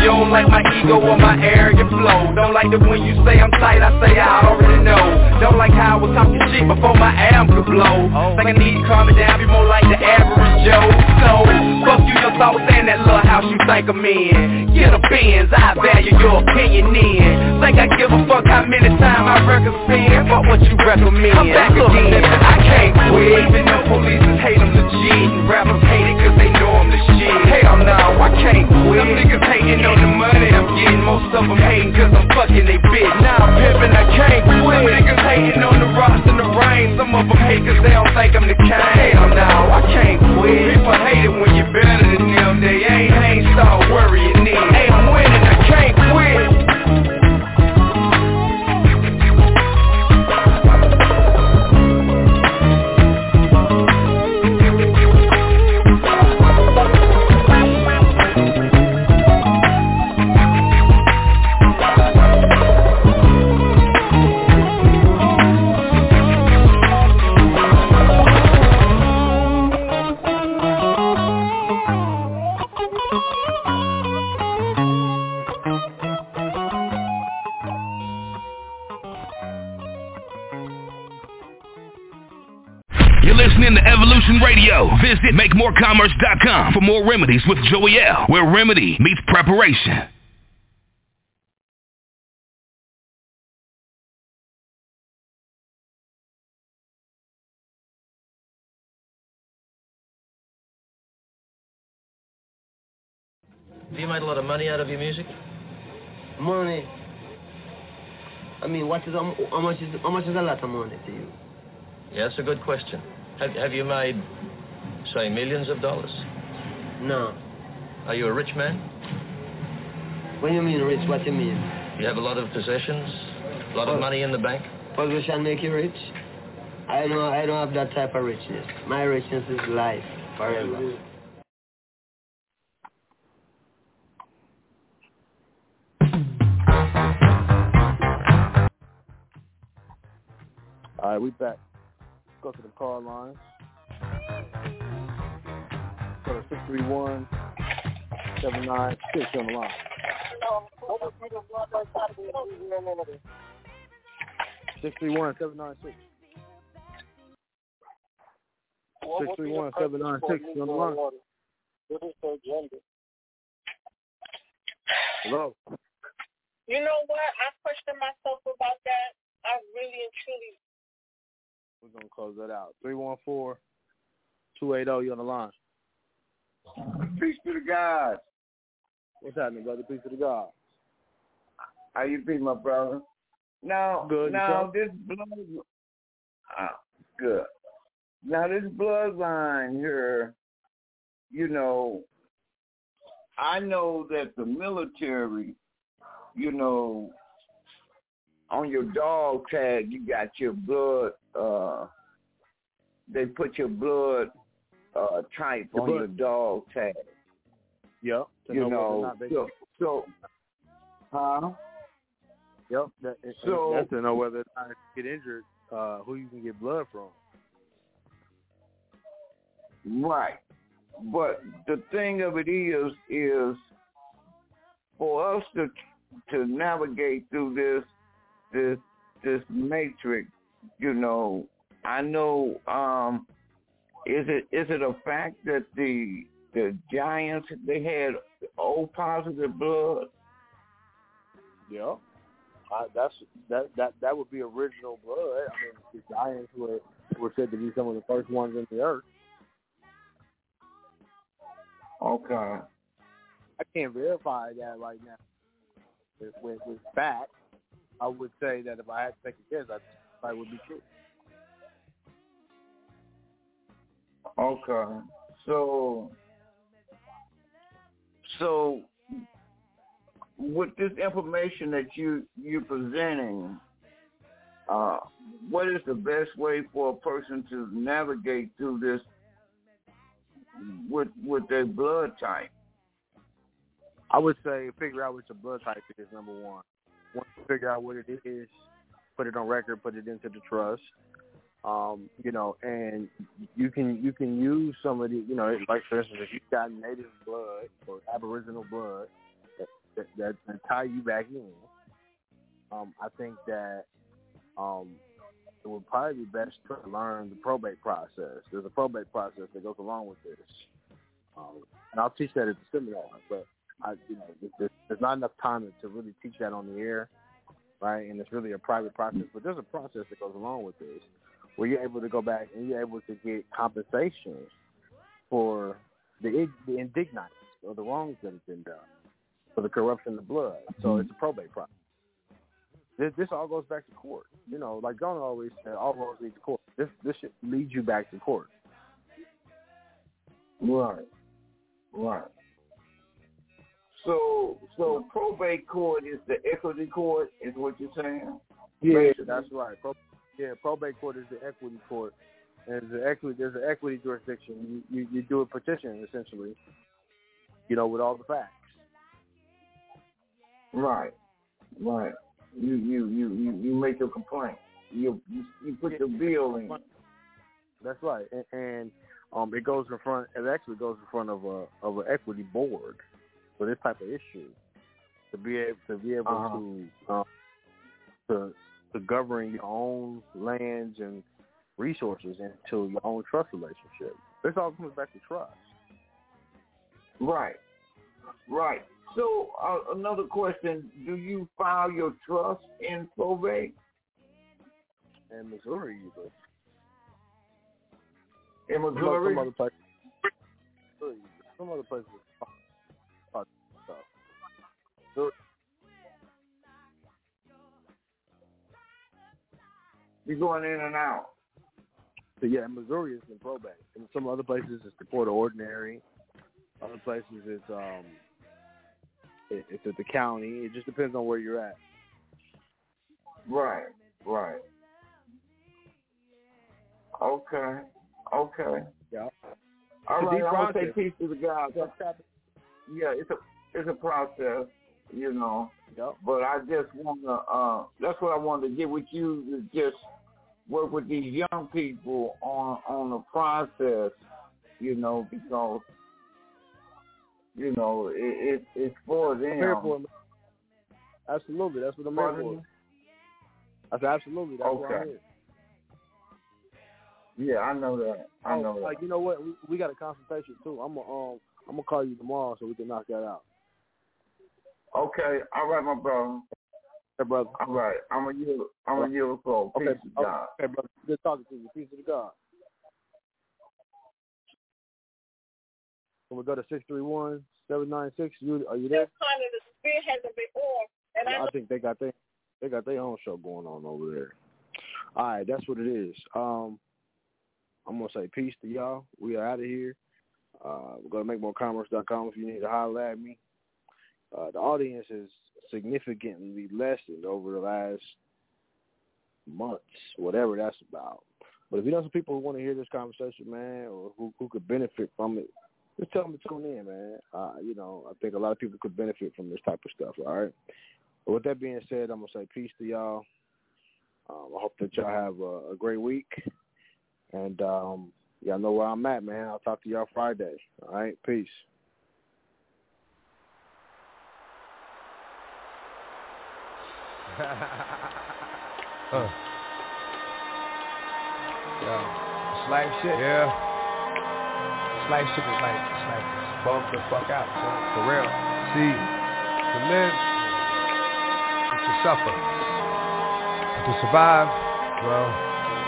you don't like my ego or my arrogant flow. Don't like it when you say I'm tight, I say I already know. Don't like how I was talking shit before my album could blow. Think I need to calm it down, be more like the average Joe. So, fuck you, your thoughts and that little house you think I'm in. Get a Benz, I value your opinion in Think I give a fuck how many times I record spin Fuck what you recommend. I'm back again, I can't quit. Even though police hate them legit And rappers hate it cause they know I'm the shit. Hell no, I can't quit. Them niggas hating on the money. I'm getting Most of them hating cause I'm fucking they bitch. Now I'm pimping, I can't quit Them niggas hating on the rocks and the rain. Some of them hate cause they don't think I'm the king. Hell no, I can't quit. People hate it when you're better than them They ain't, ain't start worrying me Visit MakeMoreCommerce.com for more remedies with Joey L, where remedy meets preparation. Have you made a lot of money out of your music? Money. I mean, what is how much is how much is a lot of money to you? Yeah, that's a good question. Have, have you made, say, millions of dollars? No. Are you a rich man? What do you mean rich? What do you mean? You have a lot of possessions, a lot of money in the bank. Position make you rich? I don't I don't have that type of richness. My richness is life forever. All right, we back. Go to the call lines. Go to 631 796 on the line. Six three one seven nine six. Six three one seven nine six on the line. Hello. You know what? I questioned myself about that. I really and truly. We're gonna close that out. Three one four two eight oh, zero. You on the line? Peace to the guys. What's happening, brother? Peace to the God. How you be, my brother? Now, Good, now this blood, ah, good. Now this bloodline here, you know, I know that the military, you know, on your dog tag, you got your blood. uh They put your blood uh type Your on your dog tag. Yep. You know know, so, so, huh? Yep. That, So- that's to know whether I get injured, uh, who you can get blood from. Right. But the thing of it is, is for us to to navigate through this this this matrix, you know, I know um is it is it a fact that the the giants they had O positive blood? Yeah. Uh, that's that that that would be original blood. I mean, the giants were were said to be some of the first ones in the earth. Okay. I can't verify that right now with, with, with facts. I would say that if I had to take a guess, I probably would be true. Okay. So so with this information that you you're presenting, uh, what is the best way for a person to navigate through this with with their blood type? I would say figure out what your blood type is. Number one. Once you figure out what it is, put it on record, put it into the trust. Um, you know, and you can you can use some of the you know, like for instance, if you've got native blood or Aboriginal blood that that, that, tie you back in. Um, I think that um, it would probably be best to learn the probate process. There's a probate process that goes along with this, um, and I'll teach that at the seminar. But I, you know, there's, there's not enough time to really teach that on the air, right? And it's really a private process. But there's a process that goes along with this, where you're able to go back and you're able to get compensation for the the indignance or the wrongs that have been done, for the corruption of the blood. So mm-hmm. it's a probate process. This, this all goes back to court. You know, like John always said, all roads lead to court. This this should lead you back to court. Right. Right. So so probate court is the equity court, is what you're saying? Yeah, Basically. that's right. Pro, yeah, probate court is the equity court. And there's an equity there's an equity jurisdiction. You, you you do a petition essentially, you know, with all the facts. Right. Right. You you you you, you make your complaint. You you, you put your bill in. That's right. And, and um it goes in front it actually goes in front of a of an equity board for this type of issue. To be able to be able Uh-huh. to um to to govern your own lands and resources into your own trust relationship. This all comes back to trust. Right. Right. So uh, another question: Do you file your trust in probate? In Missouri, you do. In Missouri? some other places. Some other places. uh, stuff. So, You're going in and out. so yeah, in Missouri it's in probate. In some other places it's the court of ordinary. Other places it's um it, it's at the county. It just depends on where you're at. Right. Right. Okay. Okay. Yeah. All right. I'm gonna say peace to the God. Yeah, it's a it's a process, you know. But I just wanna uh that's what I wanted to get with you to just work with these young people on on the process, you know, because you know, it, it it's for them. Here for it. Absolutely, that's what I'm here for. I said absolutely, that's what I'm Okay. here. Yeah, I know that. I oh, know that. like you know what? We, we got a consultation too. I'm gonna um I'm gonna call you tomorrow so we can knock that out. Okay, all right, my brother. Hey, brother. All right, I'm a yield. I'm a yield for peace Okay, to okay, God. okay, brother. Good talking to you. Peace to the God. So we go to six three one seven nine six. You are you there? kind of the spirit hasn't been on, and I I think they got their they got their own show going on over there. All right, that's what it is. Um, I'm gonna say peace to y'all. We are out of here. Uh, we're gonna make more commerce.com if you need to holler at me. Uh, the audience has significantly lessened over the last months, whatever that's about. But if you know some people who want to hear this conversation, man, or who who could benefit from it, just tell them to tune in, man. Uh, you know, I think a lot of people could benefit from this type of stuff. All right. But with that being said, I'm gonna say peace to y'all. Um, I hope that y'all have a, a great week, and um, y'all know where I'm at, man. I'll talk to y'all Friday. All right, peace. Huh. Yeah. It's life shit. Yeah. It's life shit is like, it's like, bump the fuck out, son. For real. See, to live is to suffer. And to survive, well,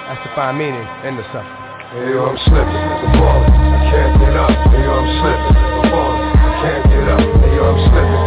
that's to find meaning in the suffering. Hey, yo, I'm slipping, I'm falling, I can't get up. Hey, yo, I'm slipping, I'm falling, I can't get up. Hey, yo, I'm slipping,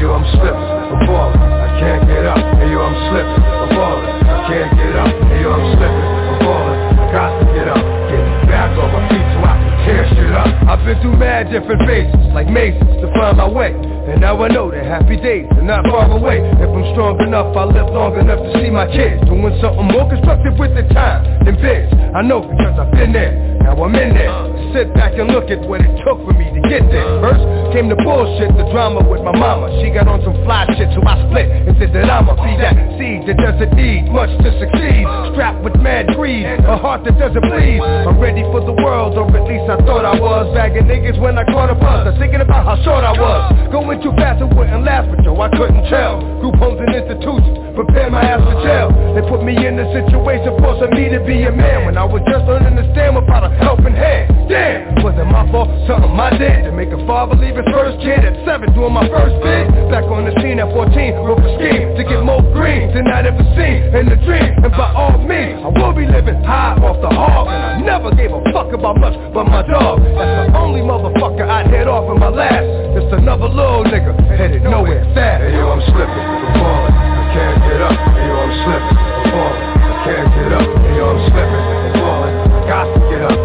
Hey, yo, I'm slipping, I'm falling, I can't get up. Hey, yo, I'm slipping, I'm falling, I can't get up. Hey, yo, I'm slipping, I'm falling, I got to get up. Get back on my feet so I can tear shit up. I've been through mad different phases, like mazes, to find my way. And now I know that happy days are not far away. If I'm strong enough, I'll live long enough to see my kids doing something more constructive with the time than biz. I know because I've been there, now I'm in there. Sit back and look at what it took for me to get there. First came the bullshit, the drama with my mama. She got on some fly shit, so I split and said that I'ma be that seed that doesn't need much to succeed. Strapped with mad greed, a heart that doesn't bleed. I'm ready for the world, or at least I thought I was. Bagging niggas when I caught a buzz. I'm thinking about how short I was. Going too fast, I wouldn't last, but yo, I couldn't tell. Group homes and institutions, prepare my ass for jail. They put me in a situation forcing me to be a man when I was just learning to stand without a helping hand. Damn, was it my fault? Something I did to make a father leave his first kid at seven, doing my first bid. Back on the scene at 14, wrote a scheme to get more green than I'd ever seen in the dream. And by all means, I will be living high off the hog. And I never gave a fuck about much but my dog. That's the only motherfucker I'd head off in my last. Just another little nigga headed nowhere fast. Hey, yo, I'm slipping, I'm falling, I can't get up. Hey, yo, I'm slipping, I'm falling, I can't get up. Hey, yo, I'm slipping, I'm falling, I got to get up.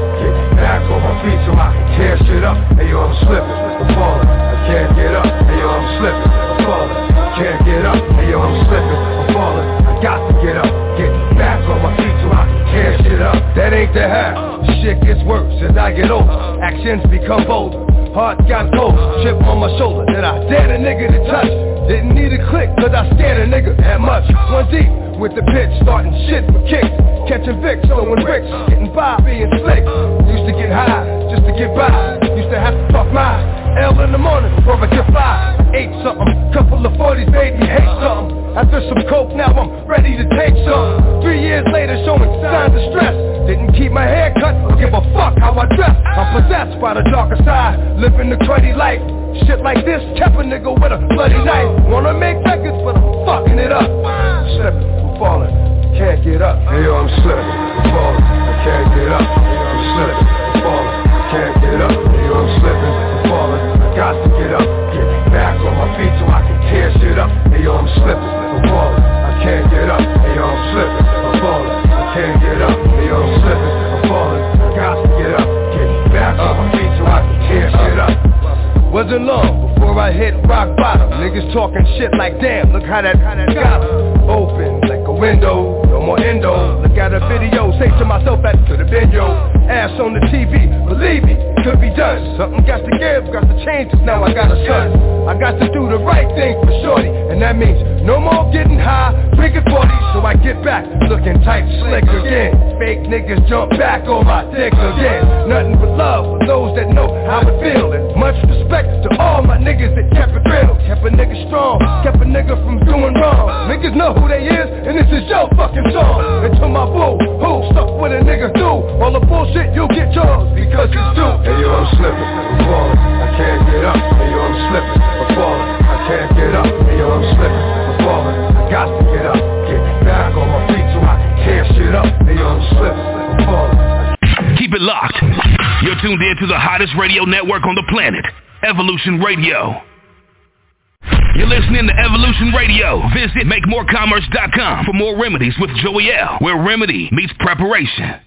Feet so I can tear shit up. Hey, yo, I'm slipping, I'm falling, I can't get up. Hey, yo, I'm slipping, I'm falling, I can't get up. Hey, yo, I'm slipping, I'm falling, I got to get up. Get back on my feet so I can tear shit up. That ain't the half. Shit gets worse as I get older. Actions become bolder. Heart got cold. Chip on my shoulder that I dared a nigga to touch. Didn't need a click cause I scared a nigga that much. One deep with the pitch, starting shit with kicks. Catching Vicks, throwing bricks, getting by, being slick. Used to get high just to get by. Used to have to talk my L in the morning before I get fly. Ate something, couple of 40s made me hate something. After some coke, now I'm ready to take some. Three years later, showing signs of stress. Didn't keep my hair cut, or give a fuck how I dress. I'm possessed by the darker side, living the cruddy life. Shit like this kept a nigga with a bloody knife. Wanna make records, but I'm fucking it up. Slipping, I'm falling, can't get up. Hey yo, I'm slipping, I'm falling, I can't get up. I'm slipping, can't get up. Hey I'm slipping, I'm falling, I got to get up. Get back on my feet so I can tear shit up. Hey I'm slipping, I'm falling, I can't get up. Hey I'm slipping, I'm falling, I can't get up. Hey I'm slipping, I'm falling, I got to get up. Get back on my feet so I can tear shit up. Wasn't long before I hit rock bottom. Niggas talking shit like, damn, look how that, how that got. Open like a window, more endo. Look at a video, say to myself, back to the video. Ass on the TV, believe me, it could be done. Something got to give, got to change, now I got a son. I got to do the right thing for shorty, and that means no more getting high, drinking 40, so I get back, looking tight, slick again. Fake niggas jump back on my dick again. Nothing but love for those that know how it feel, and much respect to all my niggas that kept it real. Kept a nigga strong, kept a nigga from doing wrong. Niggas know who they is, and this is your fucking song. And to my boo, who stuck with a nigga do all the bullshit, you'll get yours because it's due. Hey yo, I'm slipping, I'm falling, I can't get up. Hey yo, I'm slipping, I'm falling, I can't get up. Hey yo, I'm slipping, falling, I got to get up. Get back on my feet so I can tear shit up. Falling. Keep it locked. You're tuned in to the hottest radio network on the planet, Evolution Radio. You're listening to Evolution Radio. Visit MakeMoreCommerce.com for more remedies with Joey L, where remedy meets preparation.